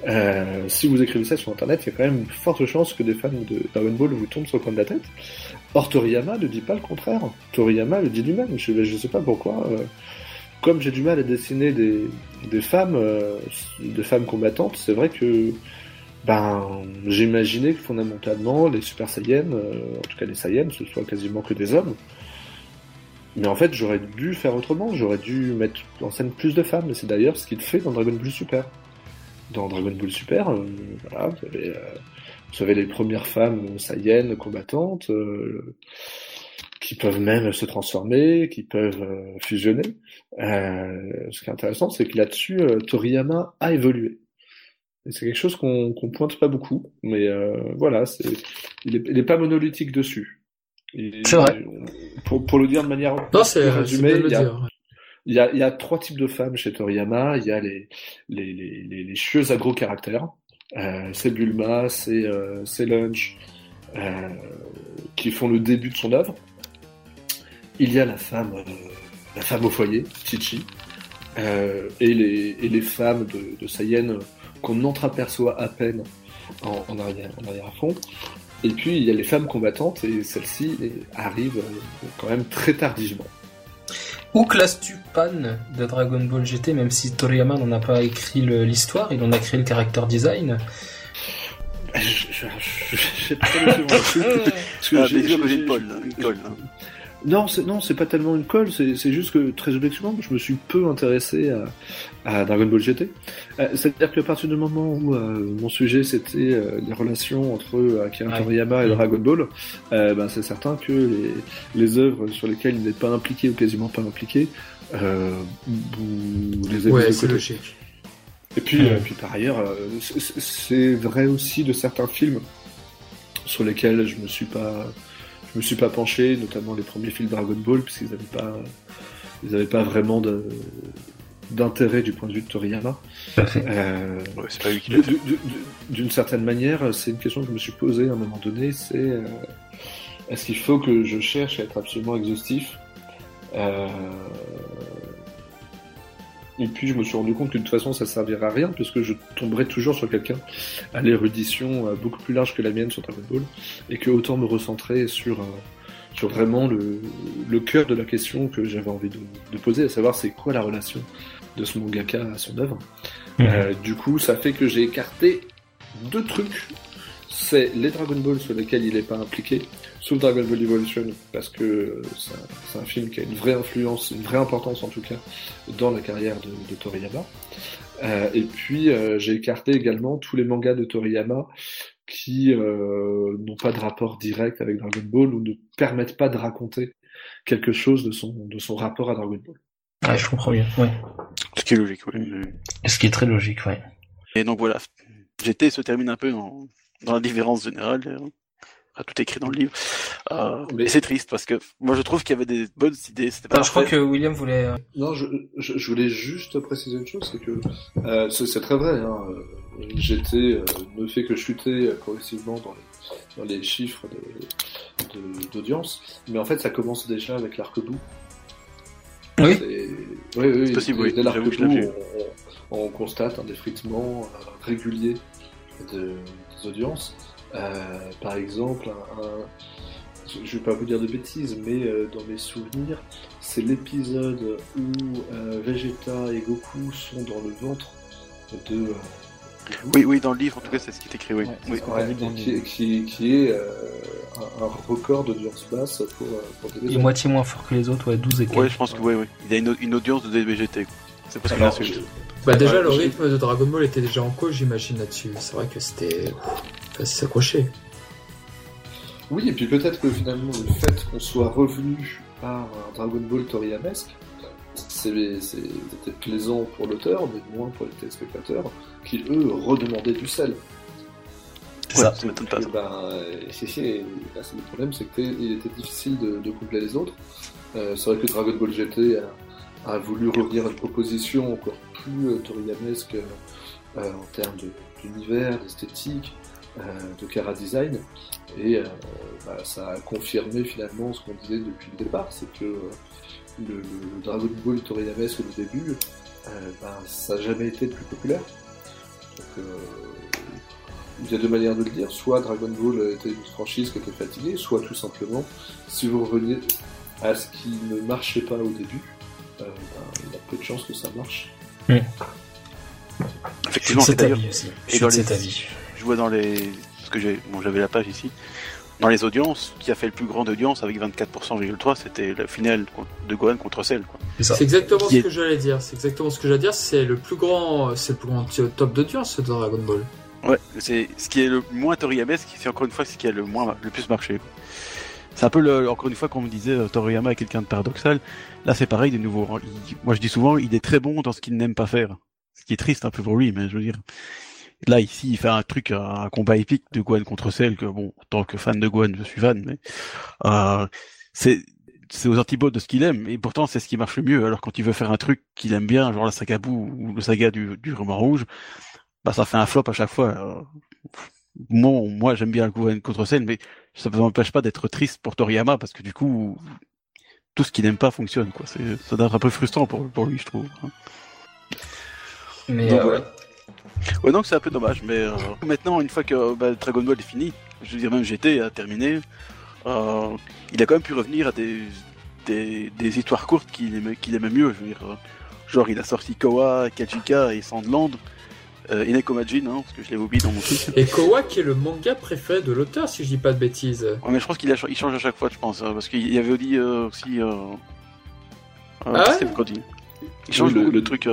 Euh, si vous écrivez ça sur internet, il y a quand même une forte chance que des fans de Dragon Ball vous tombent sur le coin de la tête. Or, Toriyama ne dit pas le contraire. Toriyama le dit lui-même. Je, je sais pas pourquoi. euh, comme j'ai du mal à dessiner des, femmes, euh, femmes combattantes, c'est vrai que ben j'imaginais que fondamentalement les Super Saiyans, en tout cas les Saiyans, ce soit quasiment que des hommes. Mais en fait, j'aurais dû faire autrement. J'aurais dû mettre en scène plus de femmes. Et c'est d'ailleurs ce qu'il fait dans Dragon Ball Super. Dans Dragon Ball Super, euh, voilà, vous avez, euh, vous avez les premières femmes saïennes combattantes euh, qui peuvent même se transformer, qui peuvent euh, fusionner. Euh, ce qui est intéressant, c'est que là-dessus, Toriyama a évolué. C'est quelque chose qu'on qu'on pointe pas beaucoup, mais voilà, est, il est pas monolithique dessus. C'est vrai. Pour, pour le dire de manière Non, c'est c'est résumée, bien de le il y a- dire. il y a, il y a trois types de femmes chez Toriyama. Il y a les, les, les, les, les chieuses à gros caractère. Euh, c'est Bulma, c'est euh, c'est Lunch, euh, qui font le début de son œuvre. Il y a la femme, euh, la femme au foyer, Chichi, euh, et, les, et les femmes de, de Saiyan qu'on entreaperçoit à peine en, en arrière, en arrière-fond. Et puis il y a les femmes combattantes, et celles-ci arrivent euh, quand même très tardivement. Où classes-tu Pan de Dragon Ball GT, même si Toriyama n'en a pas écrit l'histoire, il en a créé le character design? Je, je, je, je sais pas le suivant. *laughs* Ah. Non, c'est non, c'est pas tellement une colle. C'est c'est juste que très objectivement, je me suis peu intéressé à, à Dragon Ball GT. Euh, C'est-à-dire qu'à partir du moment où euh, mon sujet c'était euh, les relations entre Akira Ouais. Toriyama et. Dragon Ball, ben, c'est certain que les, les œuvres sur lesquelles il n'est pas impliqué ou quasiment pas impliqué, vous les avez Ouais, c'est logique. Et puis, Ouais. puis par ailleurs, c'est- c'est c'est vrai aussi de certains films sur lesquels je me suis pas, je me suis pas penché, notamment les premiers films Dragon Ball, puisqu'ils n'avaient pas, ils avaient pas vraiment de- d'intérêt du point de vue de Toriyama. Euh, Ouais, c'est pas lui qui du- l'a fait. du- du- D'une certaine manière, c'est une question que je me suis posée à un moment donné, c'est euh, est-ce qu'il faut que je cherche à être absolument exhaustif? Euh, Et puis je me suis rendu compte que de toute façon ça servirait à rien, puisque je tomberais toujours sur quelqu'un à l'érudition euh, beaucoup plus large que la mienne sur Dragon Ball, et que autant me recentrer sur, euh, sur vraiment le, le cœur de la question que j'avais envie de, de poser, à savoir c'est quoi la relation de ce mangaka à son œuvre. Euh, du coup, ça fait que j'ai écarté deux trucs. C'est les Dragon Ball sur lesquels il n'est pas impliqué, sauf Dragon Ball Evolution, parce que c'est un, film qui a une vraie influence, une vraie importance en tout cas, dans la carrière de, de Toriyama. Euh, et puis, euh, j'ai écarté également tous les mangas de Toriyama qui euh, n'ont pas de rapport direct avec Dragon Ball ou ne permettent pas de raconter quelque chose de son, de son rapport à Dragon Ball. Ouais, je comprends bien. Ouais. Ce qui est logique, oui. Ce qui est très logique, ouais. Et donc voilà, GT se termine un peu dans, dans la différence générale. Enfin, tout écrit dans le livre. Euh, Mais- Et c'est triste parce que moi je trouve qu'il y avait des bonnes idées. C'était pas Alors, je crois que William voulait. euh, Non, je, je, je voulais juste préciser une chose, c'est que euh, c'est très vrai. Hein, J'étais euh, ne fait que chuter progressivement dans les, dans les chiffres de- de- d'audience, mais en fait ça commence déjà avec l'arc-bout. Oui. C'est- Oui, oui, possible, dès- oui. L'arc-bout, on, on- on constate un effritement euh, régulier de, des audiences. Euh, par exemple, un, un- je vais pas vous dire de bêtises, mais euh, dans mes souvenirs, c'est l'épisode où euh, Vegeta et Goku sont dans le ventre de. euh. Oui, oui, dans le livre en tout cas c'est ce qui est écrit, oui. Ouais, oui. qui, livre. qui, qui est euh, un, un record d'audience basse pour, pour des Il est moitié moins fort que les autres, ouais, 12 et quelques. Ouais, je pense que oui, oui. Il y a une, une audience de DBGT. C'est pas ce que Bah déjà Ouais, le rythme de Dragon Ball était déjà en cause j'imagine là-dessus. C'est vrai que c'était s'accrocher. Oui, et puis peut-être que finalement le fait qu'on soit revenu par un Dragon Ball Toriyamesque, c'est- c'était plaisant pour l'auteur, mais moins pour les téléspectateurs, qui eux redemandaient du sel. C'est ça. ça m'étonne pas. Ben, euh, c'est- c'est- là, c'est le problème, c'est qu'il était difficile de, de coupler les autres. Euh, c'est vrai que Dragon Ball GT a, a voulu revenir à une proposition encore plus euh, toriyamesque euh, en termes de- d'univers, d'esthétique, de cara design, et euh, bah, ça a confirmé finalement ce qu'on disait depuis le départ, c'est que euh, le, le Dragon Ball toriyamesque au début, euh, ben, ça n'a jamais été le plus populaire. Donc, euh, il y a deux manières de le dire. Soit Dragon Ball était une franchise qui était fatiguée, soit tout simplement, si vous reveniez à ce qui ne marchait pas au début, euh, ben, il y a peu de chances que ça marche. Effectivement, c'est d'ailleurs. avis aussi. et dans les- cet avis. Je vois dans les. Parce que j'ai. Bon, j'avais la page ici. dans les audiences, qui a fait le plus grand d'audience avec 24,3%, c'était la finale de Gohan contre Cell. C'est exactement ce est- que j'allais dire. C'est exactement ce que j'allais dire. C'est le plus grand, c'est le plus grand top d'audience de Dragon Ball. Ouais, c'est ce qui est le moins Toriyamesque, c'est encore une fois ce qui a le moins le plus marché. C'est un peu le, encore une fois comme on me disait euh, Toriyama est quelqu'un de paradoxal. Là c'est pareil de nouveau. Il- moi je dis souvent il est très bon dans ce qu'il n'aime pas faire. Ce qui est triste un peu pour lui, mais je veux dire. Là ici il fait un truc, un combat épique de Gohan contre Cell que bon, en tant que fan de Gohan je suis fan, mais euh, c'est c'est aux antipodes de ce qu'il aime et pourtant c'est ce qui marche le mieux. Alors quand il veut faire un truc qu'il aime bien, genre la saga Boo ou le saga du, du ruban rouge, bah ça fait un flop à chaque fois. Alors, moi, moi j'aime bien le Gohan contre Cell, mais ça ne m'empêche pas d'être triste pour Toriyama parce que du coup, tout ce qu'il n'aime pas fonctionne. Quoi. C'est, ça doit être un peu frustrant pour, pour lui, je trouve. Mais Donc, euh, voilà. Ouais, donc c'est un peu dommage, mais euh, maintenant, une fois que bah, Dragon Ball est fini, je veux dire même GT a terminé, euh, il a quand même pu revenir à des, des, des histoires courtes qu'il aimait, qu'il aimait mieux. Je veux dire, euh, genre il a sorti Koa, Kajika et Sandland, euh, Ineko Majin, hein, parce que je l'ai oublié dans mon truc. Et Kowa qui est le manga préféré de l'auteur, si je dis pas de bêtises. Ouais, mais je pense qu'il a, il change à chaque fois, je pense, hein, parce qu'il y avait dit euh, aussi. Euh, euh, Ah ouais? Steve Cody. Il change Oui, le- le- trucs.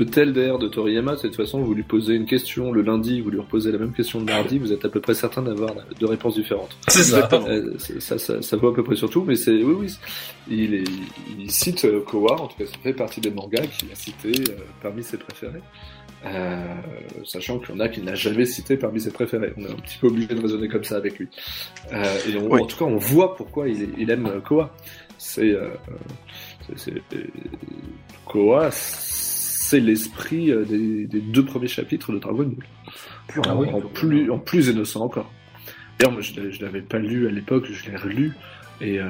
Le tel d'air de Toriyama, c'est de toute façon, vous lui posez une question le lundi, vous lui reposez la même question le mardi, vous êtes à peu près certain d'avoir deux réponses différentes. c'est ça. Euh, c'est- ça, ça, ça vaut à peu près sur tout, mais c'est oui, oui, il, est, il cite euh, Kowa, en tout cas, ça fait partie des mangas qu'il a cité euh, parmi ses préférés. Euh, sachant qu'il y en a qu'il n'a jamais cité parmi ses préférés. On est un petit peu obligé de raisonner comme ça avec lui. Euh, et on- Oui. en tout cas, on voit pourquoi il, il aime euh, Kowa. C'est Kowa, c'est l'esprit euh, des, des deux premiers chapitres de Dragon Ball. Pur, Ah oui. en, plus, en plus innocent encore. D'ailleurs, moi, je je l'avais pas lu à l'époque, je l'ai relu et, euh,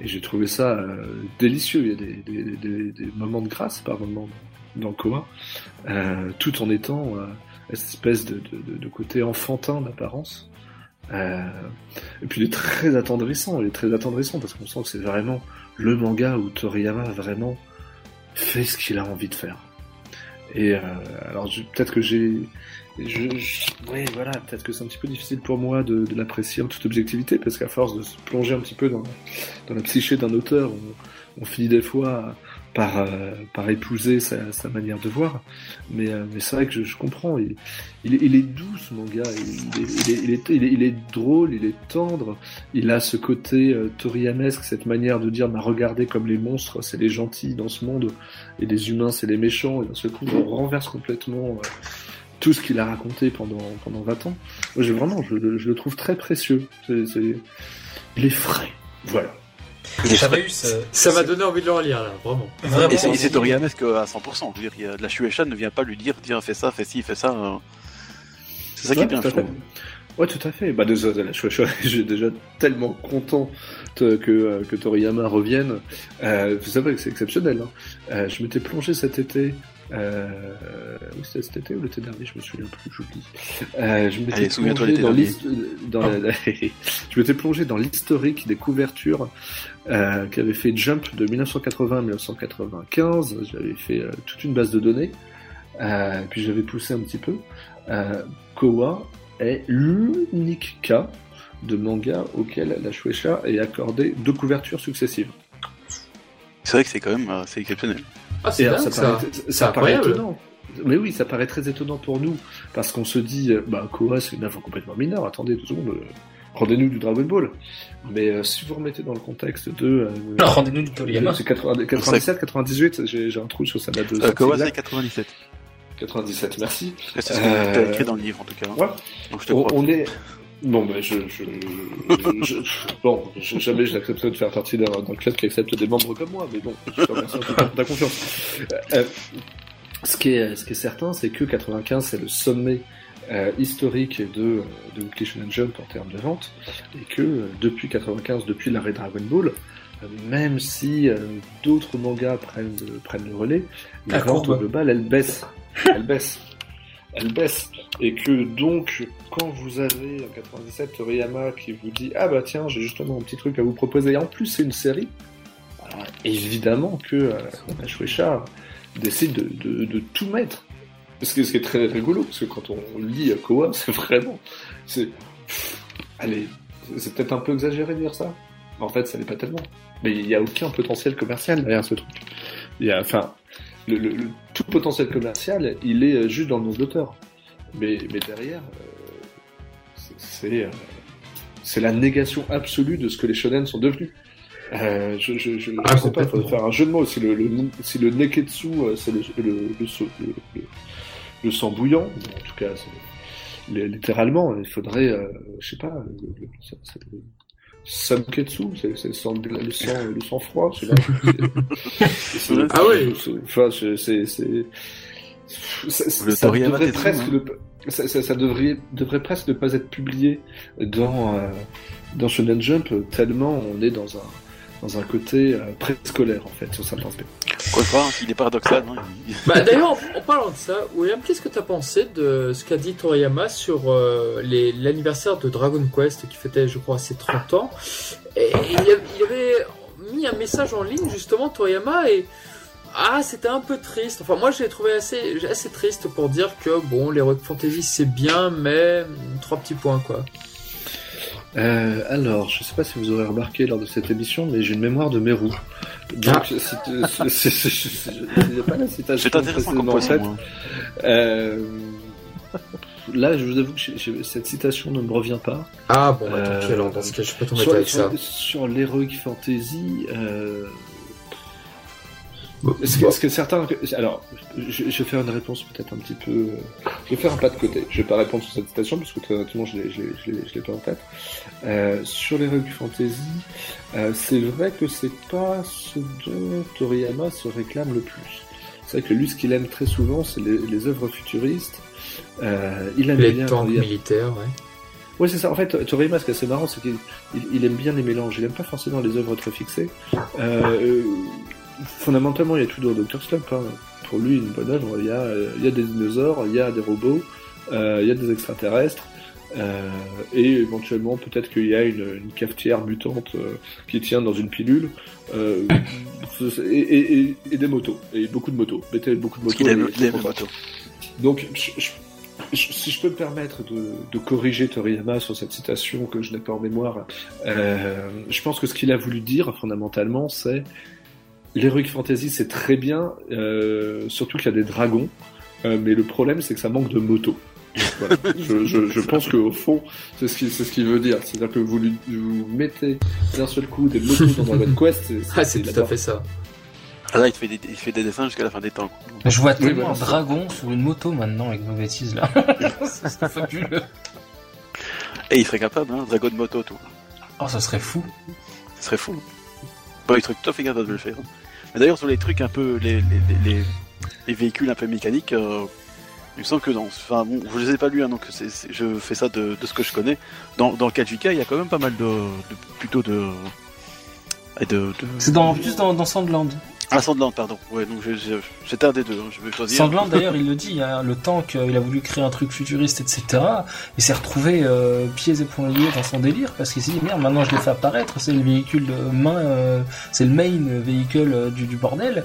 et j'ai trouvé ça euh, délicieux. Il y a des, des, des, des moments de grâce par moments dans euh, tout en étant cette espèce de, de, de- de côté enfantin d'apparence. Et puis il est très attendrissant, il est très attendrissant parce qu'on sent que c'est vraiment le manga où Toriyama vraiment fait ce qu'il a envie de faire. Et euh, alors peut-être que j'ai, je, je- ouais voilà, peut-être que c'est un petit peu difficile pour moi de, de l'apprécier en toute objectivité parce qu'à force de se plonger un petit peu dans, dans la psyché d'un auteur, on, on finit des fois par, euh, par épouser sa, sa manière de voir. Mais, euh, mais c'est vrai que je, je comprends. Il, il, est, il est doux ce manga. Il est, il, est, est, il, est, est drôle, il est tendre. Il a ce côté euh, cette manière de dire, bah, regardez comme les monstres, c'est les gentils dans ce monde, et les humains, c'est les méchants. Et d'un seul coup, on renverse complètement euh, tout ce qu'il a raconté pendant, pendant 20 ans. Moi, j'ai vraiment, je, je le trouve très précieux. C'est, c'est... Il est frais. Voilà. J'avais eu ce... Ça m'a donné envie de le relire, là, vraiment. Vraiment, Et c'est, Toriyamesque à 100%. Je veux dire, la Shueisha ne vient pas lui dire, tiens, fais ça, fais ci, fais ça. euh. C'est ça qui est bien, je trouve. Ouais, tout à fait. Bah, de, de, chouette, je suis déjà tellement content te- que, euh, que Toriyama revienne. Euh, vous savez que c'est exceptionnel. Hein. Euh, je m'étais plongé cet été. Euh, oui, c'était cet été ou l'été dernier, je me souviens plus, j'oublie. Euh, je m'étais plongé dans la- *laughs* je plongé dans l'historique des couvertures euh, qu'avait fait Jump de 1980 à 1995. J'avais fait euh, toute une base de données. Euh, puis j'avais poussé un petit peu. Euh, Kowa est l'unique cas de manga auquel la Shueisha ait accordé deux couvertures successives. C'est vrai que c'est quand même, c'est exceptionnel. Ah, c'est ça, ça. paraît, ça paraît incroyable. étonnant. Mais oui, ça paraît très étonnant pour nous, parce qu'on se dit, bah, Kowa, c'est une œuvre complètement mineure, attendez deux secondes, rendez-nous du Dragon Ball. Mais euh, si vous remettez dans le contexte de... euh, Non, rendez-nous du Toriyama. c'est 80 97, 98, j'ai un trou sur sa date de Euh, exacte. 97. 97, merci. C'est ce que Euh, t'as écrit dans le livre, en tout cas. Ouais. Donc je te On, crois. on est. Bon, ben, je, je, je- je- bon, je- jamais je n'accepterai de faire partie d'un club qui accepte des membres comme moi, mais bon, je te remercie pour ta confiance. Euh, ce qui est, ce qui est certain, c'est que 95, c'est le sommet euh, historique de, de Weekly Shonen Jump en termes de vente, et que euh, depuis 95, depuis l'arrêt Dragon Ball, euh, même si d'autres mangas prennent, le- prennent le relais, la vente courbe. au global, elle baisse. Elle baisse. Elle baisse. Et que donc, quand vous avez en 97 Toriyama qui vous dit Ah bah tiens, j'ai justement un petit truc à vous proposer, et en plus c'est une série, alors, évidemment que euh, Shueisha décide de, de, de tout mettre. Ce qui, ce qui est très rigolo, parce que quand on lit Koa, *laughs* c'est vraiment. C'est. allez, c'est peut-être un peu exagéré de dire ça. En fait, ça n'est pas tellement. Mais il n'y a aucun potentiel commercial derrière ce truc. Il y a, enfin, le, le- le- tout potentiel commercial, il est juste dans le nom de l'auteur. Mais, mais derrière, euh, c'est- c'est euh, c'est la négation absolue de ce que les shonen sont devenus. Euh, je je, je, Ah, sais pas, faire un jeu de mots. Si le, le, si le neketsu, euh, c'est le, le, le, le, sang bouillant, en tout cas, littéralement, il faudrait, euh, je sais pas, le, le, Samketsu, c'est le sang, le sang, le sang froid, je sais pas. *laughs* Ah oui. c'est- Enfin, c'est, ça, devrait presque, hein. ne- ça, ça, ça devrait, devrait presque ne pas être publié dans, euh, dans Shonen Jump tellement on est dans un, dans un côté euh, préscolaire en fait sur certains aspects. Quoi croire, il est paradoxal. Hein. il- Bah, d'ailleurs, en, en parlant de ça, William, qu'est-ce que t'as pensé de ce qu'a dit Toriyama sur euh, les- l'anniversaire de Dragon Quest qui fêtait, je crois, ses 30 ans? Et il, avait mis un message en ligne, justement, Toriyama, et ah, c'était un peu triste. Enfin, moi, je l'ai trouvé assez, assez triste pour dire que, bon, l'Heroic Fantasy, c'est bien, mais trois petits points, quoi. Euh, alors, je sais pas si vous aurez remarqué lors de cette émission, mais j'ai une mémoire de Mérou. Donc, Ah. c'est- c'est- c'est- c'est- c'est- il n'y a pas la citation précisément en hein. Euh, là, je vous avoue que j'ai- j'ai- cette citation ne me revient pas. Ah, bon, bah, Euh, pis, alors, dans ce cas, je peux tomber Sur, avec ça. sur, sur l'Heroic Fantasy, euh, Bon, est-ce que, que certains. Alors, je, je vais faire une réponse peut-être un petit peu. Je vais faire un pas de côté. Je vais pas répondre sur cette citation parce que très honnêtement, je l'ai, pas en tête. Euh, sur l'Heroic Fantasy, euh, c'est vrai que c'est pas ce dont Toriyama se réclame le plus. C'est vrai que lui, ce qu'il aime très souvent, c'est les, les œuvres futuristes. Euh, il aime les bien tanks Toriyama- militaires, ouais. oui, c'est ça. En fait, Toriyama, ce qui est assez marrant, c'est qu'il il, il aime bien les mélanges. Il aime pas forcément les œuvres très fixées. Euh, fondamentalement, il y a tout dans Dr. Slump. Hein. Pour lui, une bonne œuvre, il y a, il y a des dinosaures, il y a des robots, euh, il y a des extraterrestres. euh, et éventuellement, peut-être qu'il y a une, une cafetière mutante euh, qui tient dans une pilule. euh, *laughs* et, et- et- et des motos. Et beaucoup de motos. Mettez beaucoup de motos. et- le bateau. donc, je- je- je- si je peux me permettre de, de corriger Toriyama sur cette citation que je n'ai pas en mémoire, je pense que ce qu'il a voulu dire fondamentalement, c'est l'Heroic Fantasy, c'est très bien, euh, surtout qu'il y a des dragons, euh, mais le problème, c'est que ça manque de motos. Voilà. *laughs* je, je, je pense qu'au fond, c'est ce qu'il c'est ce qu'il veut dire. C'est-à-dire que vous, lui- vous mettez d'un seul coup des motos dans Dragon Quest. c'est- Ah, c'est c'est tout à fait ça. Ah, là, il fait des, il fait des dessins jusqu'à la fin des temps. quoi. Je vois Oui, tellement un dragon sur une moto maintenant avec vos bêtises là. *laughs* c'est fabuleux. Et il serait capable, hein, Dragon Moto, tout. Oh, ça serait fou. Ce serait fou. Il serait tout à fait capable de le faire. Mais d'ailleurs, sur les trucs un peu, les, les, les, les- les véhicules un peu mécaniques, euh, il me semble que dans, enfin bon, je les ai pas lus, hein, donc je fais ça de, de ce que je connais. Dans, dans le 4JK, il y a quand même pas mal de, de plutôt de, et de. C'est dans, juste dans, dans Sandland. Ah, Sandland, pardon. Ouais, donc j'étais un des deux, hein, je vais choisir. Sandland d'ailleurs il le dit, hein, le tank euh, il a voulu créer un truc futuriste etc. Il s'est retrouvé euh, pieds et poings liés dans son délire parce qu'il s'est dit merde maintenant je l'ai fait apparaître, c'est le véhicule de main, euh, c'est le main véhicule euh, du, du bordel.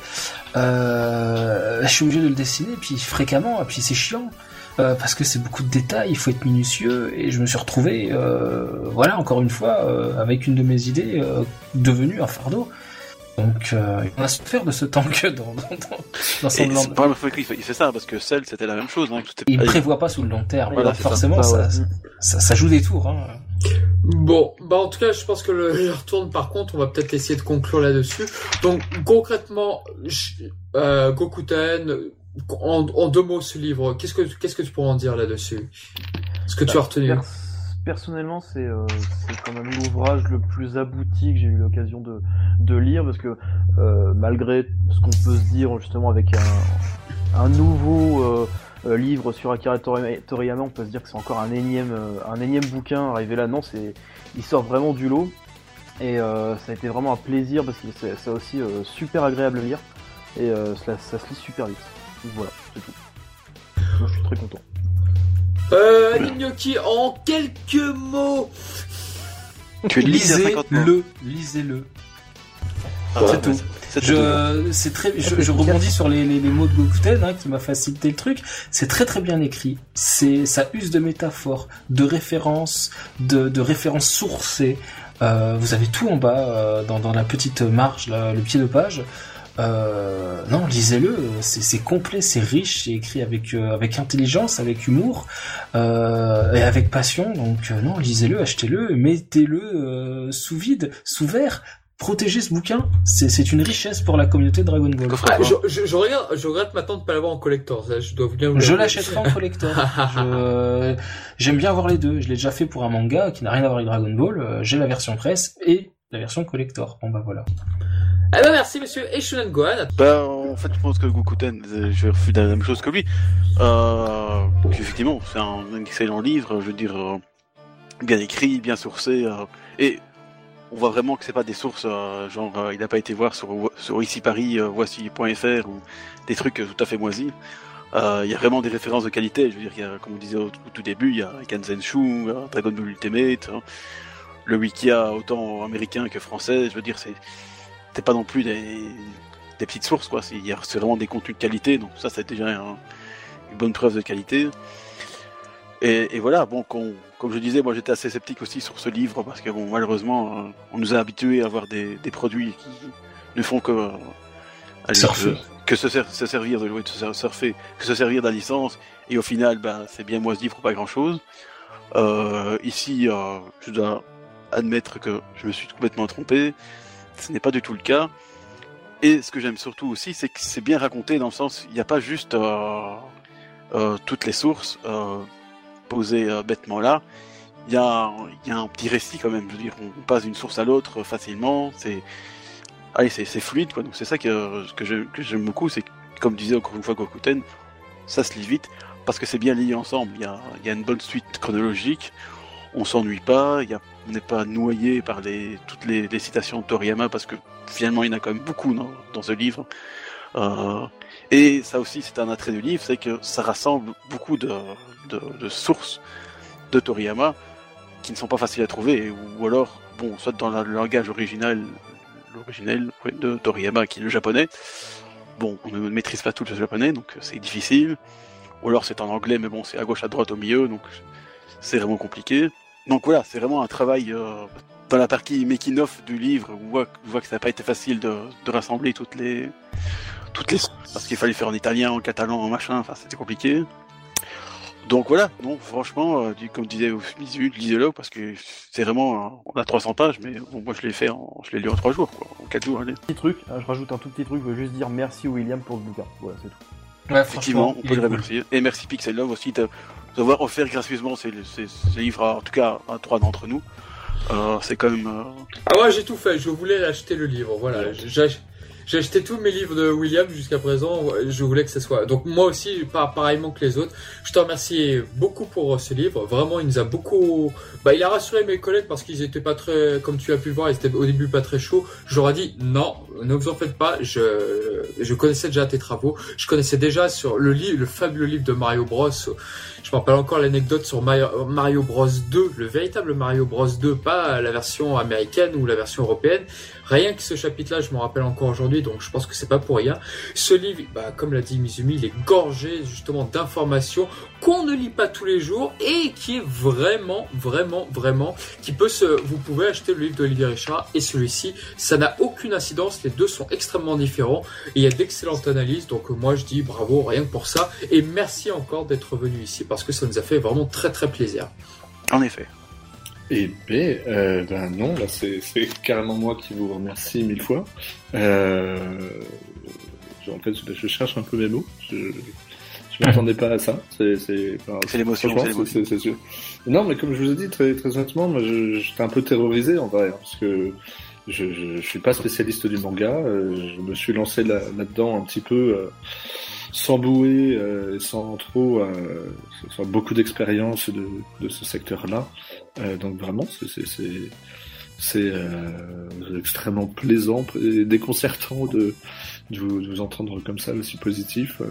Euh, je suis obligé de le dessiner puis fréquemment et puis c'est chiant. euh, parce que c'est beaucoup de détails, il faut être minutieux, et je me suis retrouvé, euh, voilà, encore une fois, euh, avec une de mes idées euh, devenue un fardeau. Donc, euh, on a souffert de ce tank dans, dans, dans, Sandland. c'est pas la première fois qu'il fait, il fait ça, parce que Cell, c'était la même chose. Hein, tout est- Il prévoit pas sous le long terme. Voilà, donc ça. forcément, Ah ça, ouais. ça, ça joue des tours. Hein. Bon, bah en tout cas, je pense que le, *laughs* le retourne par contre, on va peut-être essayer de conclure là-dessus. Donc concrètement, je- euh, Gokuten, en, en deux mots ce livre, qu'est-ce que qu'est-ce que tu pourrais en dire là-dessus? Ce que tu as retenu Pers- personnellement, c'est euh, c'est quand même l'ouvrage le plus abouti que j'ai eu l'occasion de, lire parce que euh, malgré ce qu'on peut se dire justement avec un, nouveau euh, livre sur Akira Tori- Toriyama, on peut se dire que c'est encore un énième, un bouquin arrivé là. Non, il sort vraiment du lot et ça a été vraiment un plaisir parce que c'est aussi super agréable à lire et ça, se lit super vite. Voilà, c'est tout. Je suis très content. Euh, Gnocchi, en quelques mots Tu Lisez 50 mots. le, lisez-le. c'est tout. Je, c'est très, je, je, rebondis sur les, les, les mots de Gokuten hein, qui m'a facilité le truc. C'est très très bien écrit. C'est, ça use de métaphores, de références, de, de références sourcées. Euh, vous avez tout en bas euh, dans, dans la petite marge, là, le pied de page. Euh, non, lisez-le, c'est complet, c'est riche, c'est écrit avec euh, avec intelligence, avec humour euh, et avec passion. Donc euh, non, lisez-le, achetez-le, mettez-le sous vide, sous verre. Protégez ce bouquin, c'est une richesse pour la communauté de Dragon Ball. Ah, je, je, je, regarde, je regrette maintenant de pas l'avoir en collector. Je dois bien. Je l'achèterai en collector. *laughs* J'aime bien avoir les deux. Je l'ai déjà fait pour un manga qui n'a rien à voir avec Dragon Ball. J'ai la version presse et la version collector. Bon bah voilà. Eh ben merci monsieur Eshunan Gohan. Bah en fait je pense que Gokuten, je vais refuser la même chose que lui. Euh, effectivement c'est un, excellent livre, je veux dire euh, bien écrit, bien sourcé euh, et on voit vraiment que c'est pas des sources euh, genre euh, il n'a pas été voir sur sur ici Paris voici.fr ou des trucs tout à fait moisis. Il y a vraiment des références de qualité. Je veux dire, y a, comme on disait au, tout début, il y a Kanzenshu, Dragon Ball Ultimate, hein. Le Wikia autant américain que français. Je veux dire, c'est c'est pas non plus des, des petites sources, quoi. C'est vraiment des contenus de qualité, donc ça, c'est déjà une bonne preuve de qualité. Et, et voilà, bon, comme je disais, moi j'étais assez sceptique aussi sur ce livre parce que bon, malheureusement, euh, on nous a habitués à avoir des, des produits qui ne font que euh, que se, se, servir de, de se surfer, que se servir de la licence, et au final, ben, c'est bien moisi pour pas grand chose. Euh, ici, euh, je dois admettre que je me suis complètement trompé ce n'est pas du tout le cas. Et ce que j'aime surtout aussi, c'est que c'est bien raconté dans le sens, il n'y a pas juste euh, euh, toutes les sources euh, posées bêtement là. Il y, a, y a un petit récit quand même. Je veux dire, on passe d'une source à l'autre facilement. C'est, allez, c'est, fluide. Donc c'est ça que, que, j'aime beaucoup, c'est comme disait encore une fois Gokuten, ça se lit vite parce que c'est bien lié ensemble. Il y a, y a une bonne suite chronologique. On s'ennuie pas. Il y a n'est pas noyé par les, toutes les, citations de Toriyama parce que finalement il y en a quand même beaucoup dans, ce livre. Euh, et ça aussi c'est un attrait du livre, c'est que ça rassemble beaucoup de, sources de Toriyama qui ne sont pas faciles à trouver, ou alors, bon, soit dans le langage original, de Toriyama qui est le japonais, bon, on ne maîtrise pas tout le japonais, donc c'est difficile, ou alors c'est en anglais, mais bon, c'est à gauche, à droite, au milieu, donc c'est vraiment compliqué. Donc voilà, c'est vraiment un travail euh, dans la partie making of du livre. On voit, on voit que ça n'a pas été facile de, de, rassembler toutes les toutes les parce qu'il fallait faire en italien, en catalan, en machin. Enfin, c'était compliqué. Donc voilà, non, franchement, euh, comme disait lisez-le parce que c'est vraiment, on a 300 pages, mais bon, moi je l'ai fait, en, je l'ai lu en 3 jours, quoi, en 4 jours, allez. Petit truc, hein, je rajoute un tout petit truc, je veux juste dire merci William pour le bouquin, voilà, c'est tout. Ouais, Effectivement, on peut le remercier. Et merci Pixel Love aussi d'avoir offert gracieusement ces, ces, ces, livres, à, en tout cas à trois d'entre nous. Euh, c'est quand même. Euh... Ah ouais, j'ai tout fait. Je voulais acheter le livre. Voilà, j'ai acheté tous mes livres de William jusqu'à présent. Je voulais que ce soit. Donc moi aussi, pareillement que les autres. Je te remercie beaucoup pour ce livre. Vraiment, il nous a beaucoup. Bah, il a rassuré mes collègues parce qu'ils étaient pas très, comme tu as pu voir, ils étaient au début pas très chauds. Ai dit non, ne vous en faites pas. Je, je connaissais déjà tes travaux. Je connaissais déjà sur le livre, le fabuleux livre de Mario Bros. Je me rappelle encore l'anecdote sur Mario Bros 2, le véritable Mario Bros 2, pas la version américaine ou la version européenne. Rien que ce chapitre-là, je m'en rappelle encore aujourd'hui, donc je pense que c'est pas pour rien. Ce livre, bah, comme l'a dit Mizumi, il est gorgé justement d'informations qu'on ne lit pas tous les jours et qui est vraiment, vraiment, vraiment, qui peut se, vous pouvez acheter le livre d'Olivier Richard et celui-ci, ça n'a aucune incidence, les deux sont extrêmement différents et il y a d'excellentes analyses, donc moi je dis bravo, rien que pour ça et merci encore d'être venu ici parce que ça nous a fait vraiment très très plaisir. En effet. Eh ben, euh, ben non, là c'est carrément moi qui vous remercie mille fois. Euh, en fait, je cherche un peu mes mots. Je, je m'attendais pas à ça. C'est l'émotion, c'est sûr. Non, mais comme je vous ai dit très très honnêtement, moi j'étais un peu terrorisé en vrai, hein, parce que je, je, je, suis pas spécialiste du manga. Euh, je me suis lancé là-dedans là un petit peu euh, sans bouer, euh, sans trop, euh, sans beaucoup d'expérience de, de, ce secteur-là. Euh, donc vraiment, c'est c'est euh, extrêmement plaisant et déconcertant de, de, vous, de vous entendre comme ça, aussi positif. Euh.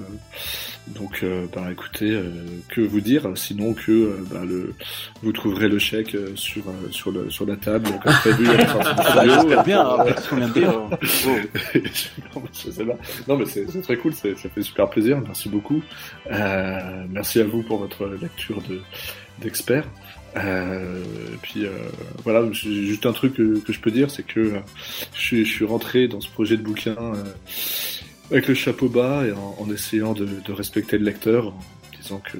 donc, euh, bah, écoutez, euh, que vous dire Sinon que euh, bah, le, vous trouverez le chèque sur sur, le, sur la table comme prévu. J'espère bien, hein, ce qu'on vient de dire. *laughs* non, mais c'est très cool, ça fait super plaisir. Merci beaucoup. merci à vous pour votre lecture de d'experts. Euh, et puis euh, voilà, juste un truc que, je peux dire, c'est que euh, je, suis, rentré dans ce projet de bouquin euh, avec le chapeau bas et en, essayant de, respecter le lecteur, en disant que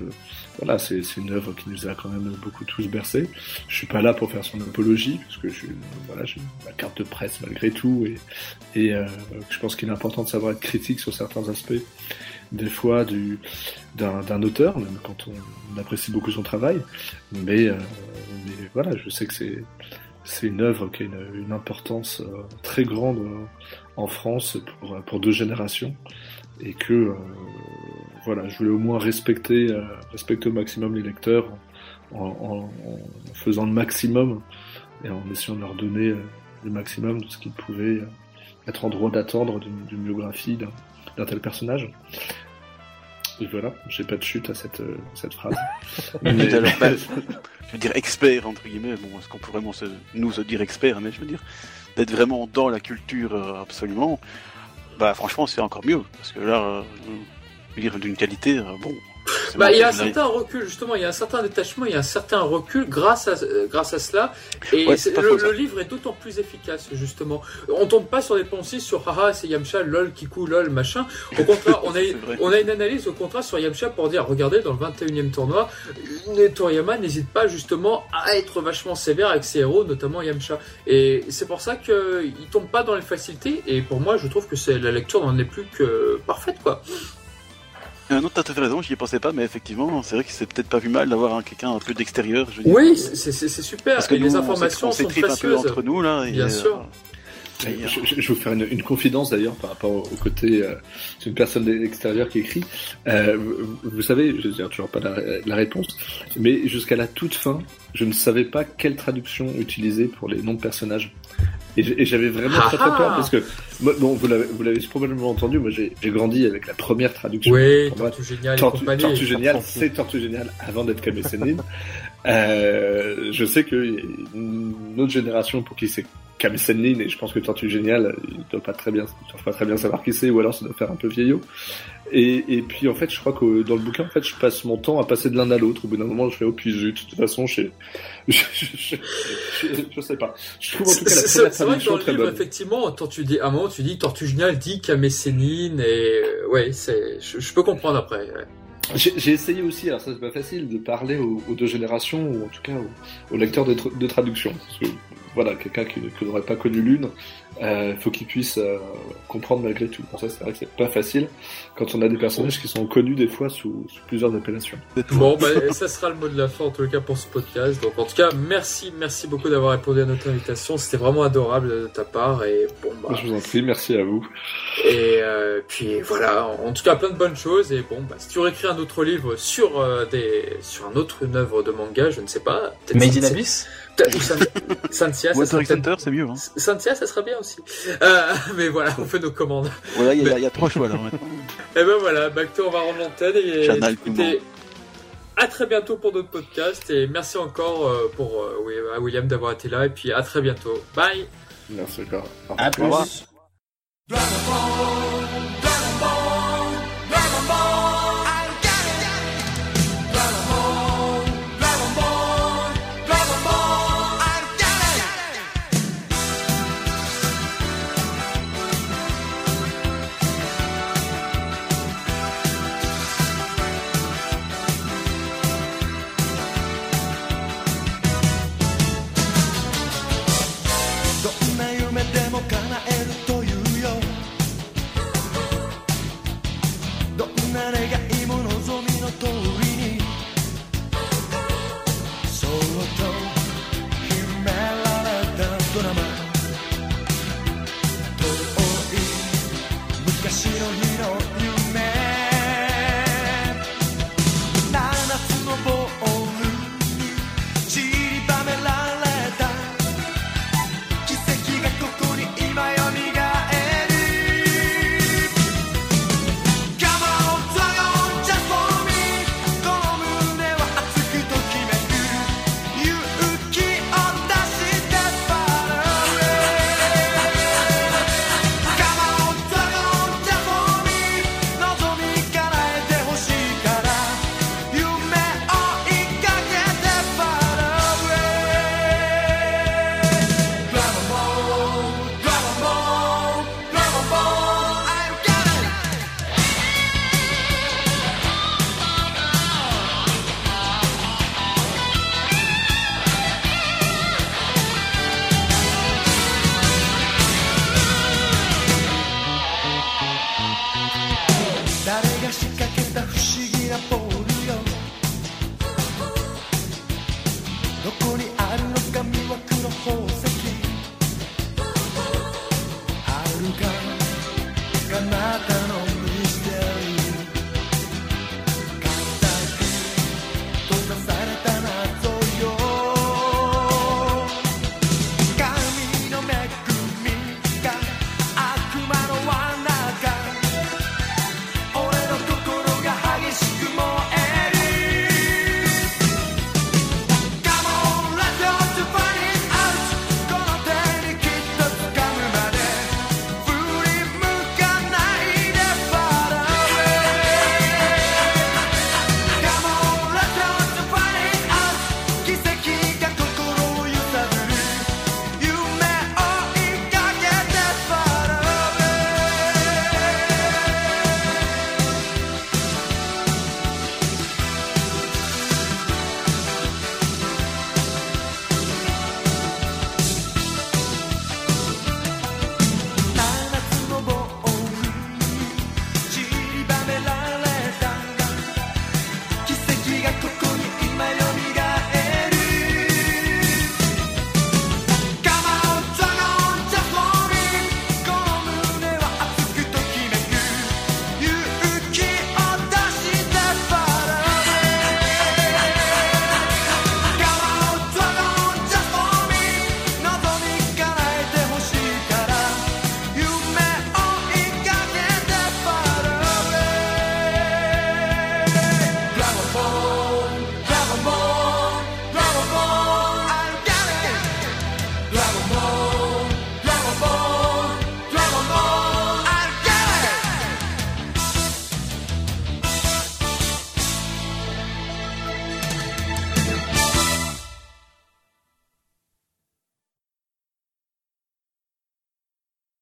voilà, c'est une œuvre qui nous a quand même beaucoup tous bercés. Je suis pas là pour faire son apologie, parce que je, voilà, j'ai ma carte de presse malgré tout, et, euh, je pense qu'il est important de savoir être critique sur certains aspects des fois du d'un auteur, même quand on, apprécie beaucoup son travail. Mais, euh, voilà, je sais que c'est une œuvre qui a une, importance euh, très grande euh, en France pour, deux générations et que voilà, je voulais au moins respecter respecter au maximum les lecteurs en, faisant le maximum et en essayant de leur donner le maximum de ce qu'ils pouvaient être en droit d'attendre d'une biographie tel personnage. Et voilà, j'ai pas de chute à cette, euh, cette phrase. *laughs* mais, alors, bah, je veux dire expert entre guillemets. Bon, est-ce qu'on peut vraiment se, nous se dire expert Mais je veux dire d'être vraiment dans la culture euh, absolument. Bah franchement, c'est encore mieux parce que là, euh, je veux dire d'une qualité, bon, bah, il y a un certain recul, justement, il y a un certain détachement, il y a un certain recul grâce à, grâce à cela. Et Ouais, le, le livre est d'autant plus efficace, justement. On tombe pas sur des pensées sur haha, c'est Yamcha, lol, Kiku, lol, machin. Au contraire, *laughs* on a, on a une analyse au contraire sur Yamcha pour dire, regardez, dans le 21e tournoi, euh, Toriyama n'hésite pas justement à être vachement sévère avec ses héros, notamment Yamcha. Et c'est pour ça qu'il tombe pas dans les facilités. Et pour moi, je trouve que c'est la lecture n'en est plus que parfaite, quoi. Euh, non, t'as tout à fait raison, j'y pensais pas, mais effectivement, c'est vrai que c'est peut-être pas vu mal d'avoir un- quelqu'un un peu d'extérieur. je veux dire. Oui, c'est super. parce que et nous, les on informations sont on s'étripe un peu précieuses. entre nous là. et, Bien euh, sûr. Euh, Je, je- je vais vous faire une, une confidence d'ailleurs par rapport au, au côté euh, c'est une personne de l'extérieur qui écrit. Euh, vous, vous savez, je n'ai toujours pas la, la réponse, mais jusqu'à la toute fin, je ne savais pas quelle traduction utiliser pour les noms de personnages. Et j'avais vraiment très très peur ah. parce que moi, bon, vous l'avez vous l'avez probablement entendu, moi j'ai j'ai grandi avec la première traduction. Oui, Tortue Génial Tortue. Tortue Génial, c'est Tortue Génial avant d'être Kame Sennin. euh, je sais qu'il y a une autre génération pour qui c'est Sennin et je pense que Tortue Génial, il doit pas très bien, doit pas très bien savoir qui c'est ou alors ça doit faire un peu vieillot. Et, et puis en fait, je crois que dans le bouquin, en fait, je passe mon temps à passer de l'un à l'autre. Au bout d'un moment, je fais oh puis zut. De toute façon, *laughs* je, je, je, je, sais pas. Je trouve en tout cas la C'est première c'est vrai que dans traduction le très livre, bonne. effectivement, Tortue dit, à un moment, tu dis Tortue Génial dit Camécénine et ouais, c'est, je, peux comprendre après. ouais. J'ai j'ai essayé aussi, alors ça c'est pas facile, de parler aux, aux deux générations, ou en tout cas aux, aux lecteurs de, tra- de traduction. Parce que voilà, quelqu'un qui, qui n'aurait pas connu l'une, euh, faut qu'il puisse euh, comprendre malgré tout. Bon, ça c'est vrai que c'est pas facile quand on a des personnages qui sont connus des fois sous, sous plusieurs appellations. Bon, bah, ça sera le mot de la fin en tout cas pour ce podcast. Donc en tout cas, merci, merci beaucoup d'avoir répondu à notre invitation. C'était vraiment adorable de ta part et bon bah. Je vous en prie, merci à vous. Et euh, puis voilà, en tout cas plein de bonnes choses. Et bon, bah, si tu réécris un autre livre sur euh, des, sur un autre une œuvre de manga, je ne sais pas. peut-être Made in Abyss? Ou Saint-Sia, *laughs* ça serait peut-être- Center, c'est mieux. Hein. Saint-Sia, ça serait bien aussi. Euh, mais voilà, on fait nos commandes. Voilà, il y, a- il y a trois choix là. Et *laughs* ben voilà, Bacto, on va rendre l'antenne et Chanel, écoutez, à très bientôt pour d'autres podcasts et merci encore euh, pour euh, oui, à William d'avoir été là et puis à très bientôt. Bye. Merci encore. Au À revoir. plus.「